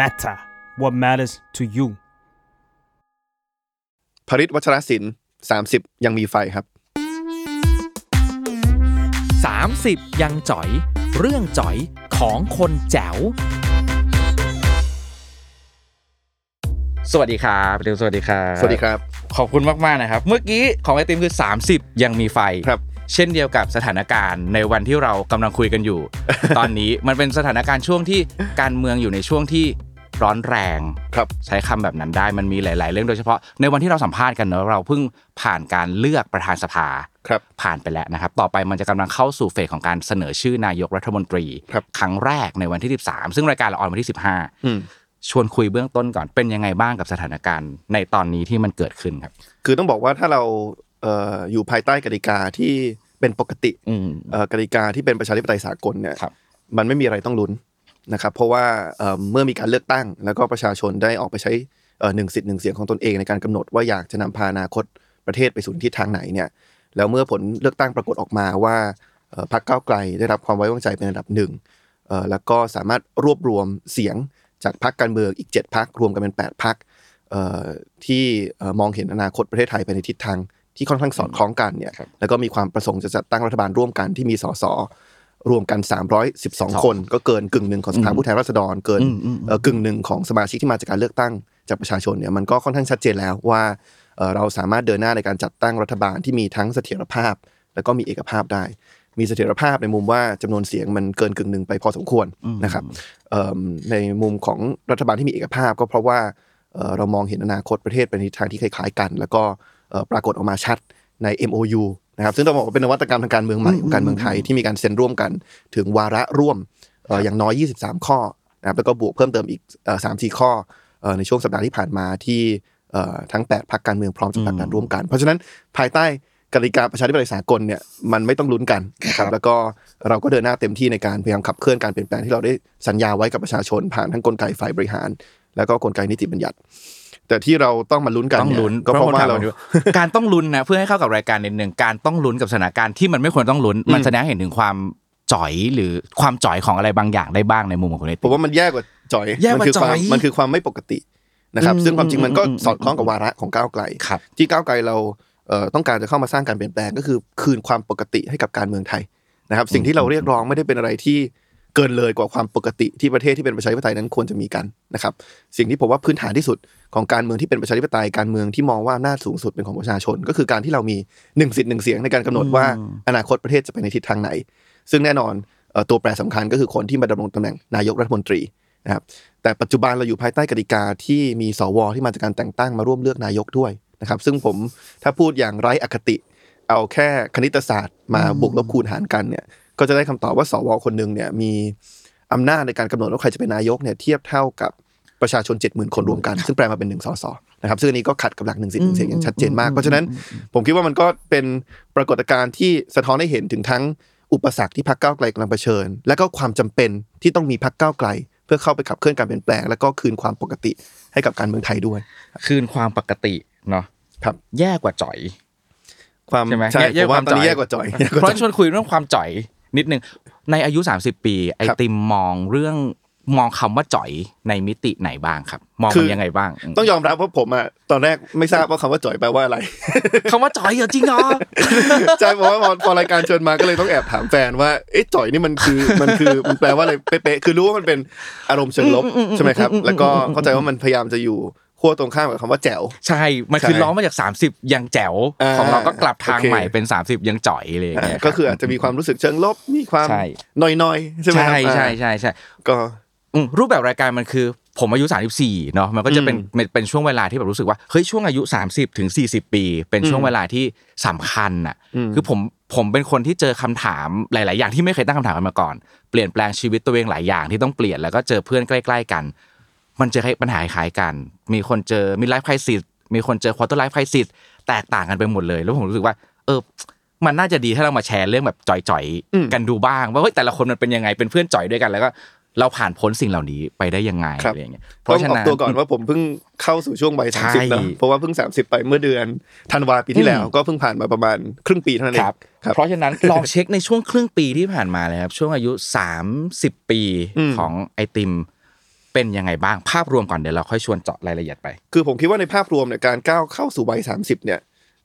matter what matters to you ผริตวัชรศิลป์30 ยังมีไฟครับ 30 ยังจ๋อย เรื่องจ๋อยของคนแจ๋ว สวัสดีครับเดี๋ยวสวัสดีครับ สวัสดีครับ ขอบคุณมาก ๆ นะครับ เมื่อกี้ของไอติมคือ 30 ยังมีไฟครับ เช่นเดียวกับสถานการณ์ในวันที่เรากำลังคุยกันอยู่ ตอนนี้มันเป็นสถานการณ์ช่วงที่การเมืองอยู่ในช่วงที่ร้อนแรงครับใช้คำแบบนั้นได้มันมีหลาย ๆ เรื่องโดยเฉพาะในวันที่เราสัมภาษณ์กันเนอะเราเพิ่งผ่านการเลือกประธานสภาครับผ่านไปแล้วนะครับ ต่อไปมันจะกำลังเข้าสู่เฟสของการเสนอชื่อนายกรัฐมนตรี ครับครั้งแรกในวันที่ 13 ซึ่งรายการเราออนวันที่อืม15 ชวนคุยเบื้องต้นก่อนเป็นยังไงบ้างกับสถานการณ์ในตอนนี้ที่มันเกิดขึ้นครับ คือต้องบอกว่าถ้าเราเอ่ออยู่ภายใต้กติกาที่เป็นปกติอืมเอ่อกติกาที่เป็นประชาธิปไตยสากลเนี่ยครับมันไม่มีอะไรต้องลุ้นนะครับ เพราะว่าเอ่อเมื่อมีการเลือกตั้ง แล้วก็ประชาชนได้ออกไปใช้เอ่อหนึ่งสิทธิ์หนึ่งเสียงของตนเองในการกำหนดว่าอยากจะนำพาอนาคตประเทศไปสู่ทิศทางไหนเนี่ย แล้วเมื่อผลเลือกตั้งปรากฏออกมาว่าเอ่อพรรคก้าวไกลได้รับความไว้วางใจเป็นอันดับหนึ่งเอ่อแล้วก็สามารถรวบรวมเสียงจากพรรคการเมืองอีก 7พรรครวมกันเป็น 8พรรคเอ่อที่เอ่อมองเห็นอนาคตประเทศไทยไปในทิศทาง ที่ค่อนข้างสอดคล้องกันเนี่ยครับแล้วก็มีความประสงค์จะจัดตั้งรัฐบาลร่วมกันที่มีสสรวมกัน 312 คน ก็เกินกึ่งหนึ่งของสภาผู้แทนราษฎรเกินอืมอืมเอ่อกึ่งหนึ่งของสมาชิกที่มาจากการเลือกตั้งจากประชาชนเนี่ยมันก็ค่อนข้างชัดเจนแล้วว่าเอ่อเราสามารถเดินหน้าในการจัดตั้งรัฐบาลที่มีทั้งเสถียรภาพ แล้วก็มีเอกภาพได้ มีเสถียรภาพในมุมว่าจำนวนเสียงมันเกินกึ่งหนึ่งไปพอสมควรนะครับเอิ่มในมุมของรัฐบาลที่มีเอกภาพก็เพราะว่าเอ่อเรามองเห็นอนาคตประเทศเป็นทิศทางที่คล้ายๆกัน แล้วก็เอ่อ ปรากฏออกมาชัดใน MOU นะครับซึ่งต้องบอกว่าเป็นนวัตกรรมทางการเมืองใหม่ของการเมืองไทยที่มีการเซ็นร่วมกันถึงวาระร่วมเอ่ออย่างน้อย 23 ข้อนะครับแล้วก็บวกเพิ่มเติมอีกสามสี่ข้อเอ่อในช่วงสัปดาห์ที่ผ่านมาที่เอ่อทั้ง 8พรรคการเมืองพร้อมจะผลักดันร่วมกัน เพราะฉะนั้นภายใต้กติกาประชาธิปไตยสากลเนี่ยมันไม่ต้องลุ้นกันนะครับแล้วก็เราก็เดินหน้าเต็มที่ในการพยายามขับเคลื่อนการเปลี่ยนแปลงที่เราได้สัญญาไว้กับประชาชนผ่านทั้งกลไกฝ่ายบริหาร แล้วก็กลไกนิติบัญญัติ แต่ที่เราต้องมาลุ้นกันต้องเยลุ้นก็เพราะว่าเราคถมว่การต้องลุ้นนะเพื่อให้เข้ากับรายการนิดนึงการต้องลุ้นกับสถานการณ์ที่มันไม่ควรต้องลุ้นมันแสดงให้เห็นถึงความจ่อยหรือความจ่อยของอะไรบางอย่างได้บ้างในมุมของคุณเอผมว่ามันแย่กว่าจ่อยแย่กว่ามัคือความจ่อยมันคือความไม่ปกตินะครับอืมซึ่งความจริงมันก็อืมอืมสอดคล้องกับวาระของก้าวไกลครับที่ก้าวไกลเราเอ่อต้องการจะเข้ามาสร้างการเปลี่ยนแปลงก็คือคืนความปกติให้กับการเมืองไทยนะครับ สิ่งที่เราเรียกร้องไม่ได้เป็นอะไรที่ เกินเลยกว่าความปกติที่ประเทศที่เป็นประชาธิปไตยนั้นควรจะมีกันนะครับ สิ่งที่ผมว่าพื้นฐานที่สุดของการเมืองที่เป็นประชาธิปไตยการเมืองที่มองว่าอำนาจสูงสุดเป็นของประชาชน ก็คือการที่เรามีหนึ่งสิทธิ์หนึ่งเสียงในการกำหนดว่าอนาคตประเทศจะไปในทิศทางไหน ซึ่งแน่นอนเอ่อตัวแปรสำคัญก็คือคนที่มาดำรงตำแหน่งนายกรัฐมนตรีนะครับแต่ปัจจุบันเราอยู่ภายใต้กติกาที่มีสวที่มาจากการแต่งตั้งมาร่วมเลือกนายกด้วยนะครับ ซึ่งผมถ้าพูดอย่างไร้อคติ เอาแค่คณิตศาสตร์มาบวกลบคูณหารกันเนี่ย ก็จะได้คำตอบว่าสวคนหนึ่งเนี่ยมีอำนาจในการกำหนดว่าใครจะเป็นนายกเนี่ยเทียบเท่ากับประชาชน 70,000 คนรวมกัน ซึ่งแปลมาเป็นหนึ่งสสนะครับซึ่งอันนี้ก็ขัดกับหลักหนึ่งสิทธิ์หนึ่งเสียงอย่างชัดเจนมาก เพราะฉะนั้นผมคิดว่ามันก็เป็นปรากฏการณ์ที่สะท้อนให้เห็นถึงทั้งอุปสรรคที่พรรคก้าวไกลกำลังเผชิญ และก็ความจำเป็นที่ต้องมีพรรคก้าวไกล เพื่อเข้าไปขับเคลื่อนการเปลี่ยนแปลง และก็คืนความปกติให้กับการเมืองไทยด้วย คืนความปกติเนาะครับแย่กว่าจ่อย ความใช่ไหมใช่แย่ผมว่าตอนนี้แย่กว่าจ่อยแย่กว่าเพราะจ่อยชวนคุยเรื่องความจ่อย นิดนึงในอายุ 30 ปี ไอครับติมมองเรื่องมองคำว่าจ่อยในมิติไหนบ้างครับ มองคืมันอยังไงบ้าง ต้องยอมรับว่าผมอะตอนแรกไม่ทราบว่าคำว่าจ่อยแปลว่าอะไรคำว่าจ่อยเหรอจริงเหรอใช่เพราะว่าพอพอรายการเชิญมาก็เลยต้องแอบถามแฟนว่าเอ๊ะจ่อยนี่มันคือมันคือมันแปลว่าอะไรเป๊ะๆคือรู้ว่ามันเป็นอารมณ์เชิงลบใช่ไหมครับ แล้วก็เข้าใจว่ามันพยายามจะอยู่ ขั้วตรงข้ามกับคำว่าแจ๋วใช่มันคือใช่ร้องมาจาก 30 ยังแจ๋วของเราก็กลับทางใหม่เป็น 30 ยังจ่อยเงี้ยก็คืออาจจะมีความรู้สึกเชิงลบมีความน่อยๆใช่ไหมใช่ใช่ใช่ใช่ก็รูปแบบรายการมันคือผมอายุ 34เนาะมันก็จะเป็นเป็นช่วงเวลาที่แบบรู้สึกว่าเฮ้ยช่วงอายุ 30ถึง40 ปี เป็นช่วงเวลาที่สำคัญอะคือผมผมเป็นคนที่เจอคำถามหลาย ๆ อย่างที่ไม่เคยตั้งคำถามกันมาก่อน เปลี่ยนแปลงชีวิตตัวเองหลายอย่างที่ต้องเปลี่ยนแล้วก็เจอเพื่อนใกล้ ๆ กัน มันเจอปัญหาคล้ายๆกัน มีคนเจอมี life crisis มีคนเจอ quarter life crisis แตกต่างกันไปหมดเลย แล้วผมรู้สึกว่า เออ มันน่าจะดีถ้าเรามาแชร์เรื่องแบบจ่อยๆกันดูบ้าง ว่าเฮ้ยแต่ละคนมันเป็นยังไงเป็นเพื่อนจ่อยด้วยกันแล้วก็เราผ่านพ้นสิ่งเหล่านี้ไปได้ยังไงครับอะไรอย่างเงี้ยเพต้องราะฉะนั้นต้องออกตัวก่อนว่าผมเพิ่งเข้าสู่ช่วงวัยใช่สามสิบแล้วเพราะว่าเพิ่งสามสิบไปเมื่อเดือนธันวาปีที่แล้ว ก็เพิ่งผ่านมาประมาณครึ่งปีเท่านั้นเอคงรับครับเพราะฉะนั้นลองเช็คในช่วงครึ่งปีที่ผ่านมาเลยครับช่วงอายุ30ปีอืมของไอติม เป็นยังไงบ้างภาพรวมก่อนเดี๋ยวเราค่อยชวนเจาะรายละเอียดไป คือผมคิดว่าในภาพรวมเนี่ยการก้าวเข้าสู่วัยสามสิบเนี่ย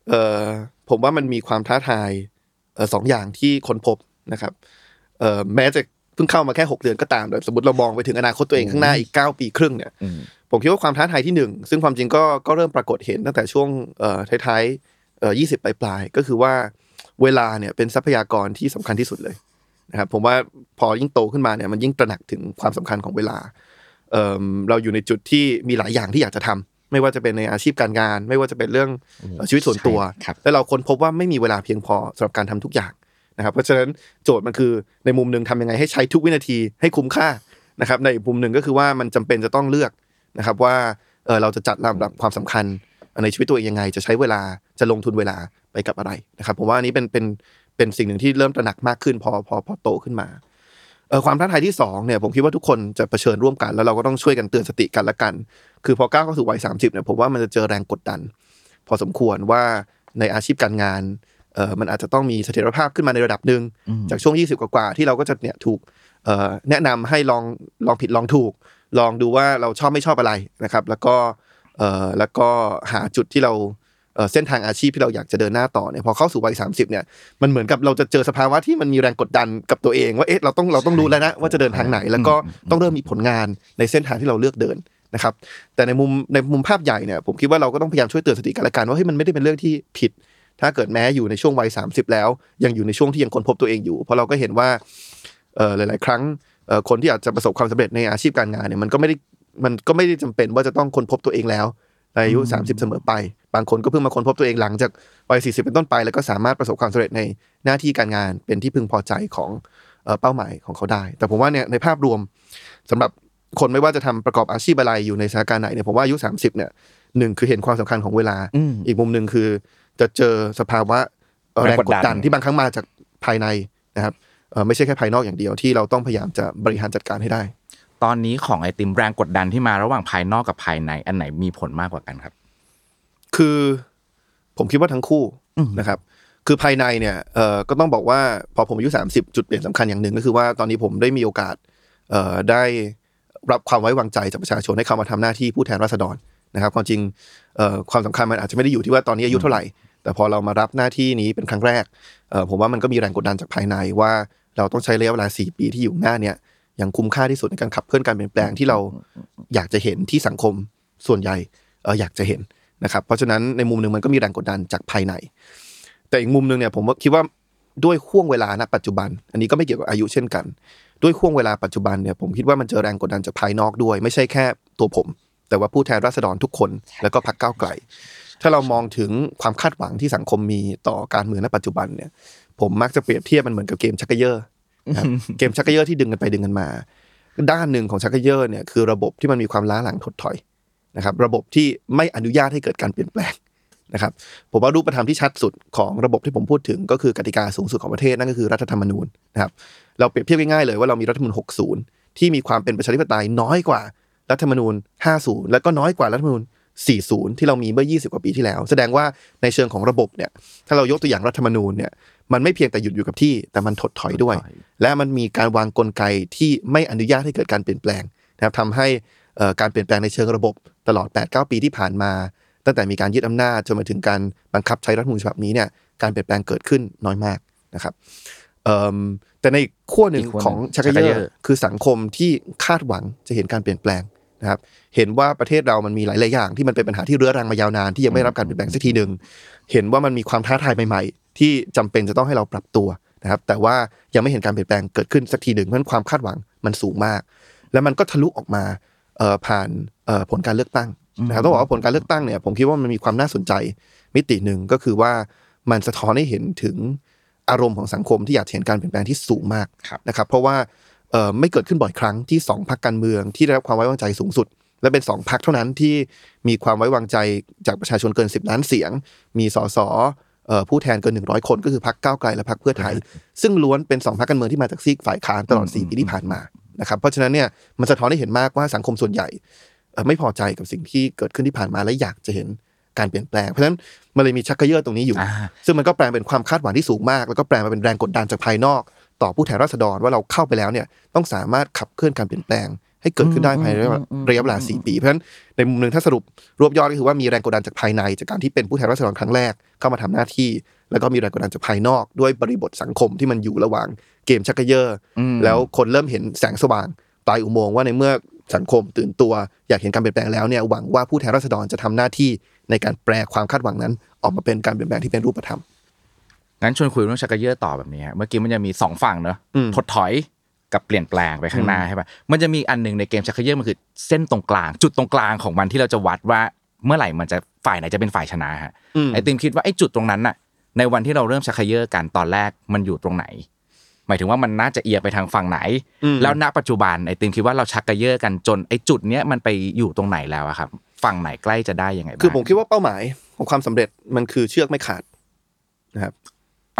เอ่อผมว่ามันมีความท้าทายเอ่อสองอย่างที่ค้นพบนะครับเอ่อแม้จะเพิ่งเข้ามาแค่หกเดือนก็ตามแต่สมมติเรามองไปถึงอนาคตตัวเองข้างหน้าอีกเก้าปีครึ่งเนี่ยอืมผมคิดว่าความท้าทายที่หนึ่งซึ่งความจริงก็ก็เริ่มปรากฏเห็นตั้งแต่ช่วงเอ่อท้ายๆเอ่อยี่สิบปลายๆก็คือว่าเวลาเนี่ยเป็นทรัพยากรที่สำคัญที่สุดเลยนะครับผมว่าพอยิ่งโตขึ้นมาเนี่ยมันยิ่งตระหนักถึงความสำคัญของเวลา เอ่อเราอยู่ในจุดที่มีหลายอย่างที่อยากจะทำไม่ว่าจะเป็นในอาชีพการงาน ไม่ว่าจะเป็นเรื่องเอ่อชีวิตส่วนตัวใช่ครับแล้วเราค้นพบว่าไม่มีเวลาเพียงพอสำหรับการทำทุกอย่างนะครับเพราะฉะนั้นโจทย์มันคือในมุมหนึ่งทำยังไงให้ใช้ทุกวินาทีให้คุ้มค่านะครับในอีกมุมหนึ่งก็คือว่ามันจำเป็นจะต้องเลือกนะครับว่าเออเราจะจัดลำดับความสำคัญในชีวิตตัวเองยังไง จะใช้เวลาจะลงทุนเวลาไปกับอะไรนะครับผมว่าอันนี้เป็นเป็นเป็นสิ่งหนึ่งที่เริ่มตระหนักมากขึ้นพอพอพอโตขึ้นมาเออ ความท้าทายที่สองเนี่ยผมคิดว่าทุกคนจะเผชิญร่วมกันแล้วเราก็ต้องช่วยกันเตือนสติกันละกัน คือพอก้าวเข้าสู่วัยสามสิบเนี่ยผมว่ามันจะเจอแรงกดดัน พอสมควรว่าในอาชีพการงานเออมันอาจจะต้องมีเสถียรภาพขึ้นมาในระดับหนึ่งอืมจากช่วง 20 กว่าๆที่เราก็จะเนี่ยถูกเอ่อแนะนำให้ลองลองผิดลองถูก ลองดูว่าเราชอบไม่ชอบอะไรนะครับ แล้วก็เอ่อแล้วก็หาจุดที่เรา เอ่อเส้นทางอาชีพที่เราอยากจะเดินหน้าต่อเนี่ยพอเข้าสู่วัย30เนี่ยมันเหมือนกับเราจะเจอสภาวะที่มันมีแรงกดดันกับตัวเอง ว่าเอ๊ะเราต้องเราต้องรู้แล้วนะว่าจะเดินทางไหน แล้วก็ต้องเริ่มมีผลงานในเส้นทางที่เราเลือกเดินนะครับ แต่ในมุมในมุมภาพใหญ่เนี่ยผมคิดว่าเราก็ต้องพยายามช่วยเตือนสติกันและกันว่าเฮ้ยมันไม่ได้เป็นเรื่องที่ผิด ถ้าเกิดแม้อยู่ในช่วงวัย30 แล้ว ยังอยู่ในช่วงที่ยังค้นพบตัวเองอยู่ เพราะเราก็เห็นว่าเอ่อหลาย ๆ ครั้งเอ่อคนที่อาจจะประสบความสำเร็จในอาชีพการงานเนี่ยมันก็ไม่ได้มันก็ไม่ได้จำเป็นว่าจะต้องค้นพบตัวเองแล้ว ในอายุ 30 เสมอไป บางคนก็เพิ่งมาค้นพบตัวเองหลังจากวัย40 เป็นต้นไป แล้วก็สามารถประสบความสำเร็จในหน้าที่การงานเป็นที่พึงพอใจของเอ่อเป้าหมายของเขาได้ แต่ผมว่าเนี่ยในภาพรวมสำหรับคนไม่ว่าจะทำประกอบอาชีพอะไรอยู่ในสถานการณ์ไหนเนี่ยผมว่าอายุ 30 เนี่ยหนึ่งคือเห็นความสำคัญของเวลาอืมอีกมุมหนึ่งคือ จะเจอสภาวะเอ่อแรแรงงกกดดดันดันที่บางครั้งมาจากภายในนะครับเอ่อไม่ใช่แค่ภายนอกอย่างเดียวที่เราต้องพยายามจะบริหารจัดการให้ได้ ตอนนี้ของไอติมแรงกดดันที่มาระหว่างภายนอกกับภายใน อันไหนมีผลมากกว่ากันครับ คือผมคิดว่าทั้งคู่อืมนะครับ คือภายในเนี่ยเอ่อก็ต้องบอกว่าพอผมอายุ 30 จุดเปลี่ยนสำคัญอย่างหนึ่งก็คือว่าตอนนี้ผมได้มีโอกาสเอ่อได้รับความไว้วางใจจากประชาชนให้เข้ามาทำหน้าที่ผู้แทนราษฎรนะครับความจริงเอ่อความสำคัญมันอาจจะไม่ได้อยู่ที่ว่าตอนนี้อายุเท่าไหร่ แต่พอเรามารับหน้าที่นี้เป็นครั้งแรกเอ่อผมว่ามันก็มีแรงกดดันจากภายในว่าเราต้องใช้ระยะเวลา 4 ปีที่อยู่หน้าเนี่ย อย่างคุ้มค่าที่สุดในการขับเคลื่อนการเปลี่ยนแปลงที่เราอยากจะเห็นที่สังคมส่วนใหญ่เอ่ออยากจะเห็นนะครับ เพราะฉะนั้นในมุมหนึ่งมันก็มีแรงกดดันจากภายใน แต่อีกมุมหนึ่งเนี่ยผมว่าคิดว่าด้วยห่วงเวลาณปัจจุบัน อันนี้ก็ไม่เกี่ยวกับอายุเช่นกัน ด้วยห่วงเวลาปัจจุบันเนี่ยผมคิดว่ามันเจอแรงกดดันจากภายนอกด้วย ไม่ใช่แค่ตัวผม แต่ว่าผู้แทนราษฎรทุกคน แล้วก็พรรคก้าวไกล ถ้าเรามองถึงความคาดหวังที่สังคมมีต่อการเมืองณปัจจุบันเนี่ยผมมักจะเปรียบเทียบมันเหมือนกับเกมชักเกยอร์นะครับ เกมชักเกยอร์ที่ดึงกันไปดึงกันมา ด้านหนึ่งของชักเกยอร์เนี่ยคือระบบที่มันมีความล้าหลังถดถอยนะครับ ระบบที่ไม่อนุญาตให้เกิดการเปลี่ยนแปลงนะครับผมว่ารูปธรรมที่ชัดสุดของระบบที่ผมพูดถึง ก็คือกติกาสูงสุดของประเทศนั่นก็คือรัฐธรรมนูญนะครับเราเปรียบเทียบง่ายๆเลยว่าเรามีรัฐธรรมนูญ 60 ที่มีความเป็นประชาธิปไตยน้อยกว่ารัฐธรรมนูญ 50 แล้วก็น้อยกว่ารัฐธรรมนูญ 40 ที่เรามีเมื่อ 20 กว่าปีที่แล้ว แสดงว่าในเชิงของระบบเนี่ยถ้าเรายกตัวอย่างรัฐธรรมนูญเนี่ย มันไม่เพียงแต่หยุดอยู่กับที่ แต่มันถดถอยด้วยถดถอยและมันมีการวางกลไกที่ไม่อนุญาตให้เกิดการเปลี่ยนแปลงนะครับทำให้เอ่อการเปลี่ยนแปลงในเชิงระบบตลอด 8-9 ปีที่ผ่านมา ตั้งแต่มีการยึดอำนาจจนมาถึงการบังคับใช้รัฐธรรมนูญฉบับนี้เนี่ยการเปลี่ยนแปลงเกิดขึ้นน้อยมากนะครับเอิ่มแต่ในขั้วหนึ่งอีกขั้วหนึ่งของชักชักเยเยออร์ร์คือสังคมที่คาดหวังจะเห็นการเปลี่ยนแปลงนะครับเห็นว่าประเทศเรามันมีหลาย ๆ อย่างที่มันเป็นปัญหาที่เรื้อรังมายาวนานที่ยังไม่ได้รับการเปลี่ยนแปลงสักทีหนึ่งเห็นว่ามันมีความท้าทายใหม่ๆ ที่จำเป็นจะต้องให้เราปรับตัวนะครับ แต่ว่ายังไม่เห็นการเปลี่ยนแปลงเกิดขึ้นสักทีหนึ่งเพราะฉะนั้นความคาดหวังมันสูงมาก แล้วมันก็ทะลุออกมาเอ่อผ่านเอ่อผลการเลือกตั้งนะครับต้องบอกว่าผลการเลือกตั้งเนี่ยผมคิดว่ามันมีความน่าสนใจมิติหนึ่งก็คือว่ามันสะท้อนให้เห็นถึงอารมณ์ของสังคมที่อยากเห็นการเปลี่ยนแปลงที่สูงมากครับนะครับ เพราะว่าเอ่อไม่เกิดขึ้นบ่อยครั้งที่สองพรรคการเมืองที่ได้รับความไว้วางใจสูงสุด และเป็นสองพรรคเท่านั้นที่มีความไว้วางใจจากประชาชนเกิน 10 ล้านเสียง มีสสเอ่อ ผู้แทนเกิน100คนก็คือพรรคก้าวไกลและพรรคเพื่อไทย ซึ่งล้วนเป็นสองพรรคการเมืองที่มาจากซีกฝ่ายค้านตลอด4ปีที่ผ่านมานะครับเพราะฉะนั้นเนี่ยมันสะท้อนให้เห็นมากว่าสังคมส่วนใหญ่เอ่อไม่พอใจกับสิ่งที่เกิดขึ้นที่ผ่านมาและอยากจะเห็นการเปลี่ยนแปลง เพราะฉะนั้นมันเลยมีชักเกยอร์ตรงนี้อยู่อ่าซึ่งมันก็แปลเป็นความคาดหวังที่สูงมาก แล้วก็แปลมาเป็นแรงกดดันจากภายนอก ต่อผู้แทนราษฎรว่าเราเข้าไปแล้วเนี่ยต้องสามารถขับเคลื่อนการเปลี่ยนแปลง ให้เกิดขึ้นได้ภายในระยะเวลาสี่ปี เพราะฉะนั้นในมุมหนึ่งถ้าสรุปรวบยอดก็คือว่ามีแรงกดดันจากภายใน จากการที่เป็นผู้แทนราษฎรครั้งแรกเข้ามาทำหน้าที่ แล้วก็มีแรงกดดันจากภายนอก ด้วยบริบทสังคมที่มันอยู่ระหว่างเกมชักเกยอร์อืมแล้วคนเริ่มเห็นแสงสว่างปลายอุโมงค์ว่าในเมื่อสังคมตื่นตัวอยากเห็นการเปลี่ยนแปลงแล้วเนี่ยหวังว่าผู้แทนราษฎรจะทำหน้าที่ในการแปลความคาดหวังนั้น ออกมาเป็นการเปลี่ยนแปลงที่เป็นรูปธรรมงั้นชวนคุยเรื่องชักเกยอร์ต่อแบบนี้ฮะเมื่อกี้มันจะมีสองฝั่งเนอะอืมถดถอย กับเปลี่ยนแปลงไปข้างหน้าใช่ปะมันจะมีอันหนึ่งในเกมชักเกยอร์มันคือเส้นตรงกลาง จุดตรงกลางของมันที่เราจะวัดว่าเมื่อไหร่มันจะฝ่ายไหนจะเป็นฝ่ายชนะฮะอืมไอติมคิดว่าไอ้จุดตรงนั้นน่ะ ในวันที่เราเริ่มชักเขยอกันตอนแรกมันอยู่ตรงไหน หมายถึงว่ามันน่าจะเอียงไปทางฝั่งไหนอืมแล้วณปัจจุบันไอติมคิดว่าเราชักเขยอกันจนไอจุดเนี้ยมันไปอยู่ตรงไหนแล้วอะครับ ฝั่งไหนใกล้จะได้ยังไงบ้างคือผมคิดว่าเป้าหมายของความสำเร็จมันคือเชือกไม่ขาดนะครับ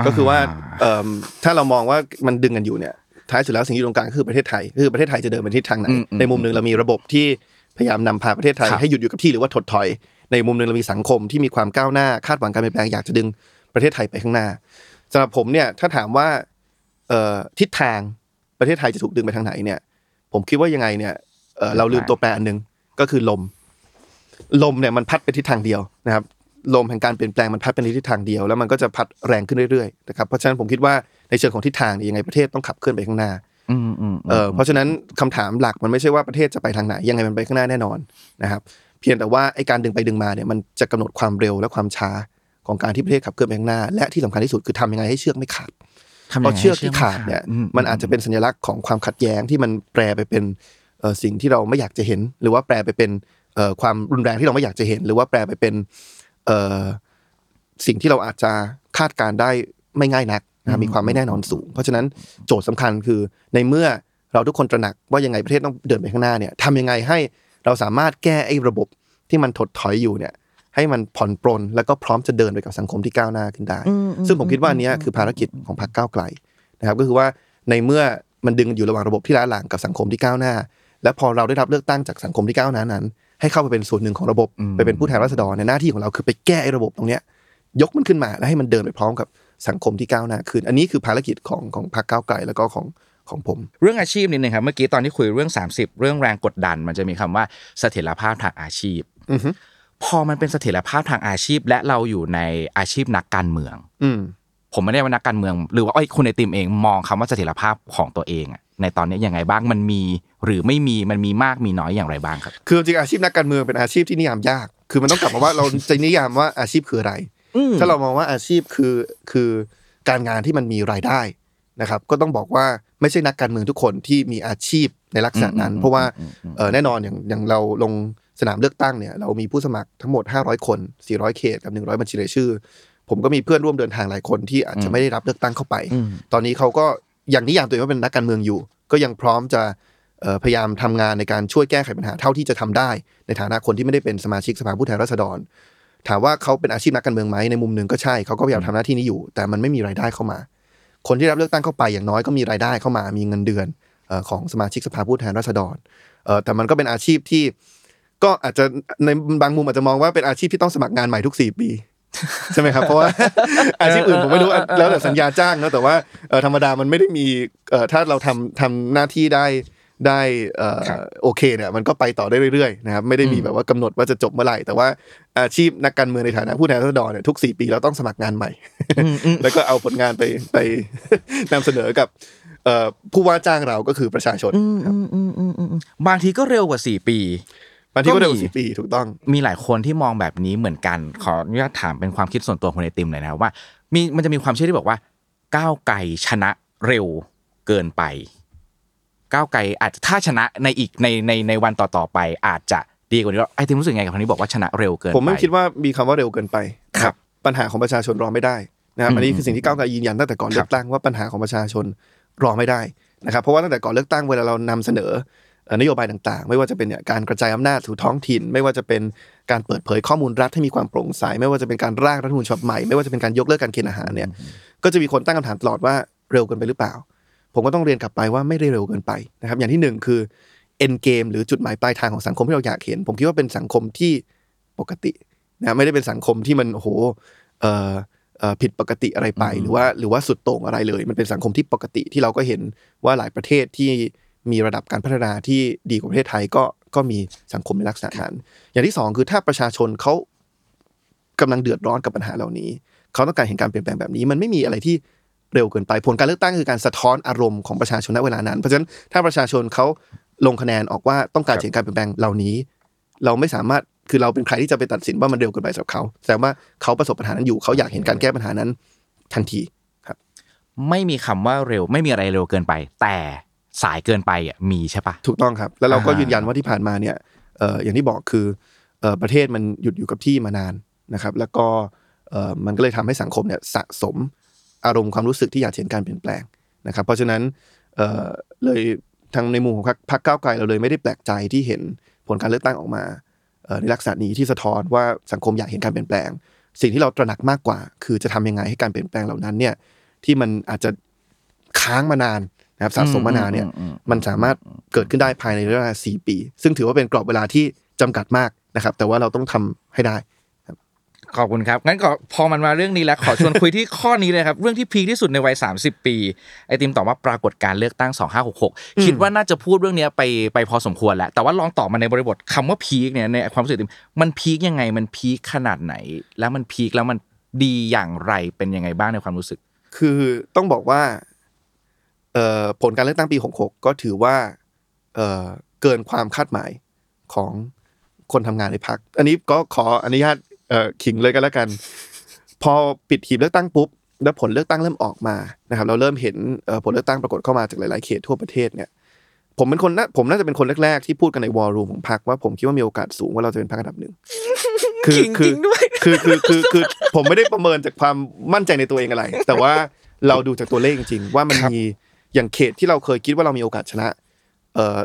ก็คือว่าเอิ่มถ้าเรามองว่ามันดึงกันอยู่เนี่ย ท้ายสุดแล้วสิ่งที่อยู่ตรงกลางก็คือประเทศไทยคือประเทศไทยจะเดินไปทิศทางไหนอืมอืมในมุมหนึ่งเรามีระบบที่พยายามนำพาประเทศไทยครับให้หยุดอยู่กับที่หรือว่าถดถอย ในมุมหนึ่งเรามีสังคมที่มีความก้าวหน้าคาดหวังการเปลี่ยนแปลงอยากจะดึงประเทศไทยไปข้างหน้าสำหรับผมเนี่ยถ้าถามว่าเอ่อทิศทางประเทศไทยจะถูกดึงไปทางไหนเนี่ย ผมคิดว่ายังไงเนี่ยเอ่อเราลืมตัวแปรอันหนึ่งก็คือลม ลมเนี่ยมันพัดไปทิศทางเดียวนะครับ ลมแห่งการเปลี่ยนแปลงมันพัดเป็นทิศทางเดียวแล้วมันก็จะพัดแรงขึ้นเรื่อยๆนะครับเพราะฉะนั้นผมคิดว่าในเชิงของทิศทางเนี่ยยังไงประเทศต้องขับเคลื่อนไปข้างหน้าอืมอืมเออเพราะฉะนั้นคำถามหลักมันไม่ใช่ว่าประเทศจะไปทางไหนยังไงมันไปข้างหน้าแน่นอนนะครับเพียงแต่ว่าไอ้การดึงไปดึงมาเนี่ยมันจะกำหนดความเร็วและความช้าของการที่ประเทศขับเคลื่อนไปข้างหน้า และที่สำคัญที่สุดคือทำยังไงให้เชือกไม่ขาดทำยังไงเพราะเชือกที่ขาดเนี่ยอืมันอาจจะเป็นสัญลักษณ์ของความขัดแย้งที่มันแปลไปเป็นเอ่อสิ่งที่เราไม่อยากจะเห็น หรือว่าแปลไปเป็นเอ่อความรุนแรงที่เราไม่อยากจะเห็น หรือว่าแปลไปเป็นเอ่อ สิ่งที่เราอาจจะคาดการณ์ได้ไม่ง่ายนักนะครับมีความไม่แน่นอนสูง เพราะฉะนั้นโจทย์สำคัญคือในเมื่อเราทุกคนตระหนักว่ายังไงประเทศต้องเดินไปข้างหน้าเนี่ยทำยังไงให้เราสามารถแก้ไอ้ระบบที่มันถดถอยอยู่เนี่ย ให้มันผ่อนปรนแล้วก็พร้อมจะเดินไปกับสังคมที่ก้าวหน้าขึ้นได้ ซึ่งผมคิดว่าอันเนี้ยคือภารกิจของพรรคก้าวไกลนะครับ ก็คือว่าในเมื่อมันดึงอยู่ระหว่างระบบที่ล้าหลังกับสังคมที่ก้าวหน้า และพอเราได้รับเลือกตั้งจากสังคมที่ก้าวหน้านั้น ให้เข้าไปเป็นส่วนหนึ่งของระบบอืมไปเป็นผู้แทนราษฎรในยหน้าที่ของเราคือไปแก้ไอ้ระบบตรงเนี้ยยกมันขึ้นมาแล้วให้มันเดินไปพร้อมกับสังคมที่ก้าวหน้าขึ้นอันนี้คือภารกิจของของพรรคก้าวไกลแล้วก็ของของผม เรื่องอาชีพนิดนึงครับเมื่อกี้ตอนที่คุยเรื่อง 30 เรื่องแรงกดดัน มันจะมีคำว่าเสถียรภาพทางอาชีพอือฮึพอมันเป็นเสถียรภาพทางอาชีพ และเราอยู่ในอาชีพนักการเมือง อืมผมไม่ได้ว่านักการเมือง หรือว่าไอ้ยคุณไอติมเองมองคำว่าเสถียรภาพของตัวเองอะ ในตอนนี้ยังไงบ้างมันมี หรือไม่มีมันมีมากมีน้อยอย่างไรบ้างครับ คือจริงๆอาชีพนักการเมืองเป็นอาชีพที่นิยามยาก คือมันต้องกลับมาว่าเราจะนิยามว่าอาชีพคืออะไร ถ้าเรามองว่าอาชีพคือคือการงานที่มันมีรายได้นะครับ ก็ต้องบอกว่าไม่ใช่นักการเมืองทุกคนที่มีอาชีพในลักษณะนั้นอืมเพราะว่าอืมอืมเอ่อแน่นอนอย่างอย่างเราลงสนามเลือกตั้งเนี่ยเรามีผู้สมัครทั้งหมด 500 คน 400 เขตกับ 100 บัญชีรายชื่อ ผมก็มีเพื่อนร่วมเดินทางหลายคนที่อาจจะไม่ได้รับเลือกตั้งเข้าไปอืมตอนนี้เขาก็ อยังนิยามตัวเองว่าเป็นนักการเมืองอยู่ ก็ยังพร้อมจะพยายามทำงานในการช่วยแก้ไขปัญหาเท่าที่จะทำได้ ในฐานะคนที่ไม่ได้เป็นสมาชิกสภาผู้แทนราษฎร ถามว่าเขาเป็นอาชีพนักการเมืองไหมในมุมหนึ่งก็ใช่เขาก็พยายามทำหน้าที่นี้อยู่ แต่มันไม่มีรายได้เข้ามา คนที่รับเลือกตั้งเข้าไปอย่างน้อยก็มีรายได้เข้ามา มีเงินเดือนของสมาชิกสภาผู้แทนราษฎรแต่มันก็เป็นอาชีพที่ก็อาจจะในบางมุมอาจจะมองว่าเป็นอาชีพที่ต้องสมัครงานใหม่ทุกสี่ปี ใช่ไหมครับเพราะว่าอาชีพอื่นผมไม่รู้อะแล้วแต่สัญญาจ้างเนอะแต่ว่าเอ่อธรรมดามันไม่ได้มีเอ่อถ้าเราทำทำหน้าที่ได้ได้เอ่อครับโอเคเนี่ยมันก็ไปต่อได้เรื่อยๆนะครับไม่ได้มีแบบว่ากำหนดว่าจะจบเมื่อไหร่ แต่ว่าอาชีพนักการเมืองในฐานะผู้แทนราษฎรเนี่ยทุกสี่ปีเราต้องสมัครงานใหม่ แล้วก็เอาผลงานไปไปนำเสนอกับเอ่อผู้ว่าจ้างเราก็คือประชาชนครับบางทีก็เร็วกว่า 4 ปี บางทีก็เร็วก็มีสี่ปีถูกต้อง มีหลายคนที่มองแบบนี้เหมือนกัน ขออนุญาตถามเป็นความคิดส่วนตัวของไอติมเลยนะครับว่า มีมันจะมีความเชื่อที่บอกว่า ก้าวไกลชนะเร็วเกินไป ก้าวไกลอาจจะถ้าชนะในอีกในในในวันต่อๆไป อาจจะดีกว่านี้แล้วไอติมรู้สึกไงกับคำนี้บอกว่าชนะเร็วเกินไปผมไม่คิดว่ามีคำว่าเร็วเกินไปครับ ปัญหาของประชาชนรอไม่ได้นะครับอืมอันนี้คือสิ่งที่ก้าวไกลยืนยันตั้งแต่ก่อนครับเลือกตั้งว่าปัญหาของประชาชนรอไม่ได้นะครับเพราะว่าตั้งแต่ก่อนเลือกตั้งเวลาเรานำเสนอเอ่อ นโยบายต่างๆ ไม่ว่าจะเป็นเนี่ยการกระจายอำนาจสู่ท้องถิ่น ไม่ว่าจะเป็นการเปิดเผยข้อมูลรัฐให้มีความโปร่งใส ไม่ว่าจะเป็นการร่างรัฐธรรมนูญฉบับใหม่ ไม่ว่าจะเป็นการยกเลิกการเกณฑ์อาหารเนี่ย ก็จะมีคนตั้งคำถามตลอดว่าเร็วเกินไปหรือเปล่า ผมก็ต้องเรียนกลับไปว่าไม่ได้เร็วเกินไปนะครับ อย่างที่หนึ่งคือ end game หรือจุดหมายปลายทางของสังคมที่เราอยากเห็น ผมคิดว่าเป็นสังคมที่ปกตินะไม่ได้เป็นสังคมที่มันโอ้โหเอ่อเอ่อผิดปกติอะไรไปหรือว่าหรือว่าสุดโต่งอะไรเลย มันเป็นสังคมที่ปกติที่เราก็เห็นว่าหลายประเทศที่ มีระดับการพัฒนาที่ดีกว่าประเทศไทยก็ก็มีสังคมในลักษณะนั้น อย่างที่สองคือถ้าประชาชนเขากำลังเดือดร้อนกับปัญหาเหล่านี้ เขาต้องการเห็นการเปลี่ยนแปลงแบบนี้ มันไม่มีอะไรที่เร็วเกินไป ผลการเลือกตั้งคือการสะท้อนอารมณ์ของประชาชนณเวลานั้น เพราะฉะนั้นถ้าประชาชนเขาลงคะแนนออกว่าต้องการเห็นการเปลี่ยนแปลงเหล่านี้ เราไม่สามารถคือเราเป็นใครที่จะไปตัดสินว่ามันเร็วเกินไปสำหรับเขาแสดงว่าเขาประสบปัญหานั้นอยู่เขาอยากเห็นการแก้ปัญหานั้นทันทีครับ ไม่มีคำว่าเร็วไม่มีอะไรเร็วเกินไป แต่ สายเกินไปอะมีใช่ปะถูกต้องครับ แล้วเราก็อ่ายืยืนยันว่าที่ผ่านมาเนี่ยเอ่ออย่างที่บอกคือเอ่อประเทศมันหยุดอยู่กับที่มานานนะครับ แล้วก็เอ่อมันก็เลยทำให้สังคมเนี่ยสะสมอารมณ์ความรู้สึกที่อยากเห็นการเปลี่ยนแปลงนะครับ เพราะฉะนั้นเอ่อเลยทางในมุมของพรรคพรรคก้าวไกลเราเลยไม่ได้แปลกใจที่เห็นผลการเลือกตั้งออกมาเอ่อในลักษณะนี้ที่สะท้อนว่าสังคมอยากเห็นการเปลี่ยนแปลง สิ่งที่เราตระหนักมากกว่า คือจะทำยังไงให้การเปลี่ยนแปลงเหล่านั้นเนี่ยที่มันอาจจะค้างมานาน นะครับสะสมมานานเนี่ยอืมอืมอืมมันสามารถเกิดขึ้นได้ภายในระยะเวลาสี่ปี ซึ่งถือว่าเป็นกรอบเวลาที่จำกัดมากนะครับ แต่ว่าเราต้องทำให้ได้ขอบคุณครับ งั้นก็พอมันมาเรื่องนี้แล้ว ขอชวนคุยที่ข้อนี้เลยครับ เรื่องที่พีคที่สุดในวัย 30 ปี ไอติมตอบว่าปรากฏการณ์เลือกตั้ง 2566 คิดว่าน่าจะพูดเรื่องเนี้ยไปไปพอสมควรแล้ว แต่ว่าลองตอบมาในบริบทคำว่าพีคเนี่ยในความรู้สึกไอติมมันพีคยังไงมันพีคขนาดไหน แล้วมันพีคแล้วมันดีอย่างไรเป็นยังไงบ้างในความรู้สึก คือต้องบอกว่าเอ่อ ผลการเลือกตั้งปี 66 ก็ถือว่าเอ่อเกินความคาดหมายของคนทำงานในพัก อันนี้ก็ขออนุญาตเอ่อขิงเลยกันแล้วกัน พอปิดหีบเลือกตั้งปุ๊บ แล้วผลเลือกตั้งเริ่มออกมานะครับ เราเริ่มเห็นเอ่อผลเลือกตั้งปรากฏเข้ามาจากหลาย ๆ เขตทั่วประเทศเนี่ย ผมเป็นคนน่าผมน่าจะเป็นคนแรก ๆ ที่พูดกันในวอลลุ่มของพรรคว่าผมคิดว่ามีโอกาสสูงว่าเราจะเป็นพรรคอันดับหนึ่งคือขิงคืจริงด้วยคือคือคือคือผมไม่ได้ประเมินจากความมั่นใจในตัวเองอะไร แต่ว่าเราดูจากตัวเลขจริง ๆ ว่ามันครับมี อย่างเขตที่เราเคยคิดว่าเรามีโอกาสชนะ เอ่อ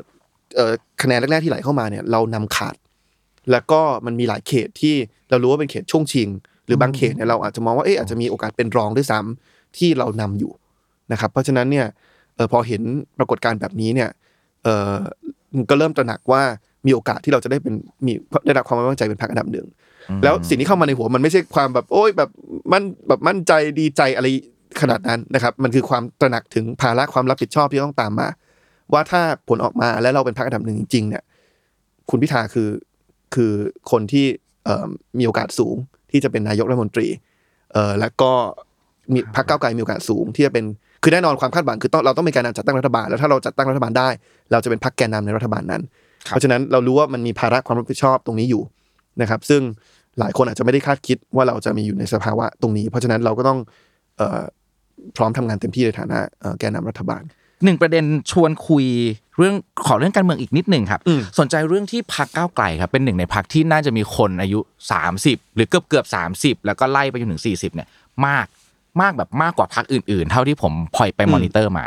เอ่อคะแนนแรกๆที่ไหลเข้ามาเนี่ยเรานำขาด แล้วก็มันมีหลายเขตที่เรารู้ว่าเป็นเขตช่วงชิง หรือบางเขตเนี่ยเราอาจจะมองว่าเอ๊ะอาจจะมีโอกาสเป็นรองด้วยซ้ำที่เรานำอยู่นะครับ เพราะฉะนั้นเนี่ยเออพอเห็นปรากฏการณ์แบบนี้เนี่ยเออก็เริ่มตระหนักว่ามีโอกาสที่เราจะได้เป็นมีได้รับความไว้วางใจเป็นพรรคอันดับหนึ่งแล้วสิ่งที่เข้ามาในหัวมันไม่ใช่ความแบบโอ้ยแบบมั่นแบบมั่นใจดีใจอะไร ขนาดนั้นนะครับ มันคือความตระหนักถึงภาระความรับผิดชอบที่ต้องตามมา ว่าถ้าผลออกมาแล้วเราเป็นพรรคอันดับหนึ่งจริงๆเนี่ย คุณพิธาคือคือคนที่เอ่อมีโอกาสสูงที่จะเป็นนายกรัฐมนตรีเอ่อแล้วก็มีพรรคก้าวไกลมีโอกาสสูงที่จะเป็นคือแน่นอนความคาดหวังคือต้องเราต้องมีการจัดตั้งรัฐบาลแล้วถ้าเราจัดตั้งรัฐบาลได้ เราจะเป็นพรรคแกนนำในรัฐบาลนั้นครับเพราะฉะนั้นเรารู้ว่ามันมีภาระความรับผิดชอบตรงนี้อยู่นะครับ ซึ่งหลายคนอาจจะไม่ได้คาดคิดว่าเราจะมีอยู่ในสภาวะตรงนี้ เพราะฉะนั้นเราก็ต้องเอ่อ พร้อมทำงานเต็มที่ในฐานะเอ่อแกนนำรัฐบาลหนึ่งประเด็นชวนคุยเรื่องขอเรื่องการเมืองอีกนิดหนึ่งครับอืมสนใจเรื่องที่พักก้าวไกลครับเป็นหนึ่งในพักที่น่าจะมีคนอายุ 30 หรือเกือบเกือบสามสิบแล้วก็ไล่ไปจนถึง 40เนี่ยมากมากแบบมากกว่าพรรคอื่น ๆ เท่าที่ผมพลอยไปมอนิเตอร์มา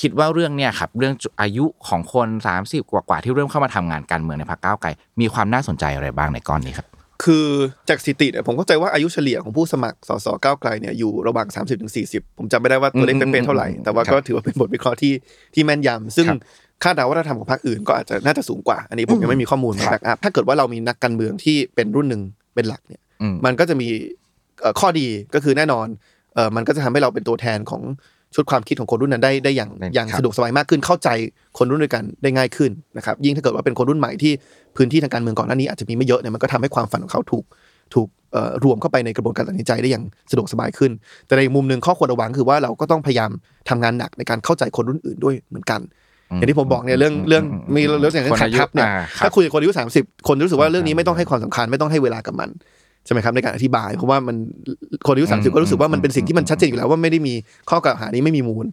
คิดว่าเรื่องเนี่ยครับเรื่องอายุของคน 30 กว่าๆที่เริ่มเข้ามาทำงานการเมืองในพรรคก้าวไกลมีความน่าสนใจอะไรบ้างในก้อนนี้ครับ คือจากสถิติเนี่ยผมเข้าใจว่าอายุเฉลี่ยของผู้สมัครสสก้าวไกลเนี่ยอยู่ระหว่าง 30ถึง40ผมจำไม่ได้ว่าตัวเลขอืมเป๊ะๆเท่าไหร่อืมแต่ว่าครับก็ถือว่าเป็นบทวิเคราะห์ที่ที่แม่นยำซึ่งครับคาดเดาว่าถ้าทำกับพรรคอื่นก็อาจจะน่าจะสูงกว่า อันนี้ผมยังไม่มีข้อมูลมาครับ backup ถ้าเกิดว่าเรามีนักการเมืองที่เป็นรุ่นหนึ่งเป็นหลักเนี่ยอืมมันก็จะมีเอ่อข้อดีก็คือแน่นอนเอ่อมันก็จะทำให้เราเป็นตัวแทนของ ชุดความคิดของคนรุ่นนั้นได้ได้อย่างได้อย่างครับสะดวกสบายมากขึ้นเข้าใจคนรุ่นด้วยกันได้ง่ายขึ้นนะครับยิ่งถ้าเกิดว่าเป็นคนรุ่นใหม่ที่พื้นที่ทางการเมืองก่อนหน้านี้อาจจะมีไม่เยอะเนี่ยมันก็ทำให้ความฝันของเขาถูกถูกเอ่อรวมเข้าไปในกระบวนการตัดสินใจได้อย่างสะดวกสบายขึ้น แต่ในมุมหนึ่งข้อควรระวังคือว่าเราก็ต้องพยายามทำงานหนักในการเข้าใจคนรุ่นอื่นด้วยเหมือนกัน อย่างที่ผมบอกเนี่ยเรื่องเรื่องมีเรื่องอย่างเรื่องขัดทับเนี่ยคนอายุอ่าครับถ้าคุยกับคนอายุสามสิบคนรู้สึกว่าเรื่องนี้ไม่ต้องให้ความสำคัญไม่ต้องให้เวลากับมัน ใช่ไหมครับในการอธิบาย เพราะว่ามันคนอายุสามสิบก็รู้สึกว่ามันเป็นสิ่งที่มันชัดเจนอยู่แล้วว่าไม่ได้มีข้อกล่าวหานี้ไม่มีมูล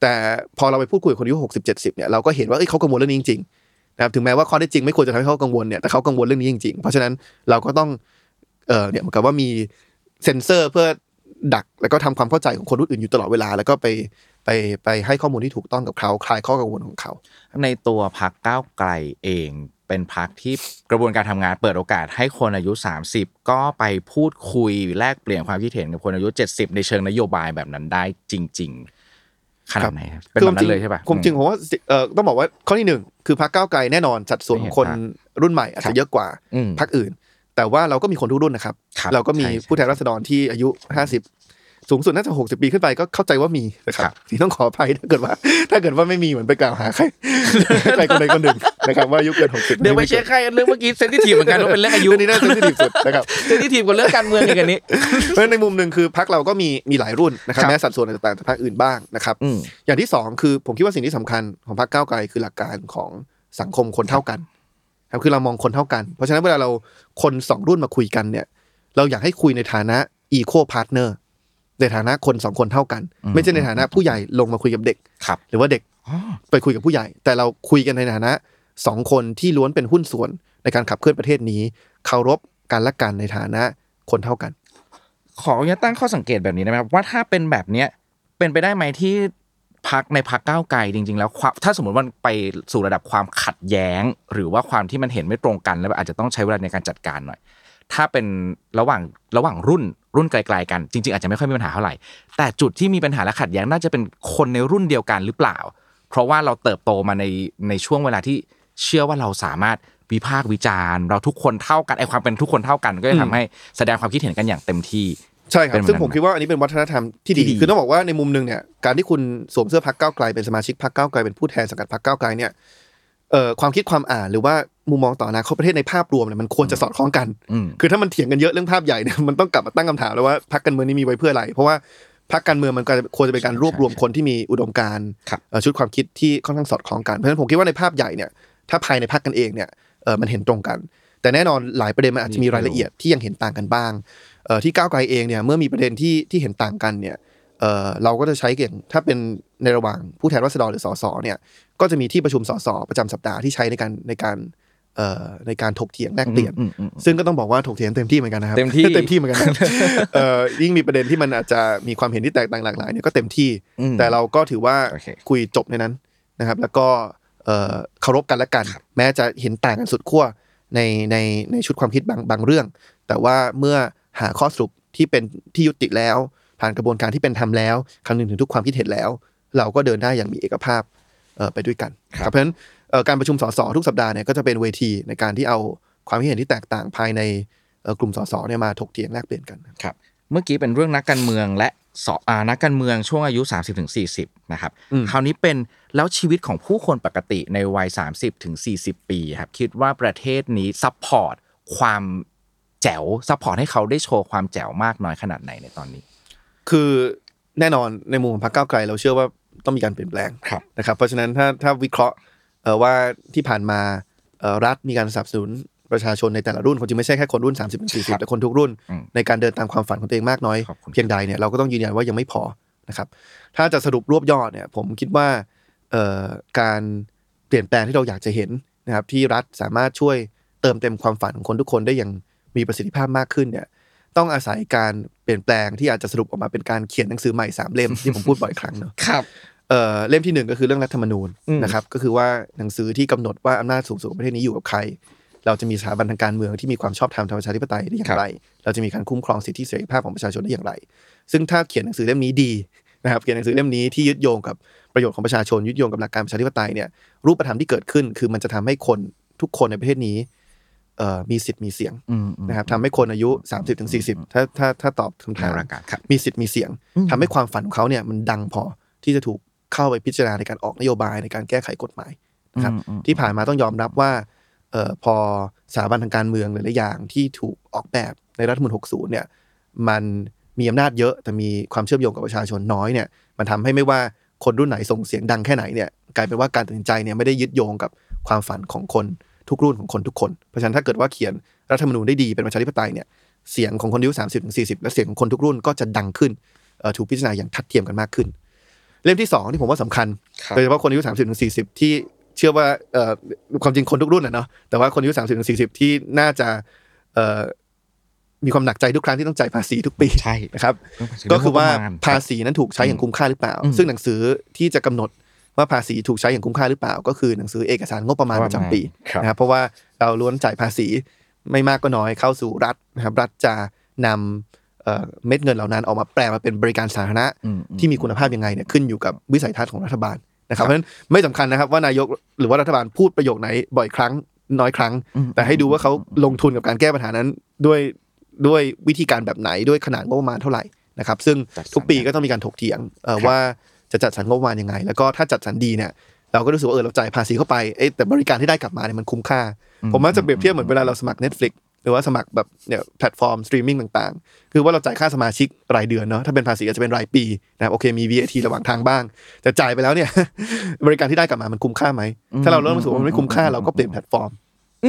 แต่พอเราไปพูดคุยกับคนอายุหกสิบเจ็ดสิบเนี่ยเราก็เห็นว่าเอ้ยเขากังวลเรื่องนี้จริงๆนะครับถึงแม้ว่าข้อได้จริงไม่ควรจะทำให้เขากังวลเนี่ยแต่เขากังวลเรื่องนี้จริงๆ เพราะฉะนั้นเราก็ต้องเออเนี่ยเหมือนกับว่ามีเซ็นเซอร์เพื่อดักแล้วก็ทำความเข้าใจของคนรุ่นอื่นอยู่ตลอดเวลา แล้วก็ไปไปไปให้ข้อมูลที่ถูกต้องกับเขาคลายข้อกังวลของเขา ในตัวพักก้าวไกลเอง เป็นพักที่กระบวนการทำงานเปิดโอกาสให้คนอายุ 30 ก็ไปพูดคุยแลกเปลี่ยนความคิดเห็นกับคนอายุ 70 ในเชิงนโยบายแบบนั้นได้จริง ๆขนาดไหนครับเป็นแบบนั้นเลยใช่ปะผมจริงผมว่าเอ่อต้องบอกว่าข้อที่หนึ่งคือพรรคก้าวไกลแน่นอนสัดส่วนของคนไม่เห็นรุ่นใหม่อาจจะเยอะกว่าอืมพรรคอื่น แต่ว่าเราก็มีคนทุกรุ่นนะครับครับเราก็มีใช่ใช่ผู้แทนราษฎรที่อายุห้า สิบสูงสุดน่าจะหกสิบปีขึ้นไปก็เข้าใจว่ามีนะคครัรับบที่ต้องขออภัยถ้าเกิดว่า ถ้าเกิดว่าไม่มีเหมือนไปกล่าวหาใครใครคนใดคนหนึ่งนะครับว่าอายุเกินหกสิบเดี๋ยวไปเช็คให้เรื่องเมื่อกี้เซนซิทีฟเหมือนกันว่าเป็นเรื่องอายุเรื่องนี้น่าจะที่สุดนะครับเซนซิทีฟกว่าเรื่องการเมืองอีกอันนี้เพราะฉะนั้นในมุมหนึ่งคือพักเราก็มีมีหลายรุ่นนะครับครับแม้สัดส่วนอาจจะต่างจากพรรคอื่นบ้างนะครับอืมอย่างที่สองคือผมคิดว่าสิ่งที่สำคัญของพรรคก้าวไกลคือหลักการของสังคมคนเท่ากันครับคือเรามองคนเท่ากัน เพราะฉะนั้นเวลาเราคนสองรุ่นมาคุยกันเนี่ย เราอยากให้คุยในฐานะ equal partner ในฐานะคนสองคนเท่ากันอืมไม่ใช่ในฐานะผู้ใหญ่ลงมาคุยกับเด็กครับหรือว่าเด็กอ๋อไปคุยกับผู้ใหญ่ แต่เราคุยกันในฐานะสองคนที่ล้วนเป็นหุ้นส่วนในการขับเคลื่อนประเทศนี้เคารพกันและกันในฐานะคนเท่ากัน ขออนุญาตตั้งข้อสังเกตแบบนี้ได้ไหมครับ ว่าถ้าเป็นแบบเนี้ยเป็นไปได้ไหมที่พักในพักก้าวไกลจริง ๆ แล้วความถ้าสมมติว่ามันไปสู่ระดับความขัดแย้ง หรือว่าความที่มันเห็นไม่ตรงกันแล้วอาจจะต้องใช้เวลาในการจัดการหน่อย ถ้าเป็นระหว่างระหว่างรุ่น รุ่นไกลๆกันจริง ๆ อาจจะไม่ค่อยมีปัญหาเท่าไหร่ แต่จุดที่มีปัญหาและขัดแย้งน่าจะเป็นคนในรุ่นเดียวกันหรือเปล่า เพราะว่าเราเติบโตมาในในช่วงเวลาที่เชื่อว่าเราสามารถวิพากษ์วิจารณ์ เราทุกคนเท่ากันไอความเป็นทุกคนเท่ากัน ก็จะทำให้แสดงความคิดเห็นกันอย่างเต็มที่ใช่ครัเป็บนซึ่งแบบผมคิดว่าอันนี้เป็นวัฒนธรรมที่ดีที่ดี คือต้องบอกว่าในมุมหนึ่งเนี่ยการที่คุณสวมเสื้อพักก้าวไกลเป็นสมาชิกพักก้าวไกลเป็นผู้แทนสังกัดพักก้าวไกลเนี่ยเอ่อ ความคิดความอ่านหรือว่ามุมมองต่ออนาคตประเทศในภาพรวมเนี่ยมันควรจะสอดคล้องกันอืมคือถ้ามันเถียงกันเยอะเรื่องภาพใหญ่เนี่ยมันต้องกลับมาตั้งคำถามแล้วว่าพักการเมืองนี้มีไว้เพื่ออะไร เพราะว่าพักการเมืองมันก็ควรจะเป็นการรวบรวมคนที่มีอุดมการณ์ครับเอ่อชุดความคิดที่ค่อนข้างสอดคล้องกัน เพราะฉะนั้นผมคิดว่าในภาพใหญ่เนี่ยถ้าภายในพักกันเองเนี่ยเออมันเห็นตรงกัน แต่แน่นอนหลายประเด็นมันอาจจะมีรายละเอียดที่ยังเห็นต่างกันบ้างเอ่อที่ก้าวไกลเองเนี่ยเมื่อมีประเด็นที่ที่เห็นต่างกันเนี่ย เอ่อเราก็จะใช้อย่างถ้าเป็นในระหว่างผู้แทนราษฎรหรือสสเนี่ยก็จะมีที่ประชุมสสประจำสัปดาห์ที่ใช้ในการในการเอ่อในการถกเถียงแลกเปลี่ยนอืมอืมซึ่งก็ต้องบอกว่าถกเถียงเต็มที่เหมือนกันนะครับเต็มที่เต็มที่เหมือนกันนะครับเอ่อยิ่งมีประเด็นที่มันอาจจะมีความเห็นที่แตกต่างหลากหลายเนี่ยก็เต็มที่อืมแต่เราก็ถือว่าโอเคคุยจบในนั้นนะครับ แล้วก็เอ่อเคารพกันและกัน แม้จะเห็นต่างกันสุดขั้วในในในชุดความคิดบางบางเรื่อง แต่ว่าเมื่อหาข้อสรุปที่เป็นที่ยุติแล้ว ผ่านกระบวนการที่เป็นธรรมแล้วคำนึงถึงทุกความคิดเห็นแล้ว เราก็เดินได้อย่างมีเอกภาพเอ่อไปด้วยกันครับเพราะฉะนั้นเอ่อการประชุมสสทุกสัปดาห์เนี่ยก็จะเป็นเวทีในการที่เอาความคิดเห็นที่แตกต่างภายในเอ่อกลุ่มสสเนี่ยมาถกเถียงแลกเปลี่ยนกันครับ เมื่อกี้เป็นเรื่องนักการเมืองและสออ่านักการเมืองช่วงอายุ 30ถึง40 นะครับอืมคราวนี้เป็นแล้วชีวิตของผู้คนปกติในวัย 30ถึง40 ปีครับ คิดว่าประเทศนี้ support ความแจ๋ว support ให้เขาได้โชว์ความแจ๋วมากน้อยขนาดไหนในตอนนี้ คือแน่นอนในมุมของพรรคก้าวไกล เราเชื่อว่าต้องมีการเปลี่ยนแปลงครับนะครับ เพราะฉะนั้นถ้าถ้าวิเคราะห์เอ่อว่าที่ผ่านมาเอ่อรัฐมีการสนับสนุนประชาชนในแต่ละรุ่นคนจริงไม่ใช่แค่คนรุ่น 30-40ถึงครับแต่คนทุกรุ่นอืมในการเดินตามความฝันของตัวเองมากน้อยขอบคุณเพียงใดเนี่ยเราก็ต้องยืนยันว่ายังไม่พอนะครับ ถ้าจะสรุปรวบยอดเนี่ย ผมคิดว่าเอ่อการเปลี่ยนแปลงที่เราอยากจะเห็นนะครับที่รัฐสามารถช่วยเติมเต็มความฝันของคนทุกคนได้อย่างมีประสิทธิภาพมากขึ้นเนี่ย ต้องอาศัยการเปลี่ยนแปลงที่อาจจะสรุปออกมาเป็นการเขียนหนังสือใหม่สามเล่มที่ผมพูดบ่อยครั้งเนาะครับเอ่อเล่มที่หนึ่งก็คือเรื่องรัฐธรรมนูญอืมนะครับก็คือว่าหนังสือที่กำหนดว่าอำนาจสูงสุดของประเทศนี้อยู่กับใคร เราจะมีสถาบันทางการเมืองที่มีความชอบธรรมทางประชาธิปไตยได้อย่างไร เราจะมีการคุ้มครองสิทธิเสรีภาพของประชาชนได้อย่างไร ซึ่งถ้าเขียนหนังสือเล่มนี้ดีนะครับเขียนหนังสือเล่มนี้ที่ยึดโยงกับประโยชน์ของประชาชนยึดโยงกับหลักการประชาธิปไตยเนี่ยรูปธรรมที่เกิดขึ้น คือมันจะทำให้คนทุกคนในประเทศนี้เอ่อ มีสิทธิ์มีเสียงอืมอืมนะครับทำให้คนอายุ 30-40ถึง40ถ้าถ้าถ้าตอบคำในถามรายการครับมีสิทธิ์มีเสียงอืมทำให้ความฝันของเขาเนี่ยมันดังพอที่จะถูกเข้าไปพิจารณาในการออกนโยบายในการแก้ไขกฎหมายนะครับอืมอืมที่ผ่านมาต้องยอมรับว่าเอ่อพอสถาบันทางการเมืองหลายๆอย่างที่ถูกออกแบบในรัฐธรรมนูญ60 เนี่ย มันมีอำนาจเยอะ แต่มีความเชื่อมโยงกับประชาชนน้อยเนี่ย มันทำให้ไม่ว่าคนรุ่นไหนส่งเสียงดังแค่ไหนเนี่ย กลายเป็นว่าการตัดสินใจเนี่ยไม่ได้ยึดโยงกับความฝันของคน ทุกรุ่นของคนทุกคน เพราะฉะนั้นถ้าเกิดว่าเขียนรัฐธรรมนูญได้ดีเป็นประชาธิปไตยเนี่ยเสียงของคนอายุ30ถึง40และเสียงของคนทุกรุ่นก็จะดังขึ้นเอ่อถูกพิจารณาอย่างทัดเทียมกันมากขึ้น เล่มที่สองที่ผมว่าสำคัญครับโดยเฉพาะคนอายุ30ถึง40ที่เชื่อว่าเอ่อความจริงคนทุกรุ่นนะเนาะแต่ว่าคนอายุ30ถึง40ที่น่าจะเอ่อมีความหนักใจทุกครั้งที่ต้องจ่ายภาษีทุกปีใช่นะครับเรื่องภาษีก็คือว่าเรื่องงบประมาณภาษีนั้นถูกใช้อย่างคุ้มค่าหรือเปล่าอืมซึ่งหนังสือที่จะกำหนด ว่าภาษีถูกใช้อย่างคุ้มค่าหรือเปล่า ก็คือหนังสือเอกสารงบประมาณประจำปีครับนะครับเพราะว่าเราล้วนจ่ายภาษีไม่มากก็น้อยเข้าสู่รัฐนะครับรัฐจะนำเอ่อเม็ดเงินเหล่านั้นออกมาแปลมาเป็นบริการสาธารณะอืมอืมที่มีคุณภาพยังไงเนี่ยขึ้นอยู่กับวิสัยทัศน์ของรัฐบาลนะครับเพราะฉะนั้นไม่สำคัญนะครับว่านายกหรือว่ารัฐบาลพูดประโยคไหนบ่อยครั้งน้อยครั้งอืมแต่ให้ดูว่าเขาลงทุนกับการแก้ปัญหานั้นด้วยด้วยวิธีการแบบไหนด้วยขนาดงบประมาณเท่าไหร่นะครับ ซึ่งจัดสรรทุกปีก็ต้องมีการถกเถียงเอ่อครับว่า จะจัดสรรงบประมาณยังไง แล้วก็ถ้าจัดสรรดีเนี่ยเราก็รู้สึกว่าเออเราจ่ายภาษีเข้าไปเอ้ยแต่บริการที่ได้กลับมาเนี่ยมันคุ้มค่า ผมว่าจะเปรียบเทียบเหมือนเวลาเราสมัคร Netflix หรือว่าสมัครแบบเนี่ยแพลตฟอร์มสตรีมมิ่งต่างๆ คือว่าเราจ่ายค่าสมาชิกรายเดือนเนาะถ้าเป็นภาษีอาจจะเป็นรายปีนะครับโอเคมี VAT ระหว่างทางบ้าง แต่จ่ายไปแล้วเนี่ย บริการที่ได้กลับมามันคุ้มค่าไหม ถ้าเราเริ่มรู้สึกว่ามันไม่คุ้มค่าเราก็เปลี่ยนแพลตฟอร์ม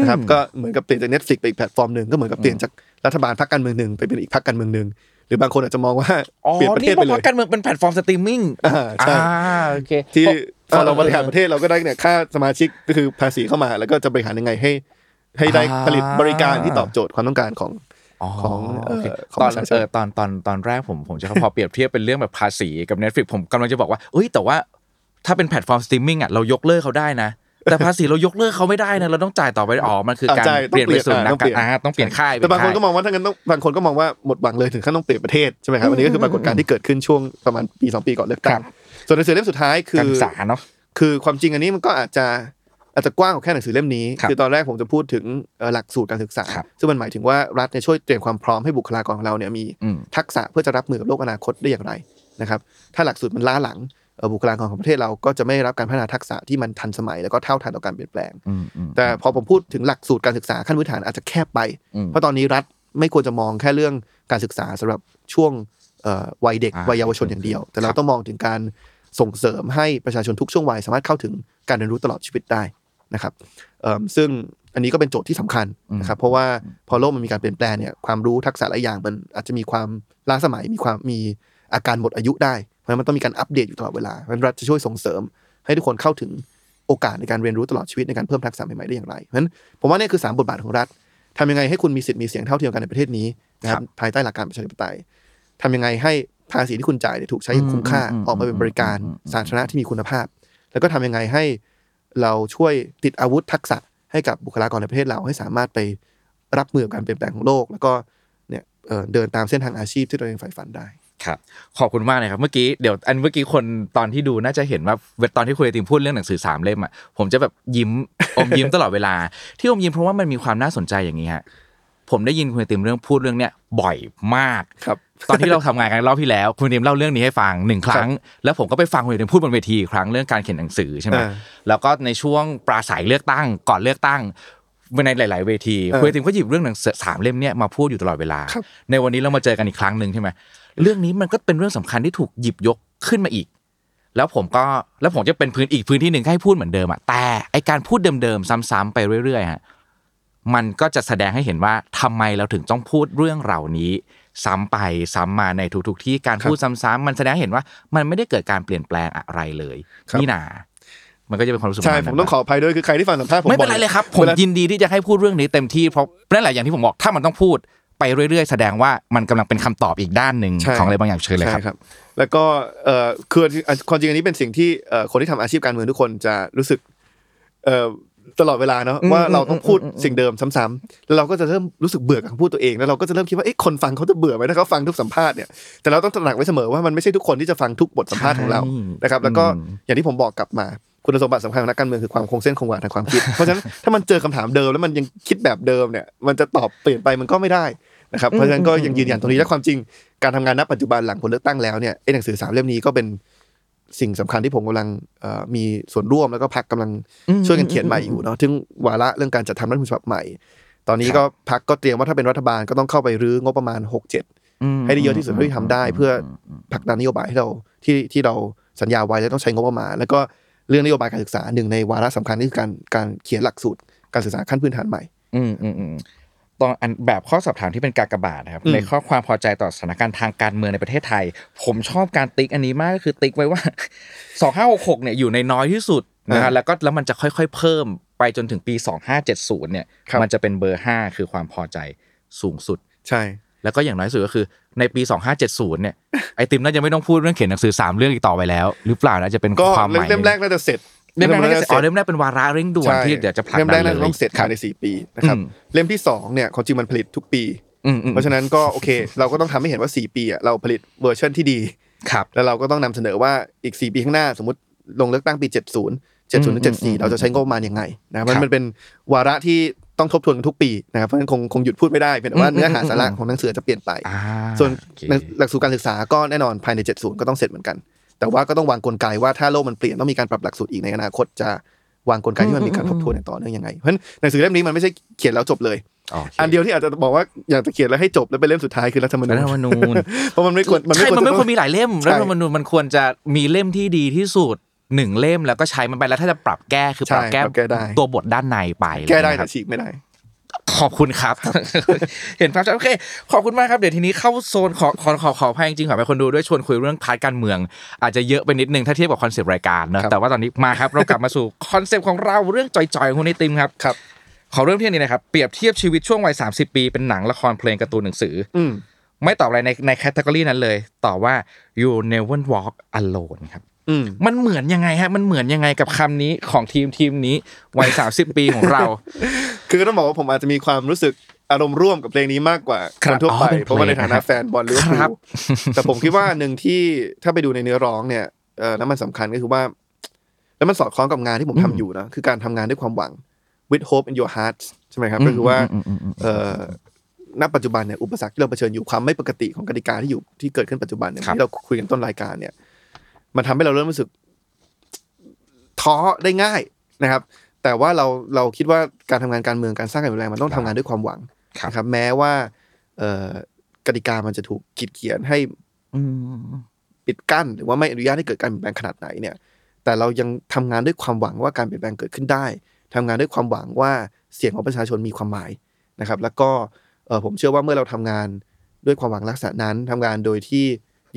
นะครับก็เหมือนกับเปลี่ยนจาก Netflix ไปอีกแพลตฟอร์มหนึ่งก็เหมือนกับเปลี่ยนจากรัฐบาลพรรคการเมืองหนึ่งไปเป็นอีกพรรคการเมืองหนึ่ง หรือบางคนอาจจะมองว่าอ๋อเปลี่ยนประเทนี่เพราะเลพรรคการเมืองเป็นแพลตฟอร์มสตรีมมิ่งอ่าใช่โอเคที่เพราะพอเราบริหารประเทศเราก็ได้เนี่ยค่าสมาชิกก็คือภาษีเข้ามา แล้วก็จะบริหารยังไงให้ ให้ได้อ่าผลิตบริการที่ตอบโจทย์ความต้องการของของเอ่อโอเคของตอนประชาชนเออตอนตอนตอนแรกผมผมจะพอเปรียบเทียบเป็นเรื่องแบบภาษีกับ Netflix ผมกำลังจะบอกว่าเอ้ยแต่ว่าถ้าเป็นแพลตฟอร์มสตรีมมิ่งอะเรายกเลิกเขาได้นะ แต่ภาษีเรายกเลิกเขาไม่ได้นะเราต้องจ่ายต่อไปอ๋อมันคือการอ่าใช่เปลี่ยนไปสู่นักต้องเปลี่ยนอ่าต้องเปลี่ยนค่ายแต่บางคนก็เปลี่ยองว่าถ้างั้นต้องบางคนก็มองว่าหมดหวังเลยถึงขั้นต้องเปลี่ยนประเทศใช่ไหมครับอันนี้ก็คือปรากฏการณ์ที่เกิดขึ้นช่วงประมาณปีสองปีก่อนเลือกตั้งส่วนหนังสือเล่มสุดท้ายคือการศึกษาเนาะคือความจริงอันนี้มันก็อาจจะอาจจะกว้างกว่าแค่หนังสือเล่มนี้ครับคือตอนแรกผมจะพูดถึงเอ่อหลักสูตรการศึกษาครับซึ่งมันหมายถึงว่ารัฐเนี่ยช่วยเตรียมความพร้อมให้บุคลากรของเราเนี่ยมีอืมทักษะเพื่อจะรับมือกับโลกอนาคตได้อย่างไรนะครับถ้าหลักสูตรมันล้าหลังเอ่อ บุคลากรของประเทศเราก็จะไม่ได้รับการพัฒนาทักษะที่มันทันสมัยแล้วก็เท่าทันต่อการเปลี่ยนแปลงอืมอืมแต่พอผมพูดถึงหลักสูตรการศึกษาขั้นพื้นฐานอาจจะแคบไปอืมเพราะตอนนี้รัฐไม่ควรจะมองแค่เรื่องการศึกษาสำหรับช่วงเอ่อวัยเด็กอ่าวัยเยาวชนอย่างเดียว แต่เราครับต้องมองถึงการส่งเสริมให้ประชาชนทุกช่วงวัยสามารถเข้าถึงการเรียนรู้ตลอดชีวิตได้นะครับเอิ่มซึ่งอันนี้ก็เป็นโจทย์ที่สำคัญนะครับเพราะว่าพอโลกมันมีการเปลี่ยนแปลงเนี่ยความรู้ทักษะหลายอย่างมันอาจจะมีความล้าสมัยมีความมีอาการหมดอายุได้ เพราะฉะนั้นมันต้องมีการอัปเดตอยู่ตลอดเวลาเพราะฉะนั้นรัฐจะช่วยส่งเสริม ให้ทุกคนเข้าถึงโอกาสในการเรียนรู้ตลอดชีวิตในการเพิ่มทักษะใหม่ๆได้อย่างไรเพราะฉะนั้นผมว่าเนี่ยคือสามบทบาทของรัฐทำยังไงให้คุณมีสิทธิ์มีเสียงเท่าเทียมกันในประเทศนี้นะครับภายใต้หลักการประชาธิปไตยทำยังไงให้ภาษีที่คุณจ่ายเนี่ยถูกใช้อย่างคุ้มค่าออกมาเป็นบริการสาธารณะที่มีคุณภาพ แล้วก็ทำยังไงให้เราช่วยติดอาวุธทักษะให้กับบุคลากรในประเทศเราให้สามารถไปรับมือกับการเปลี่ยนแปลงของโลก แล้วก็เนี่ยเอ่อเดินตามเส้นทางอาชีพที่ตัวเองใฝ่ฝันได้ ครับขอบคุณมากเลยครับเมื่อกี้เดี๋ยวอันเมื่อกี้คนตอนที่ดูน่าจะเห็นว่าเวลาตอนที่คุยกับติมพูดเรื่องหนังสือสามเล่มอะผมจะแบบยิ้มอมยิ้มตลอดเวลา ที่อมยิ้มเพราะว่ามันมีความน่าสนใจอย่างนี้ฮะผมได้ยินคุณติมเรื่องพูดเรื่องเนี้ยบ่อยมากครับ ตอนที่เราทำงานกันรอบที่แล้ว คุณติมเล่าเรื่องนี้ให้ฟังหนึ่งครั้ง แล้วผมก็ไปฟังคุณติมพูดบนเวทีอีกครั้งเรื่องการเขียนหนังสือใช่ไหมอ่าแล้วก็ในช่วงปราศัยเลือกตั้งก่อนเลือกตั้งในหลาย ๆ เวทีเออคุณติมก็หยิบเรื่องหนังสือสามเล่มเนี้ยมาพูดอยู่ตลอดเวลาครับในวันนี้เรามาเจอกันอีกครั้งหนึ่งใช่ไหม เรื่องนี้มันก็เป็นเรื่องสำคัญที่ถูกหยิบยกขึ้นมาอีก แล้วผมก็แล้วผมจะเป็นพื้นอีกพื้นที่หนึ่งให้พูดเหมือนเดิมอะแต่ไอการพูดเดิมๆซ้ำๆไปเรื่อยๆฮะมันก็จะแสดงให้เห็นว่าทำไมเราถึงต้องพูดเรื่องเหล่านี้ ซ้ำไปซ้ำมาในทุกๆที่การพูดซ้ำๆมันแสดงให้เห็นว่ามันไม่ได้เกิดการเปลี่ยนแปลงอะไรเลยครับนี่นามันก็จะเป็นความรู้สึกใช่แบบผมนั้นต้องขออภัยด้วยคือใครที่ฟังสัมภาษณ์ผมไม่เป็นไรบ่อเลยครับผมวลายินดีที่จะให้พูดเรื่องนี้เต็มที่เพราะนั่นแหละอย่างที่ผมบอกถ้ามันต้องพูด ไปเรื่อยๆ แสดงว่ามันกำลังเป็นคำตอบอีกด้านหนึ่งใช่ของอะไรบางอย่างเชิญเลยครับใช่ครับ แล้วก็เอ่อคือความจริงอันนี้เป็นสิ่งที่เอ่อคนที่ทำอาชีพการเมืองทุกคนจะรู้สึกเอ่อตลอดเวลาเนาะอืมว่าเราต้องพูดอืมอืมสิ่งเดิมซ้ำๆแล้วเราก็จะเริ่มรู้สึกเบื่อกับคำพูดตัวเองแล้วเราก็จะเริ่มคิดว่าเอ๊ะคนฟังเขาจะเบื่อไหมถ้าเขาฟังทุกสัมภาษณ์เนี่ยแต่เราต้องตระหนักไว้เสมอว่ามันไม่ใช่ทุกคนที่จะฟังทุกบทสัมภาษณ์ของเราใช่นะครับแล้วก็อืมอย่างที่ผมบอกกลับมาคุณสมบัติสำคัญของนักการเมืองคือความคงเส้นคงวาทางความคิด เพราะฉะนั้นถ้ามันเจอคำถามเดิมแล้วมันยังคิดแบบเดิมเนี่ยมันจะตอบเปลี่ยนไปมันก็ไม่ได้ นะครับเพราะฉะนั้นก็ยังยืนยันตรงนี้และความจริงการทำงานณปัจจุบันหลังผลเลือกตั้งแล้วเนี่ยไอ้หนังสือสามเล่มนี้ก็เป็นสิ่งสำคัญที่ผมกำลังเอ่อมีส่วนร่วมแล้วก็พักกำลังอืมช่วยกันเขียนใหม่อยู่เนาะถึงวาระเรื่องการจัดทำรัฐธรรมนูญฉบับใหม่ ตอนนี้ครับก็พักก็เตรียมว่าถ้าเป็นรัฐบาลก็ต้องเข้าไปรื้องบประมาณ6 7อืมให้ได้เยอะที่สุดเท่าที่ทำได้ เพื่อผลักดันนโยบายให้เราที่ที่เราสัญญาไว้แล้วต้องใช้งบประมาณ แล้วก็เรื่องนโยบายการศึกษาหนึ่งในวาระสำคัญนี่คือการการเขียนหลักสูตรการศึกษาขั้นพื้นฐานใหม่อืมอืมอืม ตอนอันแบบข้อสอบถามที่เป็นกากบาทนะครับอืมในข้อความพอใจต่อสถานการณ์ทางการเมืองในประเทศไทย ผมชอบการติ๊กอันนี้มากก็คือติ๊กไว้ว่า2566เนี่ยอยู่ในน้อยที่สุดนะฮะแล้วก็แล้วมันจะค่อยๆ เพิ่มไปจนถึงปี 2570เนี่ยครับมันจะเป็นเบอร์ 5 คือความพอใจสูงสุดใช่ แล้วก็อย่างน้อยสุดก็คือในปี 2570เนี่ยไอติมน่าจะไม่ต้องพูดเรื่องเขียนหนังสือ3เรื่องอีกต่อไปแล้ว หรือเปล่านะจะเป็นก็ความหมายเล่มแรกน่าจะเสร็จ เล่มแรกน่าจะเสอ๋ร็อจเล่มแรกเป็นวาระเร่งด่วนใช่ที่เดี๋ยวจะผลักเล่มดัแรกนเลน่าจะยต้องเสร็จครัภาบยในสี่ปีนะครับอืมเล่มที่สองเนี่ยความจริงมันผลิตทุกปีอืมอืมเพราะฉะนั้นก็โอเค เราก็ต้องทำให้เห็นว่า4ปีอะเราผลิตเวอร์ชันที่ดีครับแล้วเราก็ต้องนำเสนอว่าอีก4ปีข้างหน้าสมมติลงเลือกตั้งปี70 70ถึง74เราจะใช้งบประมาณยังไงนะมันครับมันเป็นวาระที่ต้องทบทวนกันทุกปีนะครับเพราะฉะนั้นคงคงหยุดพูดไม่ได้เป็นแต่ว่าเนื้อหาสาระของหนังสือจะเปลี่ยนไปอ่าส่วนโอเคหลักสูตรการศึกษาก็แน่นอนภายใน 70 ก็ต้องเสร็จเหมือนกัน แต่ว่าก็ต้องวางกลไกว่าถ้าโลกมันเปลี่ยนต้องมีการปรับหลักสูตรอีกในอนาคตจะวางกลไกที่มันมีการทบทวนอย่างต่อเนื่องยังไง เพราะฉะนั้นหนังสือเล่มนี้มันไม่ใช่เขียนแล้วจบเลยโคอันเดียวที่อาจจะบอกว่าอยากจะเขียนแล้วให้จบแล้วเป็นเล่มสุดท้ายคือรัฐธรรมนูรัญฐธรรมนูญเพราะมันไม่ควรมันไม่ใช่ควรมันไม่จะควรมีหลายเล่มใช่รัฐธรรมนูญมันควรจะมีเล่มที่ดีที่สุดหนึ่งเล่มแล้วก็ใช้มันไปแล้วถ้าจะปรับแก้คือปรับใช่แก้ปรับแก้ได้ตัวบทด้านในไปแก้ได้นะคแต่รับฉีกไม่ได้ ขอบคุณครับ เห็นภาพชัดโอเค ขอบคุณมากครับเดี๋ยวทีนี้เข้าโซนขอขอขอขออภัยจริงๆขออภัยคนดูด้วยชวนคุยเรื่อง part การเมือง อาจจะเยอะไปนิดนึงถ้าเทียบกับ concept รายการนะครับแต่ว่าตอนนี้มาครับเรากลับมาสู่ concept ของเราเรื่องจ่อยๆของคุณไอติมครับครับขอเริ่มที่อันนี้นะครับเปรียบเทียบชีวิตช่วงวัย30ปี เป็นหนังละครเพลงการ์ตูนหนังสืออืมไม่ตอบอะไรในใน category นั้นเลยตอบว่า you never walk alone ครับอื มมันเหมือนยังไงฮะ มันเหมือนยังไงกับคำนี้ของทีมทีมนี้วัย30ปีของเรา คือก็ต้องบอกว่าผมอาจจะมีความรู้สึกอารมณ์ร่วมกับเพลงนี้มากกว่าคครับนทั่วไปอ๋อเป็นเพลงเพราะว่าในฐานะครันะบแฟนบอลลิเวอร์พูครับลแต่ผมคิดว่าหนึ่งที่ถ้าไปดูในเนื้อร้องเนี่ยเออแล้วมันสำคัญก็คือว่า แล้วมันสอดคล้องกับงานที่ผมทำอยู่นะคือการทำงานด้วยความหวัง with hope in your heart ใช่ไหมครับก็คือว่าอืมอืมอืมอืมเอ่อณปัจจุบันเนี่ยอุปสรรคที่เราเผชิญอยู่ความไม่ปกติของกติกาที่อยู่ที่เกิดขึ้นปัจจุบันเนี่ยครับที่เราคุยกันต้นรายการเนี่ย มันทำให้เราเริ่มรู้สึกท้อได้ง่ายนะครับ แต่ว่าเราเราคิดว่าการทำงานการเมืองการสร้างการเปลี่ยนแปลงมันต้องทำงานด้วยความหวังครับนะครับ แม้ว่าเอ่อกติกามันจะถูกขีดเขียนให้อืมปิดกั้น หรือว่าไม่อนุญาตให้เกิดการเปลี่ยนแปลงขนาดไหนเนี่ย แต่เรายังทำงานด้วยความหวังว่าการเปลี่ยนแปลงเกิดขึ้นได้ทำงานด้วยความหวังว่าเสียงของประชาชนมีความหมายนะครับ แล้วก็เอ่อผมเชื่อว่าเมื่อเราทำงานด้วยความหวังลักษณะนั้นทำงานโดยที่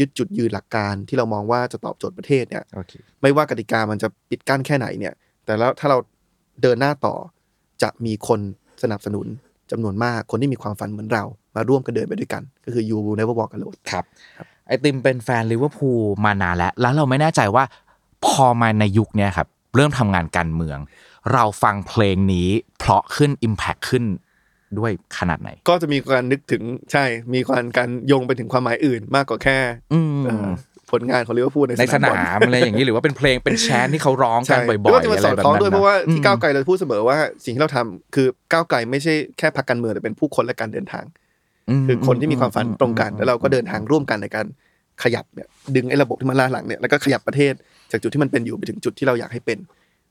ยึดจุดยืนหลักการที่เรามองว่าจะตอบโจทย์ประเทศเนี่ยโอเคไม่ว่ากติกามันจะปิดกั้นแค่ไหนเนี่ย แต่แล้วถ้าเราเดินหน้าต่อจะมีคนสนับสนุนจำนวนมากคนที่มีความฝันเหมือนเรา มาร่วมกันเดินไปด้วยกัน ก็คือ you will never walk alone ครับไอติมเป็นแฟนลิเวอร์พูลมานานแล้ว แล้วเราไม่แน่ใจว่าพอมาในยุคเนี้ยครับ เริ่มทำงานการเมือง เราฟังเพลงนี้เพราะขึ้น Impact ขึ้น ด้วยขนาดไหน ก็จะมีการนึกถึงใช่มีการการโยงไปถึงความหมายอื่นมากกว่าแค่อืมเอ่อผลงานของลิเวอร์พูลในในสสนานามบอลอะไรอย่างนี้หรือว่าเป็นเพลงเป็นแชนที่เขาร้องกันใช่บ่อยๆแล้วก็จะมาสอดคล้องด้วยะเพไแบบนั้นราะว่าอืที่มก้าวไกลเราพูดเสมอว่าสิ่งที่เราทำคือก้าวไกลไม่ใช่แค่พรรคการเมืองแต่เป็นผู้คนและการเดินทางมคือคนที่มีความฝันตรงกันอืมแล้วเราก็เดินทางร่วมกันในการขยับเนี่ยดึงไอ้ระบบที่มันล้าหลังเนี่ยแล้วก็ขยับประเทศจากจุดที่มันเป็นอยู่ไปถึงจุดที่เราอยากให้เป็น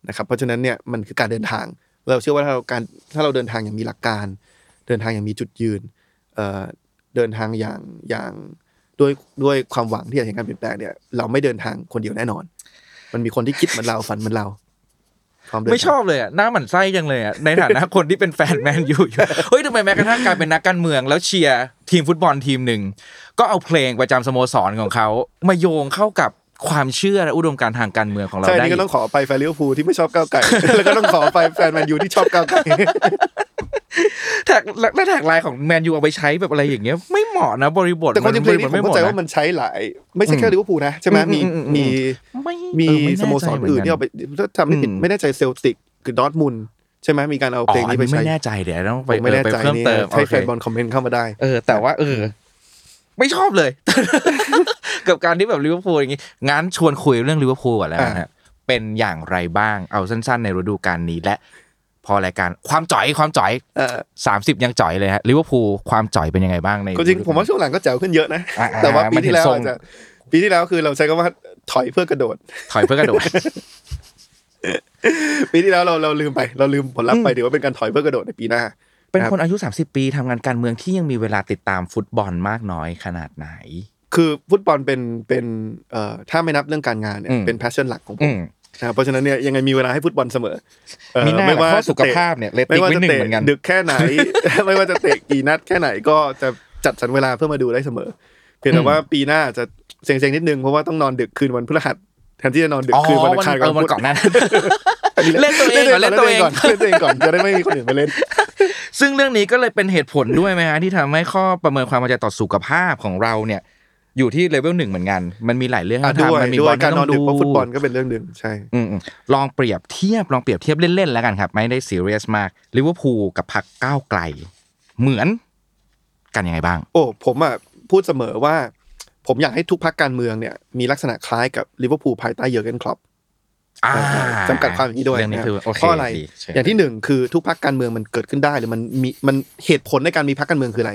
นะครับเพราะฉะนั้นเนี่ยมันคือการเดินทาง เราเชื่อว่าถ้าเราการถ้าเราเดินทางอย่างมีหลักการเดินทางอย่างมีจุดยืนเอ่อเดินทางอย่างอย่างด้วยด้วยความหวังที่จะเห็นการเปลี่ยนแปลงเนี่ยเราไม่เดินทางคนเดียวแน่นอน มันมีคนที่คิดเหมือนเราฝันเหมือนเราพร้อมเดินไม่ชอบเลยอะหน้าหมันไส้จังเลยอะในฐานะคนที่เป็นแฟนแมนยูอยู่เฮ้ยทำไมแม้กระทั่งการเป็นนักการเมืองแล้วเชียร์ทีมฟุตบอลทีมหนึ่งก็เอาเพลงประจำสโมสรของเขามาโยงเข้ากับความเชื่อและอุดมการณ์ทางการเมืองของเราใช่ได้นี่ก็ต้องขอไปแฟนลิเวอร์พูลที่ไม่ชอบก้าวไก่แล้วก็ต้องขอไปแฟนแมนยูที่ชอบก้าวไก่ แท็กแล้วแท็กไลน์ของแมนยูเอาไปใช้แบบอะไรอย่างเงี้ย ไม่เหมาะนะบริบทแต่ความจริงเพลงนี้ผมไม่เหเข้ามาะใจนะว่ามันใช้หลาย ไม่ใช่แค่ลิเวอร์พูลนะใช่ไหมมีอืมอืมอืมมีไม่มีเออไแน่สโมสรใจหมือื่นกัที่เอาไปถ้าทำไม่ผิดอืมไม่แน่ใจเซลติกคือดอร์ทมุนด์ใช่ไหมมีการเอาอ๋เพลองอันี้นไปนี้ใช้ไม่แน่ใจเดี๋ยวต้องผไปมไม่แน่เออไปใจเพิ่มนี่เติมให้โอแฟเคนบอลคอมเมนต์เข้ามาได้เออแต่ว่าเออ ไม่ชอบเลย กับการที่แบบลิเวอร์พูลอย่างงี้งั้นชวนคุยเรื่องลิเวอร์พูลก่อนแล้วนะฮะเป็นอย่างไรบ้างเอาสั้น ๆ ในฤดูกาลนี้และ พอรายการความจ่อยความจ่อยเออสามสิบยังจ่อยเลยฮะลิเวอร์พูลความจ่อยเป็นยังไงบ้างในก็จริงผมว่าช่วงหลังก็แจ๋วขึ้นเยอะนะอ่าแต่ว่าปีมันเห็ที่นแล้วทรงอาจจะปีที่แล้วคือเราใช้คำว่าถอยเพื่อกระโดด ถอยเพื่อกระโดดปีที่แล้วเราเราลืมไปเราลืมผลลัพธ์ไปเดี๋ยวว่าเป็นการถอยเพื่อกระโดดในปีหน้า เป็นคนอายุ 30 ปีทำงานการเมืองที่ยังมีเวลาติดตามฟุตบอลมากน้อยขนาดไหน คือฟุตบอลเป็นเป็นเอ่อถ้าไม่นับเรื่องการงานเนี่ยอืมเป็นแพชชั่นหลักของผอืมม นะครับเพราะฉะนั้นเนี่ยยังไงมีเวลาให้ฟุตบอลเสมอเอ่อมีหน้าไม่ว่าข้อสุขจะเตะภาพเนี่ยเลตไม่ติ้งว่าไว้จะหนึ่งเตะเหมือนกันดึกแค่ไหน ไม่ว่าจะเตะกี่นัดแค่ไหนก็จะจัดสรรเวลาเพื่อมาดูได้เสมอ เพียงแต่ว่าปีหน้าจะเซ็งๆนิดนึงเพราะว่าต้องนอนดึกคืนวันพฤหัสแทนที่จะนอนดึกอ๋อคืนวันอัมันงคารเออมันพุธก่อนหนั้นเล่นตัวเองก่อนเล่นตัวเองก่อนเล่นตัวเองก่อนจะได้ไม่มีคนอื่นมาเล่น ซึ่งเรื่องนี้ก็เลยเป็นเหตุผลด้วยไหมฮะที่ทำให้ข้อประเมินความพอใจต่อสุขภาพของเราเนี่ย อยู่ที่เลเวลหนึ่งเหมือนกัน มันมีหลายเรื่องอะให้ด้วยทำมันมีด้บวอยลการที่นต้ออนงดึดูกเพราะฟุตบอลก็เป็นเรื่องหนึ่งใช่อืมๆลองเปรียบเทียบลองเปรียบเทียบเล่นๆแล้วกันครับ ไม่ได้ซีเรียสมากลิเวอร์พูลกับพรรคก้าวไกล เหมือนกันยังไงบ้าง โอ้ผมอะพูดเสมอว่า ผมอยากให้ทุกพรรคการเมืองเนี่ยมีลักษณะคล้ายกับลิเวอร์พูลภายใต้เยอร์เกนคล็อปอ่าจำกัดความอย่างนี้ด้วยเรื่องนี้นะคือโอเคเพราะอะไรดีใช่อย่างที่หนึ่งคือทุกพรรคการเมืองมันเกิดขึ้นได้หรือมันมีมันเหตุผลในการมีพรรคการเมืองคืออะไร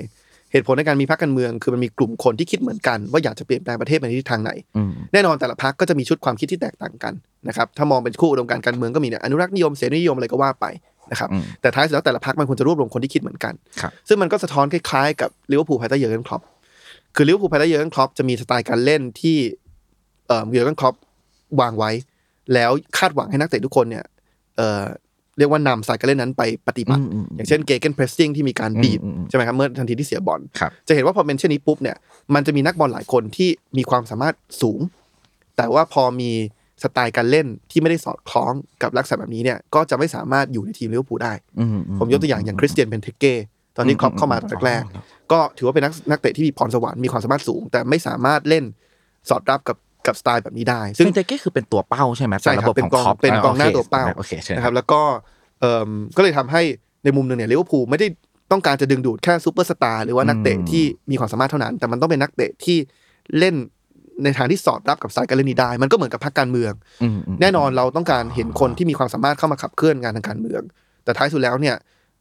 เหตุผลในการมีพรรคการเมือง คือมันมีกลุ่มคนที่คิดเหมือนกัน ว่าอยากจะเปลี่ยนแปลงประเทศไปในทิศทางไหนอืมแน่นอนแต่ละพรรคก็จะมีชุดความคิดที่แตกต่างกันนะครับถ้ามองเป็นคู่อุดมการณ์การเมืองก็มีเนี่ยอนุรักษ์นิยมเสรีนิยมอะไรก็ว่าไปนะครับอืมแต่ท้ายสุดแล้วแต่ละพรรคมันควรจะรวบรวมคนที่คิดเหมือนกันครับซึ่งมันก็สะท้อนคล้ายๆกับลิเวอร์พูลภายใต้เยอร์เกนคล็อปคือลิเวอร์พูลภายใต้เยอร์เกนคล็อปจะมีสไตล์การเล่นที่เอ่อเยอร์เกนคล็อปวางไว้ แล้วคาดหวังให้นักเตะทุกคนเนี่ย เอ่อเรียกว่านำสไตล์การเล่นนั้นไปปฏิบัติอืมอืมอย่างเช่น gegenpressing ที่มีการบีบอืมอืมใช่ไหมครับเมื่อทันทีที่เสียบอลครับจะเห็นว่าพอเป็นเช่นนี้ปุ๊บเนี่ยมันจะมีนักบอลหลายคนที่มีความสามารถสูง แต่ว่าพอมีสไตล์การเล่นที่ไม่ได้สอดคล้องกับลักษณะแบบนี้เนี่ยก็จะไม่สามารถอยู่ในทีมลิเวอร์พูลได้อืมผมยกตัวอย่างอย่างคริสเตียนเบนเทเก้ตอนนี้คล็อปเข้ามาตอนแรกๆก็ถือว่าเป็นนักนักเตะที่มีพรสวรรค์มีความสามารถสูง แต่ไม่สามารถเล่นสอดรับกับ กับสไตล์แบบนี้ได้ ซึ่งงเบนเทเก้คือเป็นตัวเป้าใช่ไหมใช่ครับ ตามระบบของคล็อป เป็นกองเป็นกองหน้าตัวเป้าโอเคใช่นะครับแล้วก็เอ่อก็เลยทำให้ในมุมหนึ่งเนี่ยลิเวอร์พูลไม่ได้ต้องการจะดึงดูดแค่ซูเปอร์สตาร์หรือว่านักเตะที่มีความสามารถเท่านั้น แต่มันต้องเป็นนักเตะที่เล่นในทางที่สอดรับกับสายการเล่นนี้ได้ มันก็เหมือนกับพรรคการเมืองอืมอืมแน่นอนเราต้องการเห็นคนที่มีความสามารถเข้ามาขับเคลื่อนงานทางการเมือง แต่ท้ายสุดแล้วเนี่ย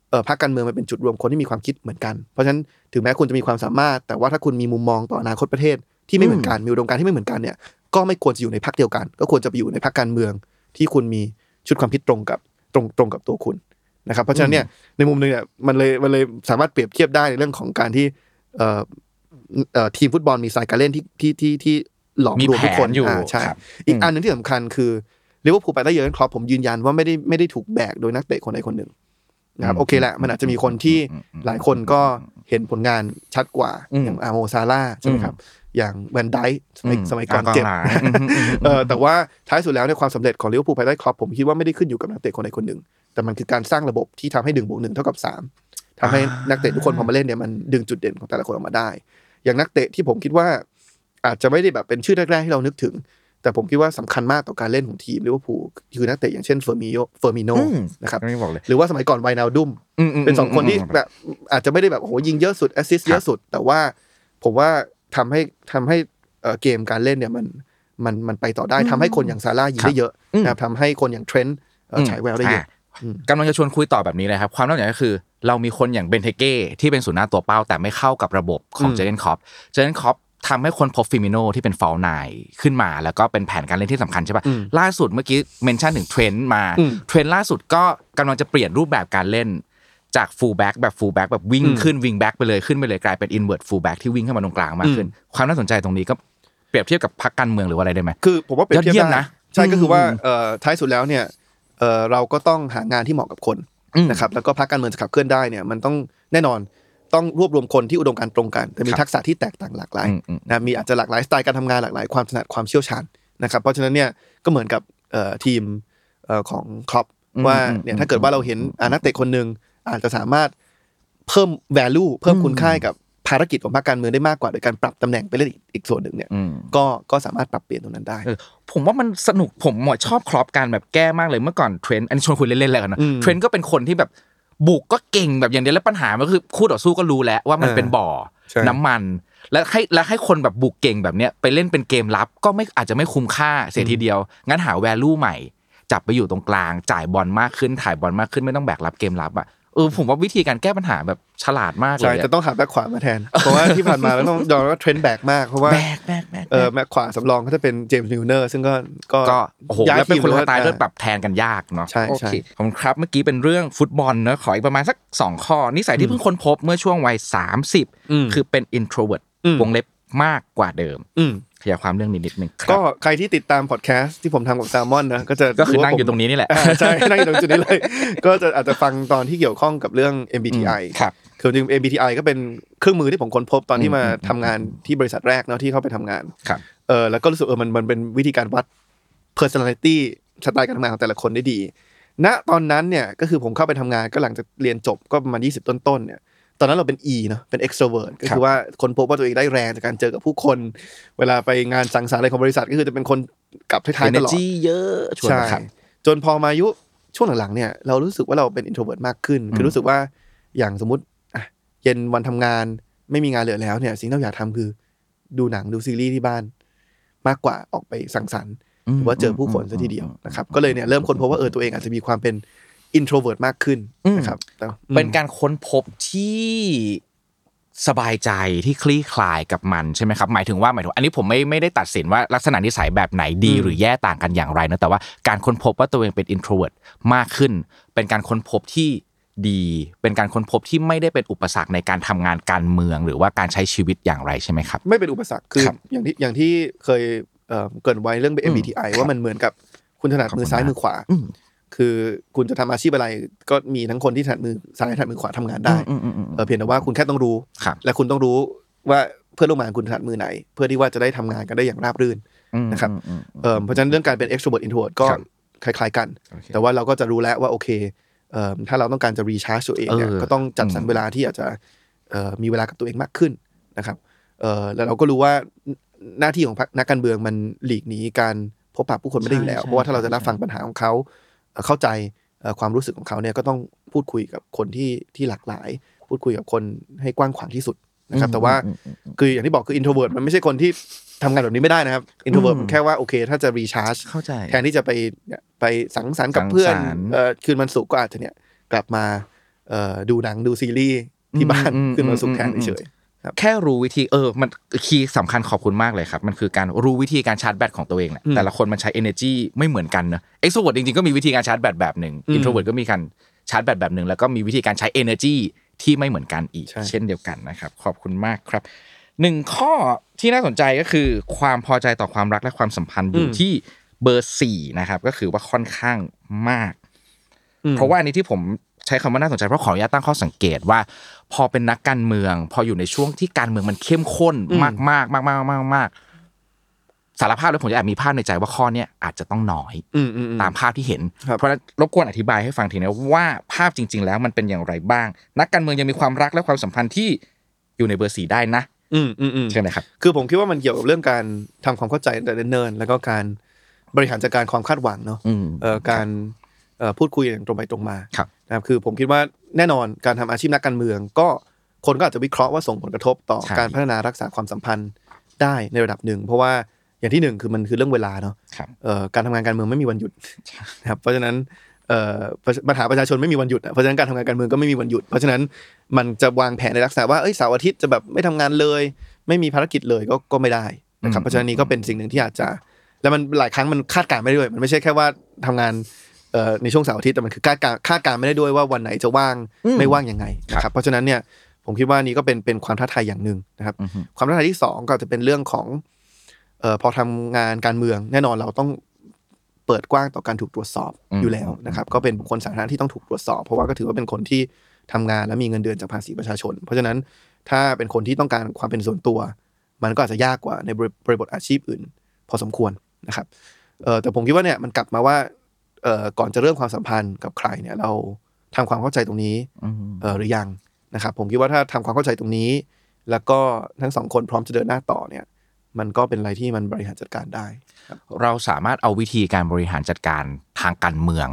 เออพรรคการเมืองมันเป็นจุดรวมคนที่มีความคิดเหมือนกัน เพราะฉะนั้นถึงแม้คุณจะมีความสามารถ แต่ว่าถ้าคุณมีมุมมองต่ออนาคตประเทศ ที่ไม่เหมือนกันมีอุดมการณ์ที่ไม่เหมือนกันเนี่ยก็ไม่ควรจะอยู่ในพรรคเดียวกัน ก็ควรจะไปอยู่ในพรรคการเมือง ที่คุณมีชุดความคิดตรงกับตรงตรงกับตัวคุณนะครับเพราะฉะนั้นเนี่ยในมุมหนึงเนี่ยมันเลยมันเลยสามารถเปรียบเทียบได้ในเรื่องของการที่เอ่อเอ่อทีมฟุตบอลมีสายการเล่นที่ที่ที่ที่หลอมมีรวมทุกคนแผนอยู่อ่าใช่ครับอีกอืมอันหนึงที่สำคัญคือลิเวอร์พูลไปได้เยอะคล็อปป์ผมยืนยันว่าไม่ได้ไม่ได้ถูกแบกโดยนักเตะคนใดคนหนึ่งนะครับโอเคแหละมันอาจจะมีคนที่หลายคนก็เห็นผลงานชัดกว่าอืมอย่างอาโมซาลาห์ใช่ไหมครับ อย่างแวนไดค์สมัยอืมสมัยก่อนอ่ากองเจ็บหลังอืมอืมอืมเออแต่ว่าท้ายสุดแล้วในยความสำเร็จของลิเวอร์พูลภายใต้คล็อปป์ผมคิดว่าไม่ได้ขึ้นอยู่กับนักเตะคนใดคนหนึ่ง แต่มันคือการสร้างระบบที่ทำให้หนึ่งบวกหนึ่งเท่ากับสามทำให้นักเตะทุกคนพอมาเล่นเนี่ยมันดึงจุดเด่นของแต่ละคนออกมาได้ อย่างนักเตะที่ผมคิดว่า อาจจะไม่ได้แบบเป็นชื่อแรกๆที่เรานึกถึง แต่ผมคิดว่าสำคัญมากต่อการเล่นของทีมลิเวอร์พูลคือนักเตะอย่างเช่นเฟอร์มิโนเฟอร์มิโนอืมนะครับไม่บอกเลยหรือว่าสมัยก่อนไวนาลดุมอืมมเป็นสองคนที่มแบบอาจจะไม่ได้แบบโอ้โหยิงเยอะสุด assist เยอะสุด แต่ว่าผมว่า ทำให้ทำให้เอ่อเกมการเล่นเนี่ยมันมันมันไปต่อได้ทำให้คนอย่างซาลาห์ยิงได้เยอะอืมนะครับทำให้คนอย่างเทรนต์เอ่ออฉายแววได้เยอะอืมกำลังจะชวนคุยต่อแบบนี้เลยครับ ความน่าสนใจก็คือ เรามีคนอย่างเบนเทเก้ที่เป็นศูนย์หน้าตัวเป้า แต่ไม่เข้ากับระบบของอืมเจเ n นคอปเจเ n นคอปทำให้คนพบฟีร์มิโนที่เป็น false nine ขึ้นมา แล้วก็เป็นแผนการเล่นที่สำคัญใช่ปะอืมล่าสุดเมื่อกี้ mention ถึงเทรนต์มาอืมเทรนต์ล่าสุดก็กำลังจะเปลี่ยนรูปแบบการเล่น จาก fullback แบบ fullback แบบวิ่งอืมขึ้นวิ่งแบ็กไปเลยขึ้นไปเลยกลายเป็นอินเว r ร์ฟูลแบ็กที่วิ่งเข้ามาตรงกลางมากขึ้น ความน่าสนใจตรงนี้ก็เปรียบเทียบกับพรรคการเมืองหรือว่าอะไรได้ไหมคือผมว่าเปรียบเทียบยอดเยี่ยมได้นะใช่ก็คือว่าอืมเอ่อท้ายสุดแล้วเนี่ยเอ่อเราก็ต้องหางานที่เหมาะกับคนอืมนะครับแล้วก็พรรคการเมืองจะขับเคลื่อนได้เนี่ยมันต้องแน่นอนต้องรวบรวมคนที่อุดมการณ์ตรงกัน แต่มีครับทักษะที่แตกต่างหลากหลายอืมอืมนะมีอาจจะหลากหลายสไตล์การทำงานหลากหลายความถนัดความเชี่ยวชาญนะครับเพราะฉะนั้นเนี่ยก็เหมือนกับเอ่อทีมเอ่อของครอปอืมว่าอืมเนี่ยถ้าเกิดว่าเราเห็นอ่านักเตะคนหนึ่ง อาจจะสามารถเพิ่ม value เพิ่มคุณค่าให้กับภารกิจของพรรคการเมืองได้มากกว่า โดยการปรับตำแหน่งไปเล่นอีกอีกส่วนหนึ่งเนี่ยอืมก็ก็สามารถปรับเปลี่ยนตรงนั้นได้เออผมว่ามันสนุกผมหมอชอบคล็อปป์การแบบแก้มากเลยเมื่อก่อนเทรนต์อันนี้ชวนคุยเล่นๆแล้วกันนะอืมเทรนต์ก็เป็นคนที่แบบบุกก็เก่งแบบอย่างเดียวแล้วปัญหามันคือคู่ต่อสู้ก็รู้แล้วว่ามันเออเป็นบ่อใช่น้ำมัน แล้วให้แล้วให้คนแบบบุกเก่งแบบเนี้ยไปเล่นเป็นเกมรับ ก็ไม่อาจจะไม่คุ้มค่าเสียทีเดียว งั้นหา value ใหม่ จับไปอยู่ตรงกลาง จ่ายบอลมากขึ้นถ่ายบอลมากขึ้นไม่ต้องแบกรับเกมรับอะ เออผมว่าวิธีการแก้ปัญหาแบบฉลาดมากเลยใช่แต่อะต้องหาแบ็คขวามาแทน เพราะว่าที่ผ่านมาเราต้องยอมรับว่าเทรนต์แบกมากเพราะว่าแบกแบกแบกเออแบ็คขวาสำรองก็จะเป็นเจมส์มิลเนอร์ซึ่งก็ก็ก็โอ้โหย้ายแล้วเป็นทีมคนละหรือสไตล์ว่าด้วยปรับแทนกันยากเนาะใช่โอใช่เคขอบคุณครับเมื่อกี้เป็นเรื่องฟุตบอลเนอะขออีกประมาณสักสองข้อ นิสัยที่เพิ่งค้นพบเมื่อช่วงวัย30 คือเป็น introvert อืมวงเล็บมากกว่าเดิมอืม ขยายความเรื่องนี้นิดนึงครับก็ใครที่ติดตามพอดแคสต์ที่ผมทำกับแซลมอนนะก็จะก็คือว่านั่งอยู่ผมตรงนี้นี่แหละอ่าใช่นั่งอยู่ตรงจุดนี้เลย ก็จะอาจจะฟังตอนที่เกี่ยวข้องกับเรื่อง MBTI ครับคือจริงๆ MBTI ก็เป็นเครื่องมือที่ผมค้นพบตอนที่มาอืมอืมทำงานที่บริษัทแรกเนาะที่เข้าไปทำงานครับเออแล้วก็รู้สึกเออมันมันเป็นวิธีการวัด personality สไตล์การทำงานของแต่ละคนได้ดีณตอนนั้นเนี่ยก็คือผมเข้าไปทำงานก็หลังจากเรียนจบก็ประมาณ20ต้นๆเนี่ย ตอนนั้นเราเป็น E เนาะเป็น extrovert ก็คือว่าคนพบว่าตัวเองได้แรงจากการเจอกับผู้คน เวลาไปงานสังสรรค์อะไรของบริษัทก็คือจะเป็นคนกลับท้ายๆตลอด energy เยอะชวนใช่มาครับจนพอมาอายุช่วงหลังๆเนี่ยเรารู้สึกว่าเราเป็น introvert มากขึ้น คือรู้สึกว่าอย่างสมมติอะเย็นวันทำงานไม่มีงานเหลือแล้วเนี่ยสิ่งที่เราอยากทำคือดูหนังดูซีรีส์ที่บ้าน มากกว่าออกไปสังสรรค์หรือว่าเจอผู้คนซะทีเดียวนะครับก็เลยเนี่ยเริ่มค้นพบว่าเออตัวเองอาจจะมีความเป็น introvert มากขึ้นนะครับแต่เป็นการค้นพบที่สบายใจที่คลี่คลายกับมันใช่ไหมครับหมายถึงว่าหมายถึงอันนี้ผมไม่ไม่ได้ตัดสินว่าลักษณะนิสัยแบบไหนดีหรือแย่ต่างกันอย่างไรนะแต่ว่าการค้นพบว่าตัวเองเป็น introvert มากขึ้น เป็นการค้นพบที่ดี เป็นการค้นพบที่ไม่ได้เป็นอุปสรรคในการทำงานการเมืองหรือว่าการใช้ชีวิตอย่างไรใช่ไหมครับ ไม่เป็นอุปสรรคคือครับอย่างที่อย่างที่เคยเอ่อเกรินไว้เรื่อง MBTI ว่ามันเหมือนกับคุณถนัดมือซ้ายมือขวาอืม คือคุณจะทำอาชีพอะไร ก็มีทั้งคนที่ถนัดมือซ้ายถนัดมือขวาทำงานได้อืมอืมอืมเออเพียงแต่ว่าคุณแค่ต้องรู้ครับและคุณต้องรู้ว่าเพื่อนร่วมงานคุณถนัดมือไหน เพื่อที่ว่าจะได้ทำงานกันได้อย่างราบรื่นอืมนะครับอืมอืมเออเพราะฉะนั้นเรื่องการเป็น extrovert introvert ก็ครับคล้าย ๆ กันโอเคแต่ว่าเราก็จะรู้แล้วว่าโอเคเอ่อถ้าเราต้องการจะ recharge ตัวเองเนี่ยเออก็ต้องจัดสรรอืมเวลาที่อาจจะเอ่อมีเวลากับตัวเองมากขึ้นนะครับเอ่อแล้วเราก็รู้ว่าหน้าที่ของพรรคนักการเมืองมันหลีกหนีการพบปะผู้คนไม่ได้อยู่แล้ว เพราะว่าถ้าเราจะรับฟังปัญหาของเขา เอ่อเข้าใจเอ่อความรู้สึกของเขาเนี่ยก็ต้องพูดคุยกับคนที่ที่หลากหลาย พูดคุยกับคนให้กว้างขวางที่สุดนะครับ แต่ว่าคืออย่างที่บอกคือ introvert มันไม่ใช่คนที่ทำงานแบบนี้ไม่ได้นะครับ introvert อืมมันแค่ว่าโอเค ถ้าจะ recharge เข้าใจ แทนที่จะไปเนี่ยไปสังสรรค์กับเพื่อนสังสรรค์ เอ่อคืนวันศุกร์ก็อาจจะเนี่ยกลับมาเอ่อดูหนังดูซีรีส์ที่บ้านอืมคืนวันศุกร์แทนอืมเฉย แค่รู้วิธีเออมันคีย์สำคัญขอบคุณมากเลยครับ มันคือการรู้วิธีการชาร์จแบตของตัวเองแหละแต่ละคนมันใช้ energy ไม่เหมือนกันเนอะ extrovert จริงๆก็มีวิธีการชาร์จแบตแบบหนึ่ง introvert ก็มีการชาร์จแบตแบบหนึ่งแล้วก็มีวิธีการใช้ energy ที่ไม่เหมือนกันอีก เช่นเดียวกันนะครับ ขอบคุณมากครับหนึ่งข้อที่น่าสนใจก็คือ ความพอใจต่อความรักและความสัมพันธ์อยู่ที่เบอร์สี่นะครับ ก็คือว่าค่อนข้างมาก เพราะว่าอันนี้ที่ผม ใช้คำว่าน่าสนใจเพราะขออนุญาตตั้งข้อสังเกตว่า พอเป็นนักการเมือง พออยู่ในช่วงที่การเมืองมันเข้มข้นมากมากมากมากมากมากสารภาพแล้วผมจะแอบมีภาพในใจว่าข้อเนี้ยอาจจะต้องน้อยๆอืมอืมอืมตามภาพที่เห็นครับเพราะฉะนั้นรบกวนอธิบายให้ฟังทีนะว่าภาพจริง ๆ แล้วมันเป็นอย่างไรบ้าง นักการเมืองยังมีความรักและความสัมพันธ์ที่อยู่ในเบอร์สี่ได้นะอืมอืมอืมใช่ไหมครับคือผมคิดว่ามันเกี่ยวกับเรื่องการทำความเข้าใจแต่เนิ่นๆแล้วก็การบริหารจัดการความคาดหวังเนาะอืมเอ่อการเอ่อพูดคุยอย่างตรงไปตรงมาครับ นะครับคือผมคิดว่าแน่นอนการทำอาชีพนักการเมือง ก็คนก็อาจจะวิเคราะห์ว่าส่งผลกระทบต่อใช่การพัฒนารักษาความสัมพันธ์ได้ในระดับหนึ่ง เพราะว่าอย่างที่หนึ่งคือมันคือเรื่องเวลาเนาะครับเอ่อการทำงานการเมืองไม่มีวันหยุดนะครับเพราะฉะนั้นเอ่อปัญหาประชาชนไม่มีวันหยุดอะเพราะฉะนั้นการทำงานการเมืองก็ไม่มีวันหยุด เพราะฉะนั้นมันจะวางแผนในลักษณะว่าเอ้ยเสาร์อาทิตย์จะแบบไม่ทำงานเลย ไม่มีภารกิจเลยก็ก็ไม่ได้นะครับอืมเพราะฉะนั้นนี้ก็เป็นสิ่งหนึ่งที่อาจจะ แล้วมันหลายครั้งมันคาดการณ์ไม่ได้ด้วยมันไม่ใช่แค่ว่าทำงานเอ่อ ในช่วงเสาร์อาทิตย์แต่มันคือคาดการณ์คาดการณ์ไม่ได้ด้วยว่าวันไหนจะว่างอืมไม่ว่างยังไงนะคครัรับบเพราะฉะนั้นเนี่ยผมคิดว่านี่ก็เป็นเป็นความท้าทายอย่างหนึ่งนะครับอือฮึความท้าทายที่สองก็จะเป็นเรื่องของเอ่อพอทำงานการเมืองแน่นอนเราต้องเปิดกว้างต่อการถูกตรวจสอบอืมอยู่แล้วนะครับ ก็เป็นบุคคลสาธารณะที่ต้องถูกตรวจสอบ เพราะว่าก็ถือว่าเป็นคนที่ทำงานและมีเงินเดือนจากภาษีประชาชน เพราะฉะนั้นถ้าเป็นคนที่ต้องการความเป็นส่วนตัว มันก็อาจจะยากกว่าในบริบริบทอาชีพอื่น พอสมควรนะครับเออแต่ผมคิดว่าเนี่ยมันกลับมาว่าเออ ก่อนจะเริ่มความสัมพันธ์กับใครเนี่ยเราทำความเข้าใจตรงนี้อืมเออหรือยังนะครับผมคิดว่าถ้าทำความเข้าใจตรงนี้ แล้วก็ทั้งสองคนพร้อมจะเดินหน้าต่อเนี่ย มันก็เป็นอะไรที่มันบริหารจัดการได้ เราสามารถเอาวิธีการบริหารจัดการทางการเมือง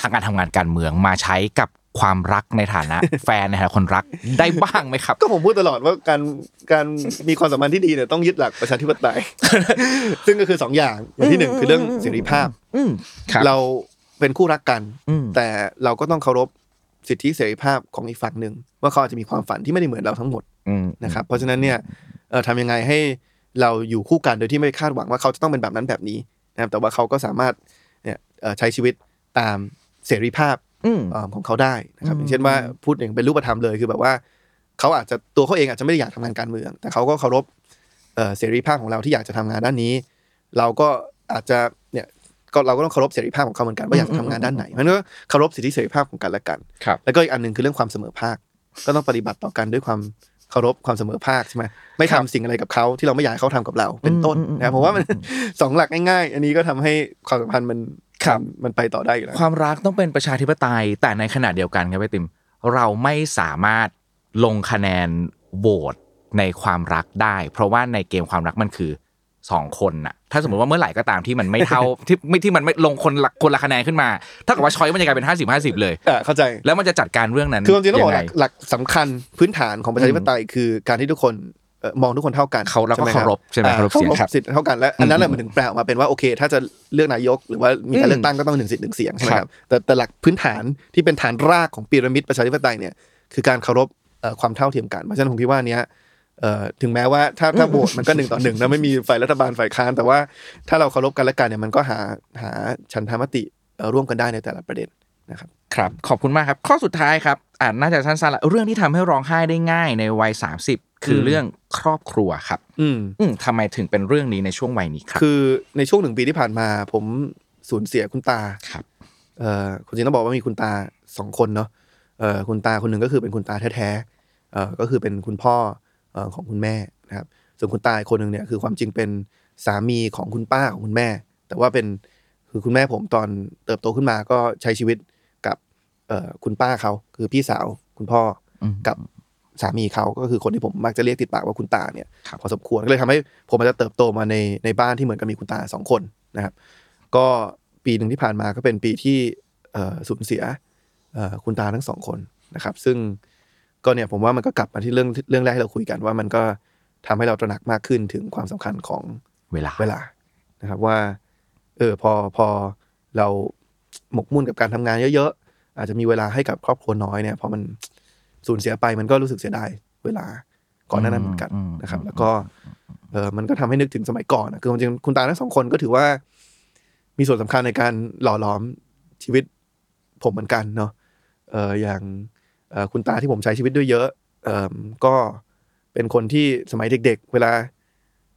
ทางการทำงานการเมืองมาใช้กับ ความรักในฐานะ แฟนในฐานะคนรักได้บ้างไหมครับ ก็ผมพูดตลอดว่าการการมีความสัมพันธ์ที่ดีเนี่ยต้องยึดหลักประชาธิปไตย ซึ่งก็คือสองอย่างอย่างที่หนึ่งคือเรื่องเสรีภาพอืมครับเราเป็นคู่รักกันอืมแต่เราก็ต้องเคารพสิทธิเสรีภาพของอีกฝั่งหนึ่งว่าเขาอาจจะมีความฝันที่ไม่ได้เหมือนเราทั้งหมดอืมนะครับ เพราะฉะนั้นเนี่ยเอ่อทำยังไงให้เราอยู่คู่กันโดยที่ไม่คาดหวังว่าเขาจะต้องเป็นแบบนั้นแบบนี้นะครับแต่ว่าเขาก็สามารถเนี่ยเอ่อใช้ชีวิตตามเสรีภาพอืมเอ่อ ของเขาได้นะครับอืมอย่างเช่นว่าพูดอย่างเป็นรูปธรรมเลยคือแบบว่าเขาอาจจะตัวเขาเองอาจจะไม่ได้อยากทำงานการเมือง แต่เขาก็เคารพเอ่อเสรีภาพของเราที่อยากจะทำงานด้านนี้ เราก็อาจจะเนี่ยก็เราก็ต้องเคารพเสรีภาพของเขาเหมือนกันว่าอยากจะทำงานด้านไหนมันก็เคารพสิทธิเสรีภาพของกันและกันครับแล้วก็อีกอันหนึ่งคือเรื่องความเสมอภาค ก็ต้องปฏิบัติต่อกันด้วยความเคารพความเสมอภาคใช่ไหมไม่ทำสิ่งอะไรกับเขาที่เราไม่อยากให้เขาทำกับเราเป็นต้นอืมอืมนะครับผมว่ามันสองหลักง่ายๆ อันนี้ก็ทำให้ความสัมพันธ์มัน ครับมันไปต่อได้อยู่แล้วความรักต้องเป็นประชาธิปไตย แต่ในขณะเดียวกันครับพี่ติม เราไม่สามารถลงคะแนนโหวตในความรักได้ เพราะว่าในเกมความรักมันคือสองคนน่ะ ถ้าสมมติว่าเมื่อไหร่ก็ตามที่มันไม่เท่าที่ไม่ที่มันไม่ลงคนละคนละคะแนนขึ้นมาถ้ากับว่าช้อยมันจะกลายเป็นห้าสิบห้าสิบเลยอ่าเข้าใจแล้วมันจะจัดการเรื่องนั้นคือความจริงต้องบอกยัหลักหลักสำคัญพื้นฐานของประชาธิปไตยคือการที่ทุกคนเอ่อ มองทุกคนเท่ากันเขาแล้วก็ใช่ไหมเคารพใช่ไหมอ่เคารพเสียงครับสิทธิ์เท่ากันและอันนั้นแหละมันถึงแปลออกมาเป็นว่าโอเค ถ้าจะเลือกนายกหรือว่ามีการเลือกตั้งก็ต้องหนึ่งสิทธิ์หนึ่งเสียงใช่ไหมคครัรับบแต่แต่หลักพื้นฐานที่เป็นฐานรากของพีระมิดประชาธิปไตยเนี่ยคือการเคารพเอ่อความเท่าเทียมกันเพราะฉะนั้นผมคิดว่าอันเนี้ยเอ่อถึงแม้ว่าถ้าถ้าโหวตมันก็หนึ่งต่อหนึ่งแล้วไม่มีฝ่ายรัฐบาลฝ่ายค้านแต่ว่าถ้าเราเคารพกันและกันเนี่ยมันก็หาหาชันธรรมติเอ่อร่วมกันได้ในแต่ละประเด็น นะครับครับขอบคุณมากครับ ข้อสุดท้ายครับอ่าน่าจะสั้นๆละเรื่องที่ทำให้ร้องไห้ได้ง่ายในวัย 30 คืออมเรื่องครอบครัวครับอืมอืมทำไมถึงเป็นเรื่องนี้ในช่วงวัยนี้ครับ คือในช่วงหนึ่งปีที่ผ่านมา ผมสูญเสียคุณตาครับเอ่อคุณจริงต้องบอกว่ามีคุณตาสองคนเนาะเอ่อคุณตาคนหนึ่งก็คือเป็นคุณตาแท้ๆเอ่อก็คือเป็นคุณพ่อเอ่อของคุณแม่นะครับส่วนคุณตาอีกคนหนึ่งเนี่ยคือความจริงเป็นสามีของคุณป้าของคุณแม่ แต่ว่าเป็นคือคุณแม่ผมตอนเติบโตขึ้นมาก็ใช้ชีวิตกับเอ่อ คุณป้าเขาคือพี่สาวคุณพ่ออมกับสามีเขาก็คือคนที่ผมมักจะเรียกติดปากว่าคุณตาเนี่ยครับพอสมควรก็เลยทำให้ผมอาจจะเติบโตมาในในบ้านที่เหมือนกับมีคุณตาสองคนนะครับ ก็ปีหนึ่งที่ผ่านมาก็เป็นปีที่เอ่อสูญเสียเอ่อคุณตาทั้งสองคนนะครับ ซึ่งก็เนี่ยผมว่ามันก็กลับมาที่เรื่องเรื่องแรกที่เราคุยกันว่ามันก็ทำให้เราตระหนักมากขึ้นถึงความสำคัญของเวลาเวลานะครับว่า เออพอพอเราหมกมุ่นกับการทำงานเยอะๆ อาจจะมีเวลาให้กับครอบครัวน้อยเนี่ยพอมันสูญเสียไปมันก็รู้สึกเสียดายเวลาก่อนหน้านั้นเหมือนกันอืมนะครับอืมแล้วก็เออมันก็ทำให้นึกถึงสมัยก่อนนะคือจริงๆคุณตาทั้งสองคนก็ถือว่า มีส่วนสำคัญในการหล่อหลอมชีวิตผมเหมือนกันเนาะเอออย่างเอ่อคุณตาที่ผมใช้ชีวิตด้วยเยอะเออก็เป็นคนที่สมัยเด็ก ๆ เวลา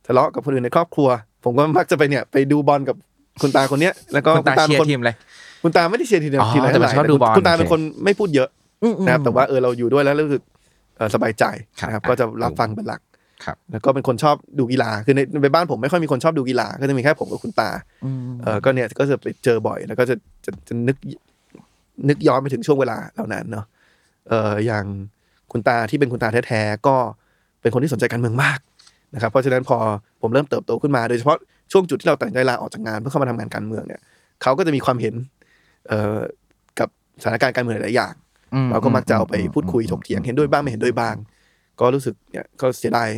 ทะเลาะกับคนอื่นในครอบครัว ผมก็มักจะไปเนี่ย ไปดูบอลกับคุณตาคนเนี้ย แล้วก็คุณตาเชียป็นร์คนทีมอะไร คุณตาไม่ได้เชียร์ทีมอ๋อทีมไหนแต่มันเท่าไหร่ชอบดูบอลคุณตาเป็นโอเคคนไม่พูดเยอะนะครับแต่ว่าเออเราอยู่ด้วยแล้วรู้สึกเอ่อสบายใจครับนะครับก็จะรับฟังเป็นหลักครับแล้วก็เป็นคนชอบดูกีฬาคือในในบ้านผมไม่ค่อยมีคนชอบดูกีฬาก็จะมีแค่ผมกับคุณตาอืมเออก็เนี่ยก็จะไปเจอบ่อย แล้วก็จะจะจะนึกนึกย้อนไปถึงช่วงเวลาเหล่านั้นเนาะเอออย่างคุณตาที่เป็นคุณตาแท้ๆก็เป็นคนที่สนใจการเมืองมากนะครับเพราะฉะนั้นพอผมเริ่มเติบโตขึ้นมาโดยเฉพาะช่วงจุดที่เราตัดสินใจลาออกจากงานเพื่อเข้ามาทำงานการเมืองเนี่ยเขาก็จะมีความเห็นเอ่อ กับสถานการณ์การเมืองหลายๆอย่างอืเราก็มักจะเอาไปพูดคุยถกเถียงเห็นด้วยบ้างไม่เห็นด้วยบ้าง ก็รู้สึกเนี่ยก็เสียดาย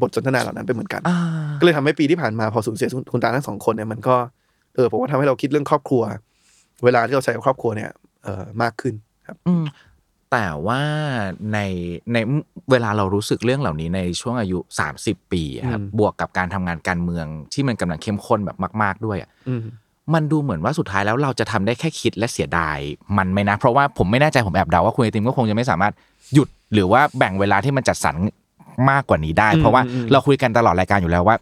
บทสนทนาเหล่านั้นไปเหมือนกันอ่าก็เลยทำให้ปีที่ผ่านมาพอสูญเสียคุณตาทั้งสองคนเนี่ยมันก็เออผมว่าทำให้เราคิดเรื่องครอบครัว เวลาที่เราใช้กับครอบครัวเนี่ยเออมากขึ้นครับอืมแต่ว่าในในเวลาเรารู้สึกเรื่องเหล่านี้ในช่วงอายุ 30 ปีอะครับอืมบวกกับการทำงานการเมืองที่มันกำลังเข้มข้นแบบมาก ๆด้วยอะอื มมันดูเหมือนว่าสุดท้ายแล้วเราจะทำได้แค่คิดและเสียดายมันไหมนะ เพราะว่าผมไม่แน่ใจผมแอบเดาว่าคุณไอติมก็คงจะไม่สามารถหยุดหรือว่าแบ่งเวลาที่มันจัดสรรมากกว่านี้ได้อืมเพราะว่าอืมเราคุยกันตลอดรายการอยู่แล้วว่า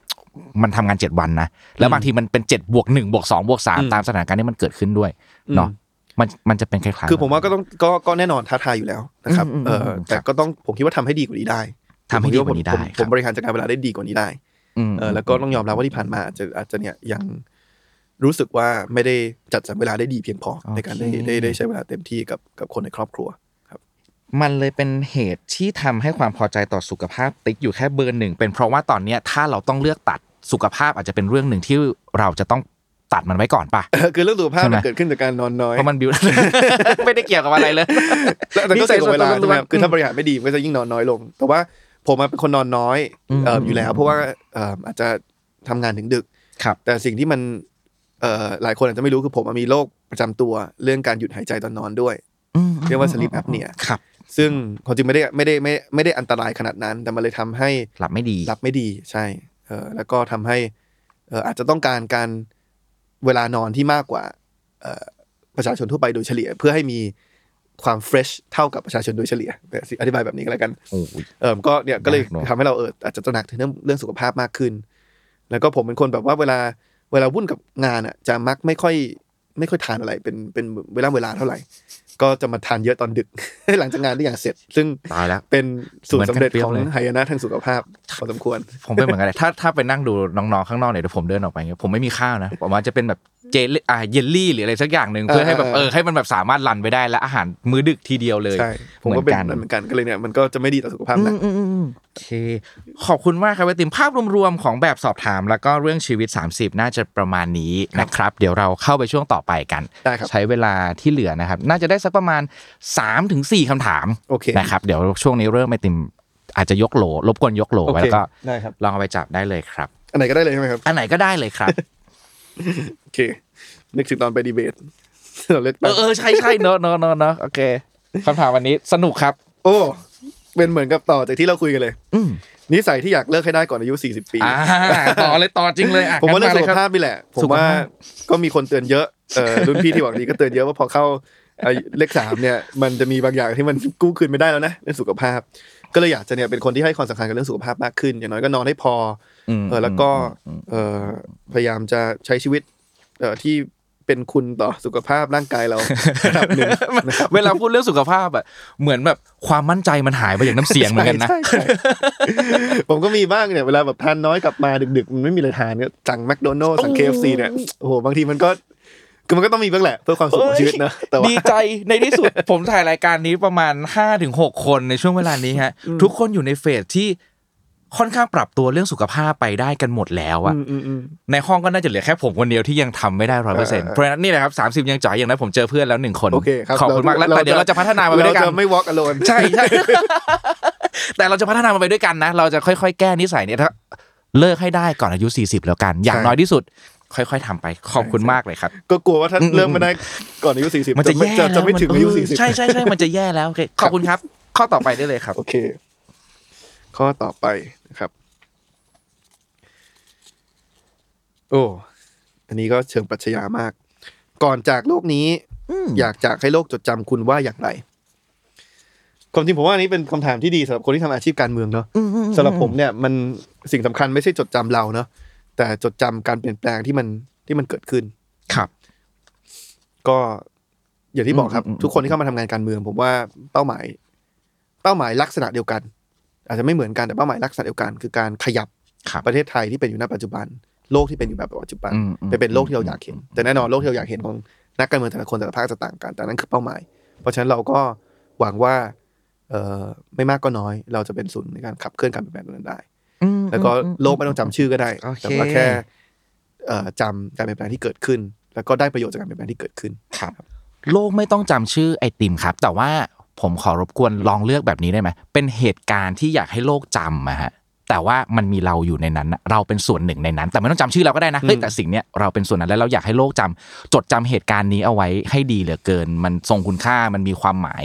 มันทำงานเจ็ดวันนะแล้วบางทีมันเป็นเจ็ดบวกหนึ่งบวกสองบวกสามอืมตามสถานการณ์ที่มันเกิดขึ้นด้วยเนาะมันมันจะเป็นคล้ายๆคือผมว่าก็ต้องก็ก็แน่นอนท้าทายอยู่แล้วนะครับอืมอืมเอออืมแต่ครับก็ต้องผมคิดว่าทำให้ดีกว่านี้ได้ทำให้ดีกว่านี้ได้ผมคผรับมบริหารจัดการเวลาได้ดีกว่านี้ได้อืมเออแล้วก็ต้องยอมรับว่าที่ผ่านมาอาจจะอาจจะเนี่ยยัง รู้สึกว่าไม่ได้จัดสรรเวลาได้ดีเพียงพอ ในการได้ได้ได้ใช้เวลาเต็มที่กับกับคนในครอบครัวมันเลยเป็นเหตุที่ทำให้ความพอใจต่อสุขภาพติ๊กอยู่แค่เบอร์หนึ่งเป็นเพราะว่าตอนเนี้ยถ้าเราต้องเลือกตัดสุขภาพอาจจะเป็นเรื่องหนึ่งที่เราจะต้องตัดมันไว้ก่อนป่ะคือเรื่องสุขภาพใช่ไหมมันเกิดขึ้นจากการนอนน้อยเพราะมันบิวไม่ได้เกี่ยวกับอะไรเลยแล้วแต่ก็เกี่ยวกับเวลานิสัยส่วนตัวใช่ไหมครับล้วนๆคือถ้าบริหารไม่ดีมันก็จะยิ่งนอนน้อยลง แต่ว่าผมอะเป็นคนนอนน้อยอืมเอ่ออยู่แล้ว เพราะว่าเอ่ออาจจะทำงานถึงดึกครับแต่สิ่งที่มันเอ่อ หลายคนอาจจะไม่รู้คือผมอะมีโรคประจำตัวเรื่องการหยุดหายใจตอนนอนด้วยเรียกว่า sleep apnea ครับ ซึ่งความจริงไม่ได้ไม่ได้ไม่ไม่ได้อันตรายขนาดนั้น แต่มันเลยทำให้หลับไม่ดีหลับไม่ดีใช่เออแล้วก็ทำให้เอ่ออาจจะต้องการการเวลานอนที่มากกว่าเอ่อประชาชนทั่วไปโดยเฉลี่ย เพื่อให้มีความเฟรชเท่ากับประชาชนโดยเฉลี่ยอธิบายแบบนี้ก็แล้วกันโอ้ยเออก็เนี่ยก็เลยยากเนอะทำให้เราเอออาจจะตระหนักถึงเรื่องเรื่องสุขภาพมากขึ้น แล้วก็ผมเป็นคนแบบว่าเวลา เวลาวุ่นกับงานอะจะมักไม่ค่อยไม่ค่อยทานอะไรเป็นเป็นเวลาเวลาเท่าไหร่ ก็จะมาทานเยอะตอนดึก หลังจากงานที่อย่างเสร็จ ซึ่งตายแล้วเป็นสูตรสำเร็จเหมือนกันเปรี้ยขวองเลยหายนะทางสุขภาพพอสมควร ผมเป็นเหมือนกันเลยถ้าถ้าไปนั่งดูน้องๆข้างนอกเนี่ยเดี๋ยวผมเดินออกไปเงี้ยผมไม่มีข้าวนะผมว่าจะเป็นแบบ เจลอ่าเยลลี่หรืออะไรสักอย่างหนึ่งเพื่อให้แบบเอเอออให้มันแบบสามารถรันไปได้และอาหารมื้อดึกทีเดียวเลยใช่ผมก็เป็นเหมือนกันก็เลยเนี่ยมันก็จะไม่ดีต่อสุขภาพนะอืมอืมอืมโอเค ขอบคุณมากครับไอติมภาพรวมๆของแบบสอบถาม แล้วก็เรื่องชีวิต 30 น่าจะประมาณนี้นะครับ เดี๋ยวเราเข้าไปช่วงต่อไปกันได้ครับใช้เวลาที่เหลือนะครับ น่าจะได้สักประมาณ3-4ถึงคำถามโอเคนะครับเดี๋ยวช่วงนี้เริ่มไอติมอาจจะยกโหลรบกวนยกโหลโอไว้เคแล้วก็ได้ครับลองเอาไปจับได้เลยครับ อันไหนก็ได้เลยใช่ไหมครับ อันไหนก็ได้เลยครับ โอเค นึกถึงตอนไปดีเบตเราเลือกเอตั้งอเออใช่ใช่เนอะเนอะเนอะเนอะโอเคคำถามวันนี้สนุกครับ โอ้เป็นเหมือนกับต่อจากที่เราคุยกันเลยอืมนิสัยที่อยากเลิกให้ได้ก่อนอายุ 40 ปีอ่าต่อเลยต่อจริงเลยอะผมว่าเรื่องงั้สุนขลยคภาบพนี่แหละ ผมสุขว่าภาพก็มีคนเตือนเยอะเออรุ่นพี่ที่หวังดีก็เตือนเยอะว่าพอเข้าอายุเลขสามเนี่ย มันจะมีบางอย่างที่มันกู้คืนไม่ได้แล้วนะเรื่องสุขภาพ ก็เลยอยากจะเนี่ยเป็นคนที่ให้ความสำคัญกับเรื่องสุขภาพมากขึ้น อย่างน้อยก็นอนให้พออมเออแล้วก็เออพยายามจะใช้ชีวิตเออที่ เป็นคุณต่อสุขภาพร่างกายเราระดับหนึ่งนะครับเวลาพูดเรื่องสุขภาพอะเหมือนแบบความมั่นใจมันหายไปอย่างน้ำเสียงเหมือนกันนะใช่ใช่ใช่ผมก็มีบ้างเนี่ยเวลาแบบทานน้อยกลับมาดึกๆมันไม่มีอะไรทานก็สั่งแมคโดนัลด์สั่งเคฟซีเนี่ยโอ้โหบางทีมันก็คือมันก็ต้องมีบ้างแหละเพื่อความสุขของชีวิตนะแต่ว่าดีใจในที่สุดผมถ่ายรายการนี้ประมาณ5้าถึงหคนในช่วงเวลานี้ฮะ ทุกคนอยู่ในเฟสที่ ค่อนข้างปรับตัวเรื่องสุขภาพไปได้กันหมดแล้วอะอืมอืมอืมในห้องก็น่าจะเหลือแค่ผมคนเดียวที่ยังทำไม่ได้ร้อยเปอร์เซ็นต์เออเพราะฉะนั้นนี่แหละครับสามสิบยังจ่อยอย่างนั้นผมเจอเพื่อนแล้วหนึ่งคนโอเคครับขอบคุณมากแล้วแต่เดี๋ยวเราจะพัฒนามาไปด้วยกันเราจะไม่ walk alone ใช่ใช่แต่เราจะพัฒนามันไปด้วยกันนะ เราจะค่อยๆ แก้นิสัยเนี่ยถ้าเลิกให้ได้ก่อนอายุ 40 แล้วกัน อย่างใช่น้อยที่สุด ค่อยๆทำไปขอบคุณมากเลยครับ ก็กลัวว่าถ้าอืมเริ่มไม่ได้ก่อนอายุสี่สิบมันจะแย่จะแล้วจะไม่ถึงอายุมันสี่สิบใช่ใช่ใช่มันจะแย่แล้วโอเคขอบคุณครับ ข้อต่อไปได้เลยครับโอเค ข้อต่อไปนะครับ โอ้ อันนี้ก็เชิงปรัชญามาก ก่อนจากโลกนี้ อยากจากให้โลกจดจำคุณว่าอย่างไรความจริงผมว่าอันนี้เป็นคำถามที่ดีสำหรับคนที่ทำอาชีพการเมืองเนาะสำหรับผมเนี่ยมันสิ่งสำคัญไม่ใช่จดจำเราเนาะแต่จดจำการเปลี่ยนแปลงที่มันที่มันเกิดขึ้นครับ ก็อย่างที่บอกครับอืมอืมทุกคนที่เข้ามาทำงานการเมือง ผมว่าเป้าหมาย เป้าหมายลักษณะเดียวกัน อาจจะไม่เหมือนกันแต่เป้าหมายลักษณะเดียวกัน คือการขยับครับประเทศไทยที่เป็นอยู่ณปัจจุบัน โลกที่เป็นอยู่แบบปัจจุบันอืมอืมไปเป็นโลกที่เราอยากเห็น แต่แน่นอนโลกที่เราอยากเห็นของนักการเมืองแต่ละคนแต่ละภาคจะต่างกัน แต่นั่นคือเป้าหมาย เพราะฉะนั้นเราก็หวังว่าเอ่อไม่มากก็น้อยเราจะเป็นศูนย์ในการขับเคลื่อนการเปลี่ยนแปลงนั้นได้อืมแล้วก็อืมโลกไม่ต้องจำชื่อก็ได้โอเคแต่ว่าแค่เอ่อจำการเปลี่ยนแปลงที่เกิดขึ้น แล้วก็ได้ประโยชน์จากการเปลี่ยนแปลงที่เกิดขึ้นครับ โลกไม่ต้องจำชื่อไอติมครับ แต่ว่า ผมขอรบกวนลองเลือกแบบนี้ได้ไหมเป็นเหตุการณ์ที่อยากให้โลกจำอะฮะแต่ว่ามันมีเราอยู่ในนั้นน่ะเราเป็นส่วนหนึ่งในนั้น แต่ไม่ต้องจำชื่อเราก็ได้นะเฮ้ยแต่สิ่งเนี้ยเราเป็นส่วนนั้นแล้วเราอยากให้โลกจำจดจำเหตุการณ์นี้เอาไว้ให้ดีเหลือเกิน มันทรงคุณค่ามันมีความหมาย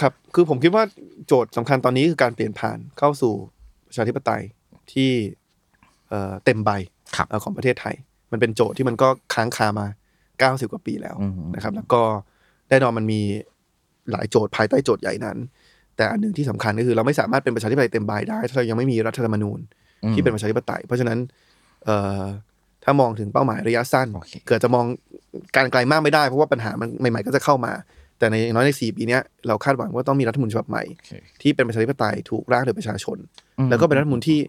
ครับ คือผมคิดว่าโจทย์สำคัญตอนนี้คือการเปลี่ยนผ่านเข้าสู่ประชาธิปไตยที่เอ่อเต็มใบครับเอ่อของประเทศไทย มันเป็นโจทย์ที่มันก็ค้างคามา 90 กว่าปีแล้วอืมนะครับ แล้วก็แน่นอนมันมี หลายโจทย์ภายใต้โจทย์ใหญ่นั้น แต่อันหนึ่งที่สำคัญก็คือเราไม่สามารถเป็นประชาธิปไตยเต็มใบได้ ถ้าเรายังไม่มีรัฐธรรมนูญที่เป็นประชาธิปไตย เพราะฉะนั้นเอ่อถ้ามองถึงเป้าหมายระยะสั้นโอเคเกิดจะมองการไกลมากไม่ได้เพราะว่าปัญหามันใหม่ๆก็จะเข้ามา แต่ในอย่างน้อยในสี่ปีเนี้ยเราคาดหวังว่าต้องมีรัฐธรรมนูญฉบับใหม่ ที่เป็นประชาธิปไตยถูกร่างโดยประชาชนอืมแล้วก็เป็นรัฐธรรมนูญที่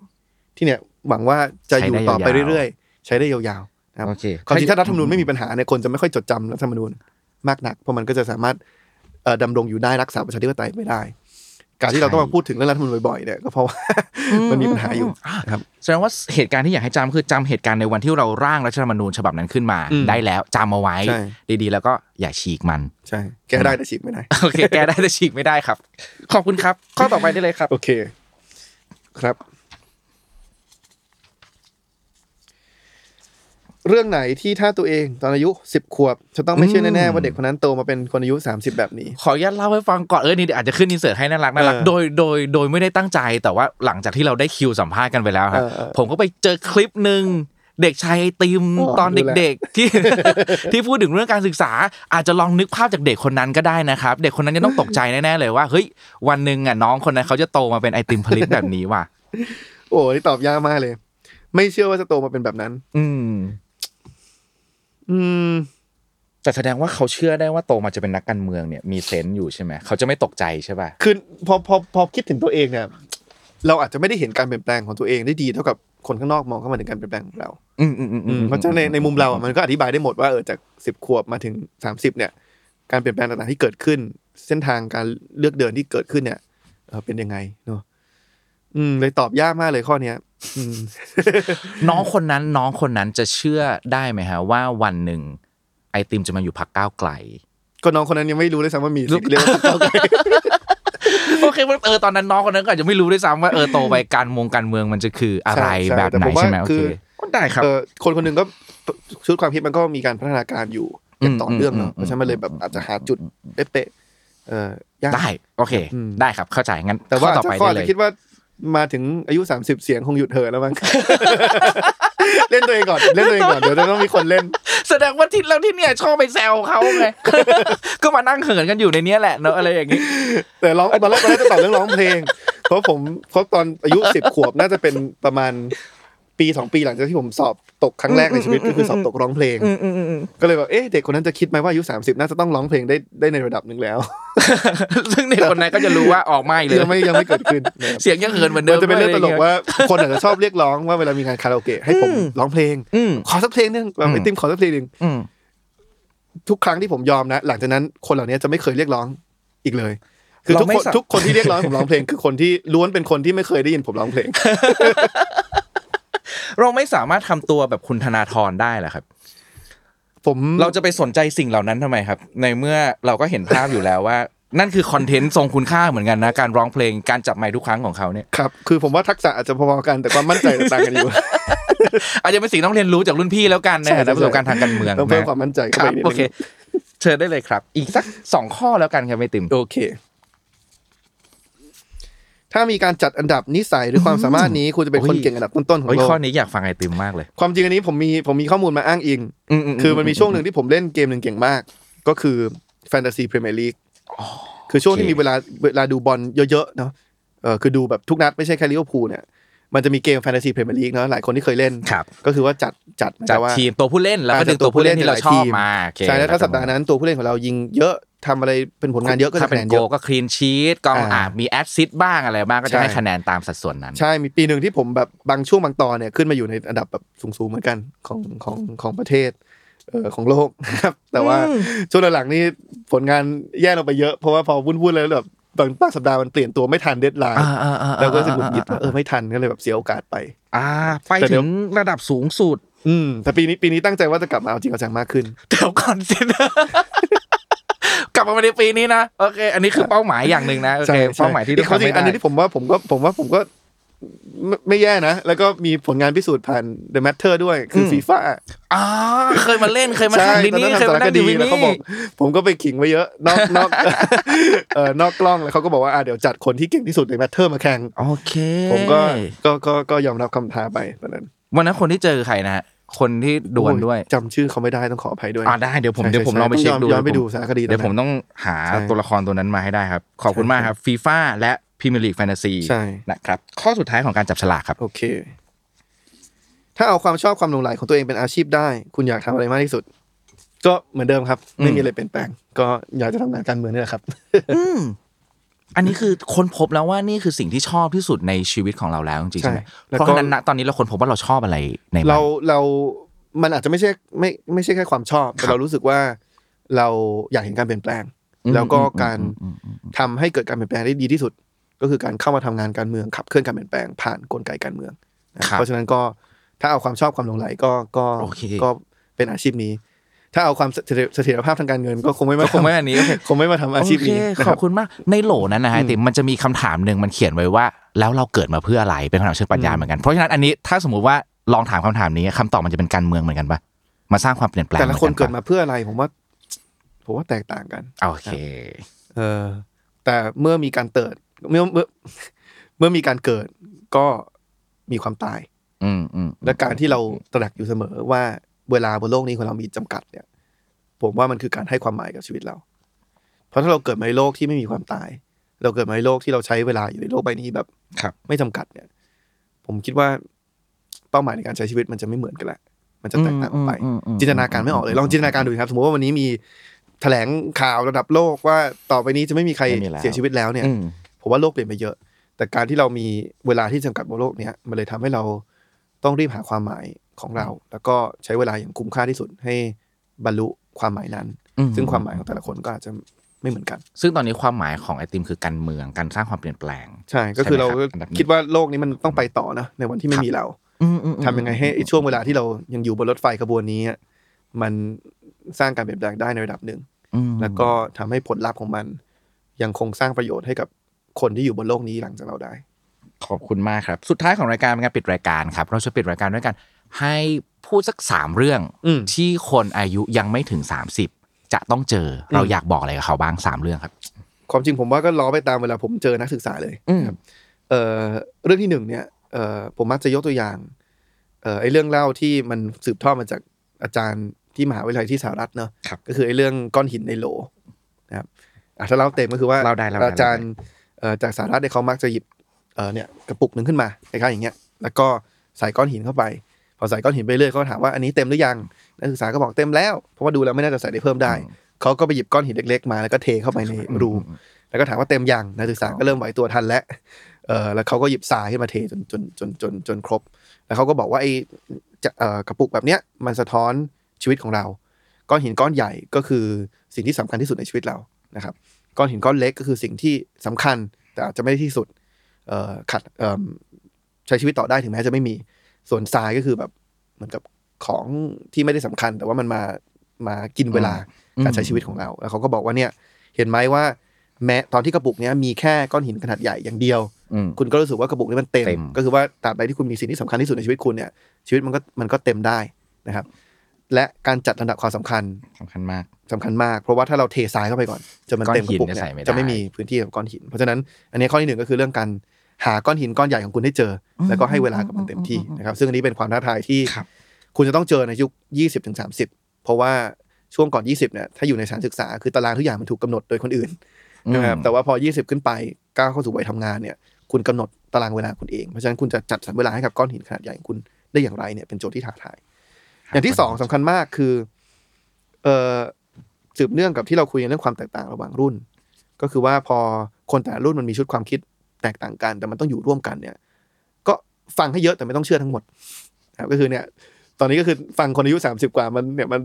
ที่เนี่ยหวังว่าจะอยู่ต่อไปใช้ได้ยาวๆเรื่อยๆ ใช้ได้ยาวๆนะครับโอเคความจริงถ้ารัฐธรรมนูญไม่มีปัญหาเนี่ยคนจะไม่ค่อยจดจำรัฐธรรมนูญมากนักเพราะมันก็จะสามารถเอ่อ ดำรงอยู่ได้รักษาประชาธิปไตยไม่ได้ การที่เราต้องมาพูดถึงเรื่องรัฐธรรมนูญบ่อยๆเนี่ยก็เพราะว่ามันมีปัญหาอยู่นะครับแสดงว่าเหตุการณ์ที่อยากให้จำคือจำเหตุการณ์ในวันที่เราร่างรัฐธรรมนูญฉบับนั้นขึ้นมาอืมได้แล้วจำเอาไว้ใช่ดีๆ แล้วก็อย่าฉีกมันใช่แก้ได้แต่ฉีกไม่ได้โอเคแก้ได้แต่ฉีกไม่ได้ครับ ขอบคุณครับ ข้อต่อไปได้เลยครับ โอเค ครับ เรื่องไหนที่ถ้าตัวเองตอนอายุสิบขวบ จะต้องไม่เชื่อแน่ๆว่าเด็กคนนั้นโตมาเป็นคนอายุสามสิบแบบนี้ ขออนุญาตเล่าให้ฟังก่อนเออนี่อาจจะขึ้นอินเสิร์ตให้น่ารักน่ารักเออโดยโดยโดยไม่ได้ตั้งใจแต่ว่าหลังจากที่เราได้คิวสัมภาษณ์กันไปแล้วครับเออเออผมก็ไปเจอคลิปหนึ่งเด็กชายไอติมอ๋อตอนดูแลเด็กๆที่ที่พูดถึงเรื่องการศึกษา อาจจะลองนึกภาพจากเด็กคนนั้นก็ได้นะครับ เด็กคนนั้นจะต้องตกใจแน่ๆเลยว่าเฮ้ยวันหนึ่งอะน้องคนนั้นเขาจะโตมาเป็นไอติมผลิตแบบนี้ว่ะโอ้นี่ตอบยากมากเลย ไม่เชื่อว่าจะโตมาเป็นแบบนั้น อืม อืมแต่แสดงว่าเขาเชื่อได้ว่าโตมาจะเป็นนักการเมืองเนี่ยมีเซนส์อยู่ใช่ไหมเขาจะไม่ตกใจใช่ป่ะคือพอพอพอคิดถึงตัวเองเนี่ยเราอาจจะไม่ได้เห็นการเปลี่ยนแปลงของตัวเองได้ดีเท่ากับคนข้างนอกมองเข้ามาถึงการเปลี่ยนแปลงของเราอืมอืมอืมอืมเพราะฉะนั้นในในมุมเราอะมันก็อธิบายได้หมดว่าเออจากสิบขวบมาถึงสามสิบเนี่ย การเปลี่ยนแปลงต่างๆที่เกิดขึ้น เส้นทางการเลือกเดินที่เกิดขึ้นเนี่ยเออเป็นยังไงเนาะอืมเลยตอบยากมากเลยข้อเนี้ยอืม น้องคนนั้นน้องคนนั้นจะเชื่อได้ไหมฮะ ว่าวันหนึ่งไอติมจะมาอยู่พักก้าวไกล ก็น้องคนนั้นยังไม่รู้เลยซ้ำว่ามีสิทธิ์เรียกว่าก้าวไกล โอเคมันเออตอนนั้นน้องคนนั้นก็อาจจะไม่รู้ด้วยซ้ำว่าเออโตไปการมงการเมืองมันจะคืออะไรใช่แบบแต่ไหนผมว่าใช่ไหมโอคืเคอได้ครับ เออคนคนหนึ่งก็ชุดความคิดมันก็มีการพัฒนาการอยู่อย่างต่อเนื่องเนาะอืม เพราะฉะนั้นมันเลยแบบอาจจะหาจุดเป๊ะๆเออยาก ได้โอเค อืม ได้ครับเข้าใจงั้นแต่ว่าข้อต่อถ้าไปข้อได้อาจเลจะยคิดว่า มาถึงอายุ 30 เสียงคงหยุดเถอะแล้วมั้งเล่นตัวเองก่อนเล่นตัวเองก่อนเดี๋ยวจะต้องมีคนเล่น แสดงว่าที่แล้วที่เนี่ยชอบไปแซวเขาไงก็มานั่งเหินกันอยู่ในเนี้ยแหละเนอะอะไรอย่างงี้ แต่ร้องตอนแรกตอนแรกจะตอบเรื่องร้องเพลง เพราะผมเพราะตอนอายุสิบขวบน่าจะเป็นประมาณ ปีสองปีหลังจากที่ผมสอบตกครั้งแรกในชีวิตก็คือสอบตกร้องเพลงก็เลยแบบเอ๊ะเด็กคนนั้นจะคิดไหมว่าอายุสามสิบน่าจะต้องร้องเพลงได้ได้ในระดับหนึ่งแล้ว ซึ่งเด็กคนนั้นก็จะรู้ว่าออกไม่เลยยังไม่ยังไม่เกิดขึ้นนะครับเสียงยังเหินเหมือนเดิมัมนจะเป็นเรื่องตลกะไย่ยว่าคนอาจจะชอบเรียกร้องว่าเวลามีงานคาราโอเกะให้ผมร้องเพลงอืมขอสักเพลงหนึงแบบไอติมขอสักเพลงหนึงอืมทุกครั้งที่ผมยอมนะ หลังจากนั้นคนเหล่านี้จะไม่เคยเรียกร้องอีกเลยคือทุกคนทุกคนที่เรียกร้องให้ผมร้องเพลง คือคนที่ล้วนเป็นคนที่ไม่เคยได้ยินผมร้องเพลง เราไม่สามารถทำตัวแบบคุณธนาธรได้เหรอครับ ผมเราจะไปสนใจสิ่งเหล่านั้นทำไมครับ ในเมื่อเราก็เห็นภาพอยู่แล้วว่า นั่นคือคอนเทนต์ทรงคุณค่าเหมือนกันนะ การร้องเพลงการจับไมค์ทุกครั้งของเขาเนี่ยครับคือผมว่าทักษะอาจจะพอๆกันแต่ความมั่นใจต่างกันอยู่อาจจะเป็นสิ่งต้องเรียนรู้จากรุ่นพี่แล้วกันในฐานะประสบการณ์ทางการเมืองต้องเพิ่มนะความมั่นใจคเข้ารัไปบนิดโอนึเคงเชิญได้เลยครับ อีกสักสองข้อแล้วกันครับไม่ติมโอเค ถ้ามีการจัดอันดับนิสัยหรือความสามารถนี้คุณจะเป็นคนโอ้ยเก่งอันดับต้นๆของเฮ้ยโลกข้อนี้อยากฟังไอติมมากเลย ความจริงอันนี้ผมมีผมมีข้อมูลมาอ้างอิง คือมันมีช่วงหนึ่งที่ผมเล่นเกมหนึ่งเก่งมาก ก็คือแฟนตาซีพรีเมียร์ลีกคือช่วงที่มีเวลาเวลาดูบอลเยอะๆเนาะเออคือดูแบบทุกนัดไม่ใช่แค่ลิเวอร์พูลเนี่ย มันจะมีเกม Fantasy Premier League เนาะหลายคนที่เคยเล่น ครับ ก็คือว่าจัดจัดจากว่าทีมตัวผู้เล่นแล้วก็อ่าดึงตัวผู้เล่นที่เราชอบมาโอเคใช่แล้วถ้าสัปดาห์นั้นตัวผู้เล่นของเรายิงเยอะทำอะไรเป็นผลงานเยอะก็ถ้าจะเป็คะแนน goal เยอะก็ clean sheet กองอ่าอ่ามี assist บ้างอะไรบ้างก็ใช่จะให้คะแนนตามสัดส่วนนั้น ใช่ มีปีหนึ่งที่ผมแบบบางช่วงบางตอนเนี่ยขึ้นมาอยู่ในอันดับแบบสูงๆเหมือนกันของของของประเทศเอ่อของโลกนะครับแต่ว่าช่วงหลังๆนี่ผลงานแย่ลงไปเยอะ เพราะว่าพอวุ่นๆแล้วแบบ บางบางสัปดาห์มันเปลี่ยนตัวไม่ทันเดดไลน์อ่าอ่าอ่าแล้วก็รู้สึกหงุดหงิดว่าเออไม่ทันก็เลยแบบเสียโอกาสไป อ่า ไปแต่เดี๋ถึยวงระดับสูงสุด อืม แต่ปีนี้ปีนี้ตั้งใจว่าจะกลับมาเอาจริงเอาจังมากขึ้นเดี๋ยวก่อนสินะกลับมาในปีนี้นะโอเค อันนี้คือเป้าหมายอย่างหนึ่งนะโอเคเป้าหมายที่อีต้กองความทำจริให้งอันได้นี้ที่ผมว่าผมก็ผมว่าผมก็ ไม่ไม่แย่นะ แล้วก็มีผลงานพิสูจน์ผ่าน The Matter ด้วย คือฟีฟ่าอ่าเคยมาเล่นเคยมาใช่แข่งที่ตอนนี่นั้นเคยทำสามานั่รคงอยู่ดีที่แล้วนี่เขาบอก ผมก็ไปขิงไว้เยอะ นอกนอกเออนอกกล้องแล้วเขาก็บอกว่าอะเดี๋ยวจัดคนที่เก่งที่สุดใน Matter มาแข่งโอเค ผมก็ก็ก็ก็ยอมรับคำท้าไปตอนนั้น วันนั้นคนที่เจอใครนะฮะคนที่ดวลด้วยโอ้จำชื่อเขาไม่ได้ต้องขออภัยด้วยอ่าได้เดี๋ยวผมใช่เดี๋ยวผมใช่ลองไปเช็คต้องดูย้อนไปดูสารคดีเดี๋ยวผมตอนนั้นต้องหาใช่ตัวละครตัวนั้นมาให้ได้ครับ ขอบคุณมากครับฟีฟ่าและ พรีเมียร์ลีกแฟนตาซีใช่นะครับข้อสุดท้ายของการจับฉลากครับโอเค ถ้าเอาความชอบความหลงไหลของตัวเองเป็นอาชีพได้ คุณอยากทำอะไรมากที่สุด ก็เหมือนเดิมครับ ไม่มีอะไรเปลี่ยนแปลง ก็อยากจะทำงานการเมืองนี่แหละครับอืมอันนี้คือค้นพบแล้วว่านี่คือสิ่งที่ชอบที่สุดในชีวิตของเราแล้วจริงๆใช่ไหมใช่แล้วเพราะก็ฉะนั้นณตอนนี้เราค้นพบว่าเราชอบอะไรในมันเราเรามันอาจจะไม่ใช่ไม่ไม่ใช่แค่ความชอบแต่ครับเรารู้สึกว่าเราอยากเห็นการเปลี่ยนแปลงอืมแล้วก็อืมการอืมอืมอืมทำให้เกิดการเปลี่ยนแปลงได้ดีที่สุด ก็คือการเข้ามาทำงานการเมืองขับเคลื่อนการเปลี่ยนแปลงผ่านกลไกการเมืองนะครับเพราะฉะนั้นก็ถ้าเอาความชอบความหลงไหลก็ก็โอเคก็เป็นอาชีพนี้ ถ้าเอาความเสถียรเสถียรภาพทางการเงิน ก็คงไม่มาก็คงไม่อันนี้โอเคคงไม่มาทำอาชีพนี้โอนะเคคขรัอบบคุณมากในโหลนั้นนะฮะอืมติมมันจะมีคำถามหนึ่งมันเขียนไว้ว่า แล้วเราเกิดมาเพื่ออะไรเป็นคำถามเชิงปรัชญาเหมือนกันเพราะฉะนั้นอันนี้ถ้าสมมุติว่าลองถามคำถามนี้คำตอบมันจะเป็นการเมืองเหมือนกันปะมาสร้างความเปลี่ยนแปลงแต่ละคนหอเกิดปมาเพื่ออะไรผมว่าผมว่าแตกต่างกันโอเค เออแต่เมื่อมีการเติด เมื่อเมื่อเมื่อมีการเกิดก็มีความตาย อืมอืมและการที่เราตระหนักอยู่เสมอว่าเวลาบนโลกนี้ของเรามีจำกัดเนี่ย ผมว่ามันคือการให้ความหมายกับชีวิตเรา เพราะถ้าเราเกิดมาในโลกที่ไม่มีความตาย เราเกิดมาในโลกที่เราใช้เวลาอยู่ในโลกใบนี้แบบครับ ไม่จำกัดเนี่ย ผมคิดว่าเป้าหมายในการใช้ชีวิตมันจะไม่เหมือนกันแหละมันจะแตกต่างออกไปอืมอืมอืมจินตนาการไม่ออกเลยลองจินตนาการดูครับ สมมติว่าวันนี้มีแถลงข่าวระดับโลกว่าต่อไปนี้จะไม่มีใครไม่มีแล้วเสียชีวิตแล้วเนี่ยอืม ผมว่าโลกเปลี่ยนไปเยอะ แต่การที่เรามีเวลาที่จำกัดบนโลกเนี้ยมันเลยทำให้เราต้องรีบหาความหมายของเรา แล้วก็ใช้เวลาอย่างคุ้มค่าที่สุดให้บรรลุความหมายนั้นอืมซึ่งความหมายของแต่ละคนก็อาจจะไม่เหมือนกัน ซึ่งตอนนี้ความหมายของไอติมคือการเมืองการสร้างความเปลี่ยนแปลง ใช่ก็คือเราใช่ไหมครับอันดับหนึ่งคิดว่าโลกนี้มันต้องไปต่อนะในวันที่ไม่มีเราอืมอืมอืมทำยังไงให้ไอ้ช่วงเวลาที่เรายังอยู่บนรถไฟขบวนนี้อะมันสร้างการเปลี่ยนแปลงได้ในระดับหนึ่งอืมแล้วก็ทำให้ผลลัพธ์ของมัน ยังคงสร้างประโยชน์ให้กับ คนที่อยู่บนโลกนี้หลังจากเราได้ ขอบคุณมากครับ สุดท้ายของรายการเป็นการปิดรายการครับ เราจะปิดรายการด้วยกัน ให้พูดสักสามเรื่องอืมที่คนอายุยังไม่ถึง30จะต้องเจออเราอยากบอกอะไรกับเขาบ้างสามเรื่องครับ ความจริงผมว่าก็ล้อไปตามเวลาผมเจอนักศึกษาเลยอืมครับเอ่อเรื่องที่หนึ่งเนี่ยเอ่อผมมักจะยกตัวอย่างเอ่อไอ้เรื่องเล่าที่มันสืบทอดมาจากอาจารย์ที่มหาวิทยาลัยที่สหรัฐเนอะครับก็คือไอ้เรื่องก้อนหินในโหลนะครับอะถ้าเล่าเต็มก็คือว่าเล่าได้เล่าได้อาจารย์เอ่อ จากสหรัฐเนี่ยเขามักจะหยิบเอ่อเนี่ยกระปุกหนึ่งขึ้นมาคล้ายๆอย่างเงี้ยแล้วก็ใส่ก้อนหินเข้าไป พอใส่ก้อนหินไปเรื่อยเขาก็ถามว่าอันนี้เต็มหรือยังนักศึกษาก็บอกเต็มแล้วเพราะว่าดูแล้วไม่น่าจะใส่ได้เพิ่มได้เขาก็ไปหยิบก้อนหินเล็ก ๆ มาแล้วก็เทเข้าไปในรูแล้วก็ถามว่าเต็มยังนักศึกษาก็เริ่มไหวตัวทันแล้วเออแล้วเขาก็หยิบทรายขึ้นมาเทจนจนจนจนจนครบ แล้วเขาก็บอกว่าไอ้จะเอ่อกระปุกแบบเนี้ยมันสะท้อนชีวิตของเรา ก้อนหินก้อนใหญ่ก็คือสิ่งที่สำคัญที่สุดในชีวิตเรานะครับ ก้อนหินก้อนเล็กก็คือสิ่งที่สำคัญ แต่อาจจะไม่ได้ที่สุดเอ่อขัดเอ่อใช้ชีวิตต่อได้ถึงแม้จะไม่มี ส่วนทรายก็คือแบบเหมือนกับของที่ไม่ได้สำคัญ แต่ว่ามันมามากินเวลาอืมการใช้ชีวิตของเรา แล้วเขาก็บอกว่าเนี่ยเห็นไหมว่าแม้ตอนที่กระปุกเนี้ยมีแค่ก้อนหินขนาดใหญ่อย่างเดียวอืมคุณก็รู้สึกว่ากระปุกนี้มันเต็มเต็ม ก็คือว่าตราบใดที่คุณมีสิ่งที่สำคัญที่สุดในชีวิตคุณเนี่ยชีวิตมันก็มันก็เต็มได้นะครับ และการจัดลำดับความสำคัญสำคัญมากสำคัญมาก เพราะว่าถ้าเราเททรายเข้าไปก่อน จะมันก้อนเต็มกหิระนปุกจะเนี่ใส่ยไม่ได้จะไม่มีพื้นที่กับก้อนหิน เพราะฉะนั้นอันนี้ข้อที่หนึ่งก็คือเรื่องการหาก้อนหินก้อนใหญ่ของคุณให้เจอ แล้วก็ให้เวลากับมันเต็มที่นะครับ ซึ่งอันนี้เป็นความท้าทายที่ครับคุณจะต้องเจอในยุค 20ถึง30 เพราะว่าช่วงก่อน 20เนี่ยถ้าอยู่ในสถานศึกษาคือตารางทุกอย่างมันถูกกำหนดโดยคนอื่นนะครับแต่ว่าพอ 20 ขึ้นไปก้าวเข้าสู่วัยทำงานเนี่ย คุณกำหนดตารางเวลาคุณเองเพราะฉะนั้นคุณจะจัดสรรเวลาให้กับก้อนหินขนาดใหญ่ของคุณได้อย่างไรเนี่ยเป็นโจทย์ที่ท้าทาย อย่างที่สองสำคัญมากคือ เอ่อสืบเนื่องกับที่เราคุยกันเรื่องความแตกต่างระหว่างรุ่น ก็คือว่าพอคนแต่ละรุ่นมันมีชุดความคิดแตกต่างกัน แต่มันต้องอยู่ร่วมกันเนี่ย ก็ฟังให้เยอะแต่ไม่ต้องเชื่อทั้งหมดนะครับก็คือเนี่ย ตอนนี้ก็คือฟังคนอายุสามสิบกว่ามันเนี่ยมัน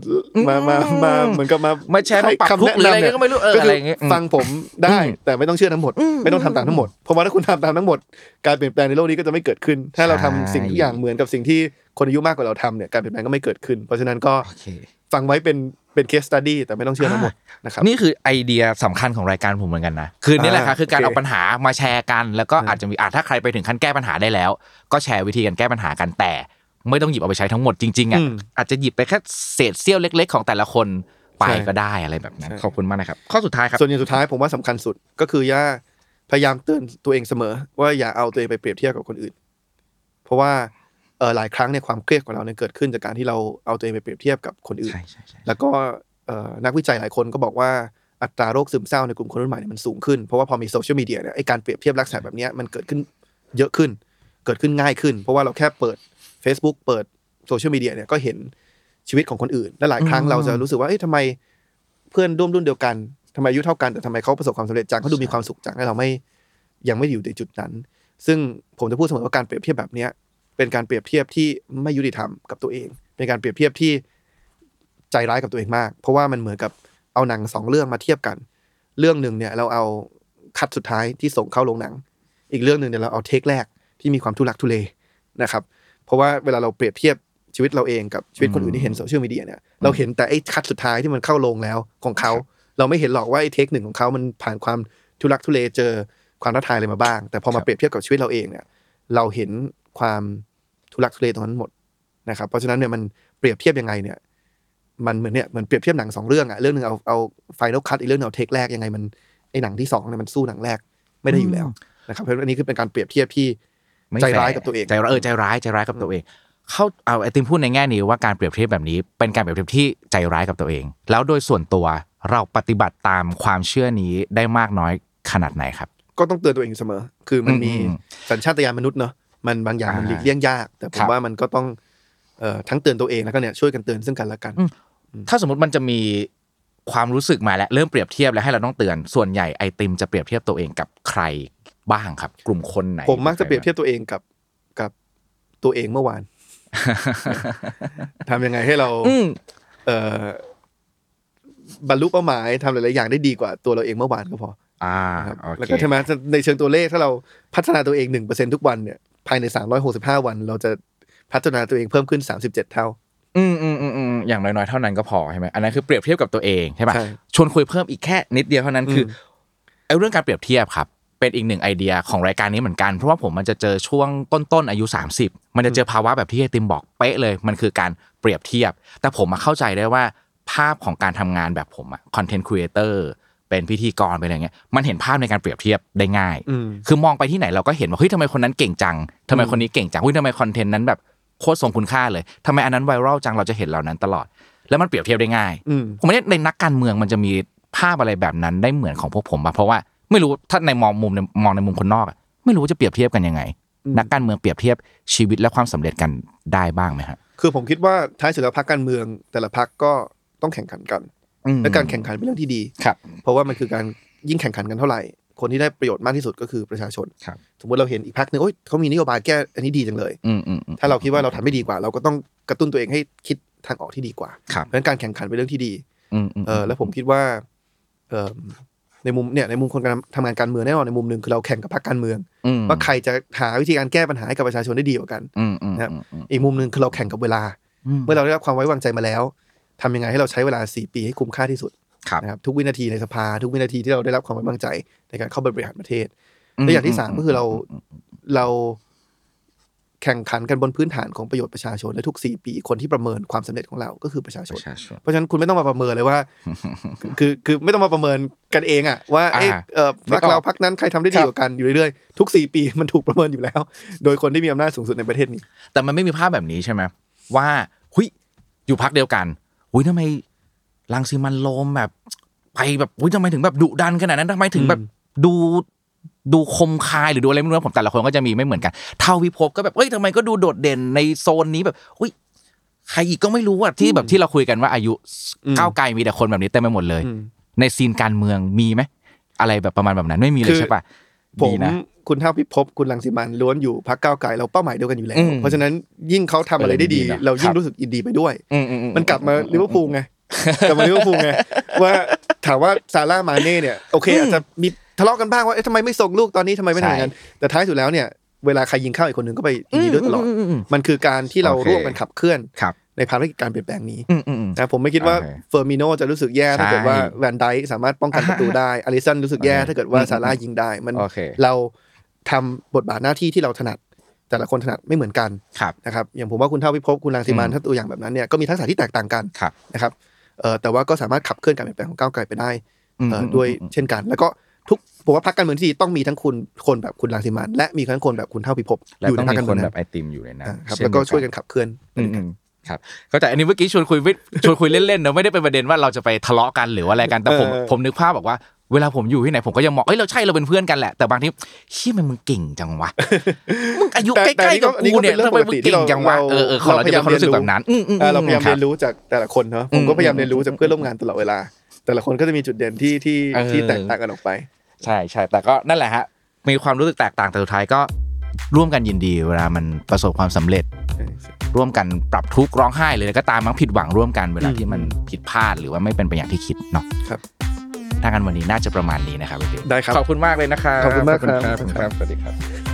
มามามาเหมือนกับมามาแชร์มาปรับทุกข์หรืออะไรเงี้ยก็ไม่รู้เออก็อะไรเงี้ยอืมฟังผมได้อืมแต่ไม่ต้องเชื่อทั้งหมด ไม่ต้องทำตามทั้งหมดเพราะว่าถ้าคุณทำตามทั้งหมด การเปลี่ยนแปลงในโลกนี้ก็จะไม่เกิดขึ้น ถ้าเราทำสิ่งทุกอย่างเหมือนกับสิ่งที่คนอายุมากกว่าเราทำเนี่ยการเปลี่ยนแปลงก็ไม่เกิดขึ้น เพราะฉะนั้นก็โอเคฟังไว้เป็นเป็นเคสตัดดี้แต่ไม่ต้องเชื่อทั้งหมดนะครับนี่คือไอเดียสำคัญของรายการผมเหมือนกันนะคือนี่แหละครับอ่าคือการโอเคเอาปัญหามาแชร์กัน แล้วก็อ่าอาจจะมีอาถ้าใครไปถึงขั้นแก้ปัญหาได้แล้ว ก็แชร์วิธีการแก้ปัญหากันแต่ ไม่ต้องหยิบเอาไปใช้ทั้งหมดจริงๆอะอืมอาจจะหยิบไปแค่เศษเสี้ยวเล็ก ๆ ของแต่ละคนไปใช่ก็ได้อะไรแบบนั้นใช่ขอบคุณมากนะครับข้อสุดท้ายครับส่วนอย่างสุดท้ายผมว่าสำคัญสุดก็คืออย่าพยายามเตือนตัวเองเสมอ ว่าอย่าเอาตัวเองไปเปรียบเทียบกับคนอื่น เพราะว่าเออหลายครั้งเนี่ยความเครียดของเราเนี่ยเกิดขึ้นจากการที่เราเอาตัวเองไปเปรียบเทียบกับคนอื่นใช่ใช่ใช่แล้วก็เอ่อนักวิจัยหลายคนก็บอกว่าอัตราโรคซึมเศร้าในกลุ่มคนรุ่นใหม่เนี่ยมันสูงขึ้นเพราะว่าพอมีโซเชียลมีเดียเนี่ยไอการเปรียบเทียบลักษณะแบบเนี้ยมันเกิดขึ้นเยอะขึ้น เกิดขึ้นง่ายขึ้น เพราะว่าเราแค่เปิด Facebook เปิดโซเชียลมีเดียเนี่ยก็เห็นชีวิตของคนอื่น และหลายครั้งเราจะรู้สึกว่าเอ้ยทำไมเพื่อนร่วมรุ่นเดียวกันทำไมอายุเท่ากันแต่ทำไมเขาประสบความสำเร็จจังเขาดูมีความสุขจังให้เราไม่ยังไม่อยู่ในจุดนั้น ซึ่งผมจะพูดเสมอว่าการเปรียบเทียบแบบเนี้ยเป็นการเปรียบเทียบที่ไม่ยุติธรรมกับตัวเอง เป็นการเปรียบเทียบที่ใจร้ายกับตัวเองมาก เพราะว่ามันเหมือนกับเอาหนังสองเรื่องมาเทียบกัน เรื่องหนึ่งเนี่ยเราเอาคัดสุดท้ายที่ส่งเข้าโรงหนัง อีกเรื่องหนึ่งเนี่ยเราเอาเทคแรกที่มีความทุลักทุเลนะครับ เพราะว่าเวลาเราเปรียบเทียบชีวิตเราเองกับชีวิตคนอื่นที่เห็นโซเชียลมีเดียเนี่ยเราเห็นแต่ไอ้คัดสุดท้ายที่มันเข้าโรงแล้วของเขา เราไม่เห็นหรอกว่าไอ้เทคหนึ่งของเขามันผ่านความทุลักทุเลเจอความท้าทายอะไรมาบ้าง แต่พอมาเปรียบเทียบกับชีวิตเราเองเนี่ยเราเห็นความทุลักทุเลตรงนั้นหมดนะครับเพราะฉะนั้นเนี่ยมันเปรียบเทียบยังไงเนี่ยมันเหมือนเนี่ยเหมือนเปรียบเทียบหนังสองเรื่องอะเรื่องหนึ่งเอาเอา final cut อีกเรื่องหนึงเอา take แรกยังไงมันไอหนังที่สองเนี่ยมันสู้หนังแรกไม่ได้อยู่แล้วนะครับเพราะฉะนั้นอันนี้คือเป็นการเปรียบเทียบที่ไม่ ใจร้ายกับตัวเองใจร้ายเออใจร้ายใจร้ายกับตัวเอง เข้าเอาไอติมพูดในแง่นี้ว่าการเปรียบเทียบแบบนี้ เป็นการเปรียบเทียบที่ใจร้ายกับตัวเอง แล้วโดยส่วนตัวเราปฏิบัติตามความเชื่อนี้ได้มากน้อยขนาดไหนครับ ก็ต้องเตือนตัวเองอยู่เสมอ คือมันมีอืมสัญชาตญาณมนุษย์เนอะมันบางอย่างมันอ่าหลีกเลี่ยงยาก แต่ผมครับว่ามันก็ต้องเอ่อทั้งเตือนตัวเองแล้วก็เนี่ยช่วยกันเตือนซึ่งกันและกัน ถ้าสมมติมันจะมีความรู้สึกมาแล้วเริ่มเปรียบเทียบแล้วให้เราต้องเตือนส่วนใหญ่ไอติมจะเปรียบเทียบตัวเองกับใคร บ้างครับ กลุ่มคนไหน ผมมักจะเปรียบเทียบตัวเองกับกับตัวเองเมื่อวานทำยังไงให้เราอืมเอ่อบรรลุเป้าหมายทำหลายๆอย่างได้ดีกว่าตัวเราเองเมื่อวานก็พออ่านะครับโอแล้วเคก็ใช่ไหมในเชิงตัวเลขถ้าเราพัฒนาตัวเองหนึ่งเปอร์เซ็นทุกวันเนี่ยภายในสามร้อยหกสิบห้าวัน เราจะพัฒนาตัวเองเพิ่มขึ้นสามสิบเจ็ดเท่า อืมอืมอืมอืมอย่างน้อยๆเท่านั้นก็พอใช่ไหมอันนั้นคือเปรียบเทียบกับตัวเองใช่ป่ะใช่ชวนคุยเพิ่มอีกแค่นิดเดียวเท่านั้นคืออไอ้เรื่องการเปรียบเทียบครับ เป็นอีกหนึ่งไอเดียของรายการนี้เหมือนกัน เพราะว่าผมมันจะเจอช่วงต้นๆอายุ 30 มันจะเจอภาวะแบบที่ไอติมบอกเป๊ะเลย มันคือการเปรียบเทียบ แต่ผมมาเข้าใจได้ว่าภาพของการทำงานแบบผมอะ content creatorเป็นพิธีกรเป็นอะไรเงี้ยมันเห็นภาพในการเปรียบเทียบได้ง่ายอืมคือมองไปที่ไหนเราก็เห็นว่าเฮ้ยทำไมคนนั้นเก่งจังทำไมคนนี้เก่งจังเฮ้ยทำไมคอนเทนต์นั้นแบบโคตรทรงคุณค่าเลยทำไมอันนั้นไวรัลจังเราจะเห็นเหล่านั้นตลอด แล้วมันเปรียบเทียบได้ง่ายอืมผมไม่ได้ในนักการเมืองมันจะมีภาพอะไรแบบนั้นได้เหมือนของพวกผมปะเพราะว่า ไม่รู้ถ้าในมองมุมในมองในมุมคนนอกอะไม่รู้ว่าจะเปรียบเทียบกันยังไง นักการเมืองเปรียบเทียบชีวิตและความสำเร็จกันได้บ้างไหมฮะคือผมคิดว่าท้ายสุดแล้วพรรคการเมือง แต่ละพรรคก็ต้องแข่งขันกันอืมและการแข่งขันเป็นเรื่องที่ดีครับ เพราะว่ามันคือการยิ่งแข่งขันกันเท่าไหร่ คนที่ได้ประโยชน์มากที่สุดก็คือประชาชนครับสมมติเราเห็นอีกพรรคหนึงโอ้ยเขามีนโยบายแก้อันนี้ดีจังเลยอืมอืมอืมถ้าเราคิดว่าเราทำไม่ดีกว่า เราก็ต้องกระตุ้นตัวเองให้คิดทางออกที่ดีกว่าครับเพราะฉะนั้นการแข่งขันเป็นเรื่องที่ดีอืมอืมเออแล้วผมคิดว่าเออ ในมุมเนี่ยในมุมคนการทำงานการเมืองแน่นอนในมุมหนึ่งคือเราแข่งกับพรรคการเมืองอืมว่าใครจะหาวิธีการแก้ปัญหาให้กับประชาชนได้ดีกว่ากันอืมอืมนะครับอืมอืมอีกมุมหนึ่งคือเราแข่งกับเวลาอืมเมื่อเราได้รับความไว้วางใจมาแล้วทำยังไงให้เราใช้เวลา 4 ปีให้คุ้มค่าที่สุดครับนะครับทุกวินาทีในสภา ทุกวินาทีที่เราได้รับความไว้วางใจในการเข้าไปบริหารประเทศและอย่างที่สามก็คือเราเรา แข่งขันกันบนพื้นฐานของประโยชน์ประชาชนและทุก 4 ปี คนที่ประเมินความสำเร็จของเราก็คือประชาชปนระชาชน เพราะฉะนั้นคุณไม่ต้องมาประเมินเลยว่า คือคือไม่ต้องมาประเมินกันเองอะว่าเอ๊ะอ่าเออพักนึกออกเราพักนั้นใครทำได้ดีกว่ากันอยู่เรื่อยๆทุก 4 ปีมันถูกประเมินอยู่แล้ว โดยคนที่มีอำนาจสูงสุดในประเทศนี้ แต่มันไม่มีภาพแบบนี้ใช่ไหมว่าหุยอยู่พักเดียวกันหุยทำไมรังสีมันโลมแบบ ไปแบบหุยทำไมถึงแบบดุดันขนาดนั้นทำไมถึงแบบดู ดูคมคายหรือดูอะไรไม่รู้นะผมแต่ละคนก็จะมีไม่เหมือนกัน เท่าวิภพก็แบบเอ้ยทำไมก็ดูโดดเด่นในโซนนี้แบบหุยใครอีกก็ไม่รู้อะที่แบบที่เราคุยกันว่าอายุอืมก้าวไกลมีแต่คนแบบนี้เต็มไปหมดเลยอืมในซีนการเมืองมีไหมอะไรแบบประมาณแบบนั้นไม่มีเลยคือใช่ปะผมดีนะคุณเท่าพิภพคุณรังสิมันต์ล้วนอยู่พรรคก้าวไกลเราเป้าหมายเดียวกันอยู่แล้วอืมเพราะฉะนั้นยิ่งเขาทำอะไรได้ดีเออดีนะเรายิ่คงรับรู้สึกยินดีไปด้วยอือือืมันกลับมาลิเวอร์พูลไงกลับมาลิเวอร์พูลไงว่าถามว่าซาลาห์มาเน่เนี่ยโอเคอาจจะมี ทะเลาะกันบ้างว่าเอ๊ะทำไมไม่ส่งลูกตอนนี้ทำไมไม่ทำอย่างนั้นแต่ท้ายสุดแล้วเนี่ยเวลาใครยิงเข้าอีกคนหนึ่งก็ไปยินดีด้วยตลอดมมมมันคือการที่เราโอเคร่วมกันขับเคลื่อนครับในภารกิจการเปลี่ยนแปลงนี้อืมอืมอืมนะผมไม่คิดว่าโอเคเฟอร์มิโนจะรู้สึกแย่ถ้าเกิดว่าใช่แวนไดค์สามารถป้องกันประตูได้อลิสันรู้สึกแย่โอเคถ้าเกิดว่าอืมซาลาห์ยิงได้ มันโอเคเราทำบทบาทหน้าที่ที่เราถนัด แต่ละคนถนัดไม่เหมือนกันครับนะครับอย่างผมว่าคุณเท่าพิภพคุณรังสิมันอืมถ้าตัวอย่างแบบนั้นเนี่ยก็มีทักษะที่แตกต่างกันครับนะครับเอ่อแต่ว่าก็สามารถขับเคลื่อนการเปลี่ยนแปลงของก้าวไกลไปได้อืมเอ่ออมด้วยอืมเช่นกัน แล้วก็ ทุกผมว่าพรรคการเมืองที่ดีต้องมีทั้งคุณคนแบบคุณรังสิมันและมีทั้งคนแบบคุณเท่าพิภพและอยู่ต้ในองพรรคมีการคเมืองนแบนั้บไอติมอยู่ในนั้นอ่าครับ เช่แล้วก็เดีช่วยกันขับเคลื่อน อืมอืมครับก็แต่อันนี้เมื่อกี้ชวนคุยวิชวนคุยเล่นๆเนอะไม่ได้เป็นประเด็นว่าเราจะไปทะเลาะกันหรือว่าอะไรกันแต่ผมเออ ผมนึกภาพบอกว่าเวลาผมอยู่ที่ไหนผมก็ยังมองเอ้ยเราใช่เราเป็นเพื่อนกันแหละแต่บางทีเชี่ยมันมึงเก่งจังวะมึงอายุแต่ใกแต่ล้อันนี้ๆกับอันนี้กูก็เนี่เป็ยนเรื่องทำไมปกมึงติที่เก่งเราจังวะเราเออเออของเราจะเป็นความรู้สึกแบบนั้นอืมอืมเอ่อเราพยายามคเรีบยนรู้จากแต่ละคนเนาะผมก็พยายามเรียนรู้จากเพื่อนร่วมงานตลอดเวลา แต่ละคนก็จะมีจุดเด่นที่ที่เออที่แตกต่างกันออกไป ใช่ใช่แต่ก็นั่นแหละฮะมีความรู้สึกแตกต่างแต่สุดท้ายก็ร่วมกันยินดีเวลามันประสบความสำเร็จ ร่วมกันปรับทุกข์ร้องไห้เลยก็ตามมั้งผิดหวังร่วมกันเวลาที่มันผิดพลาดหรือว่าไม่เป็นไปอย่างที่คิดเนาะครับถ้ากันวันนี้น่าจะประมาณนี้นะครับพี่ติ๋วได้ครับขอบคุณมากเลยนะครับขอบคุณมากครับขอบคุณครับสวัสดีครับ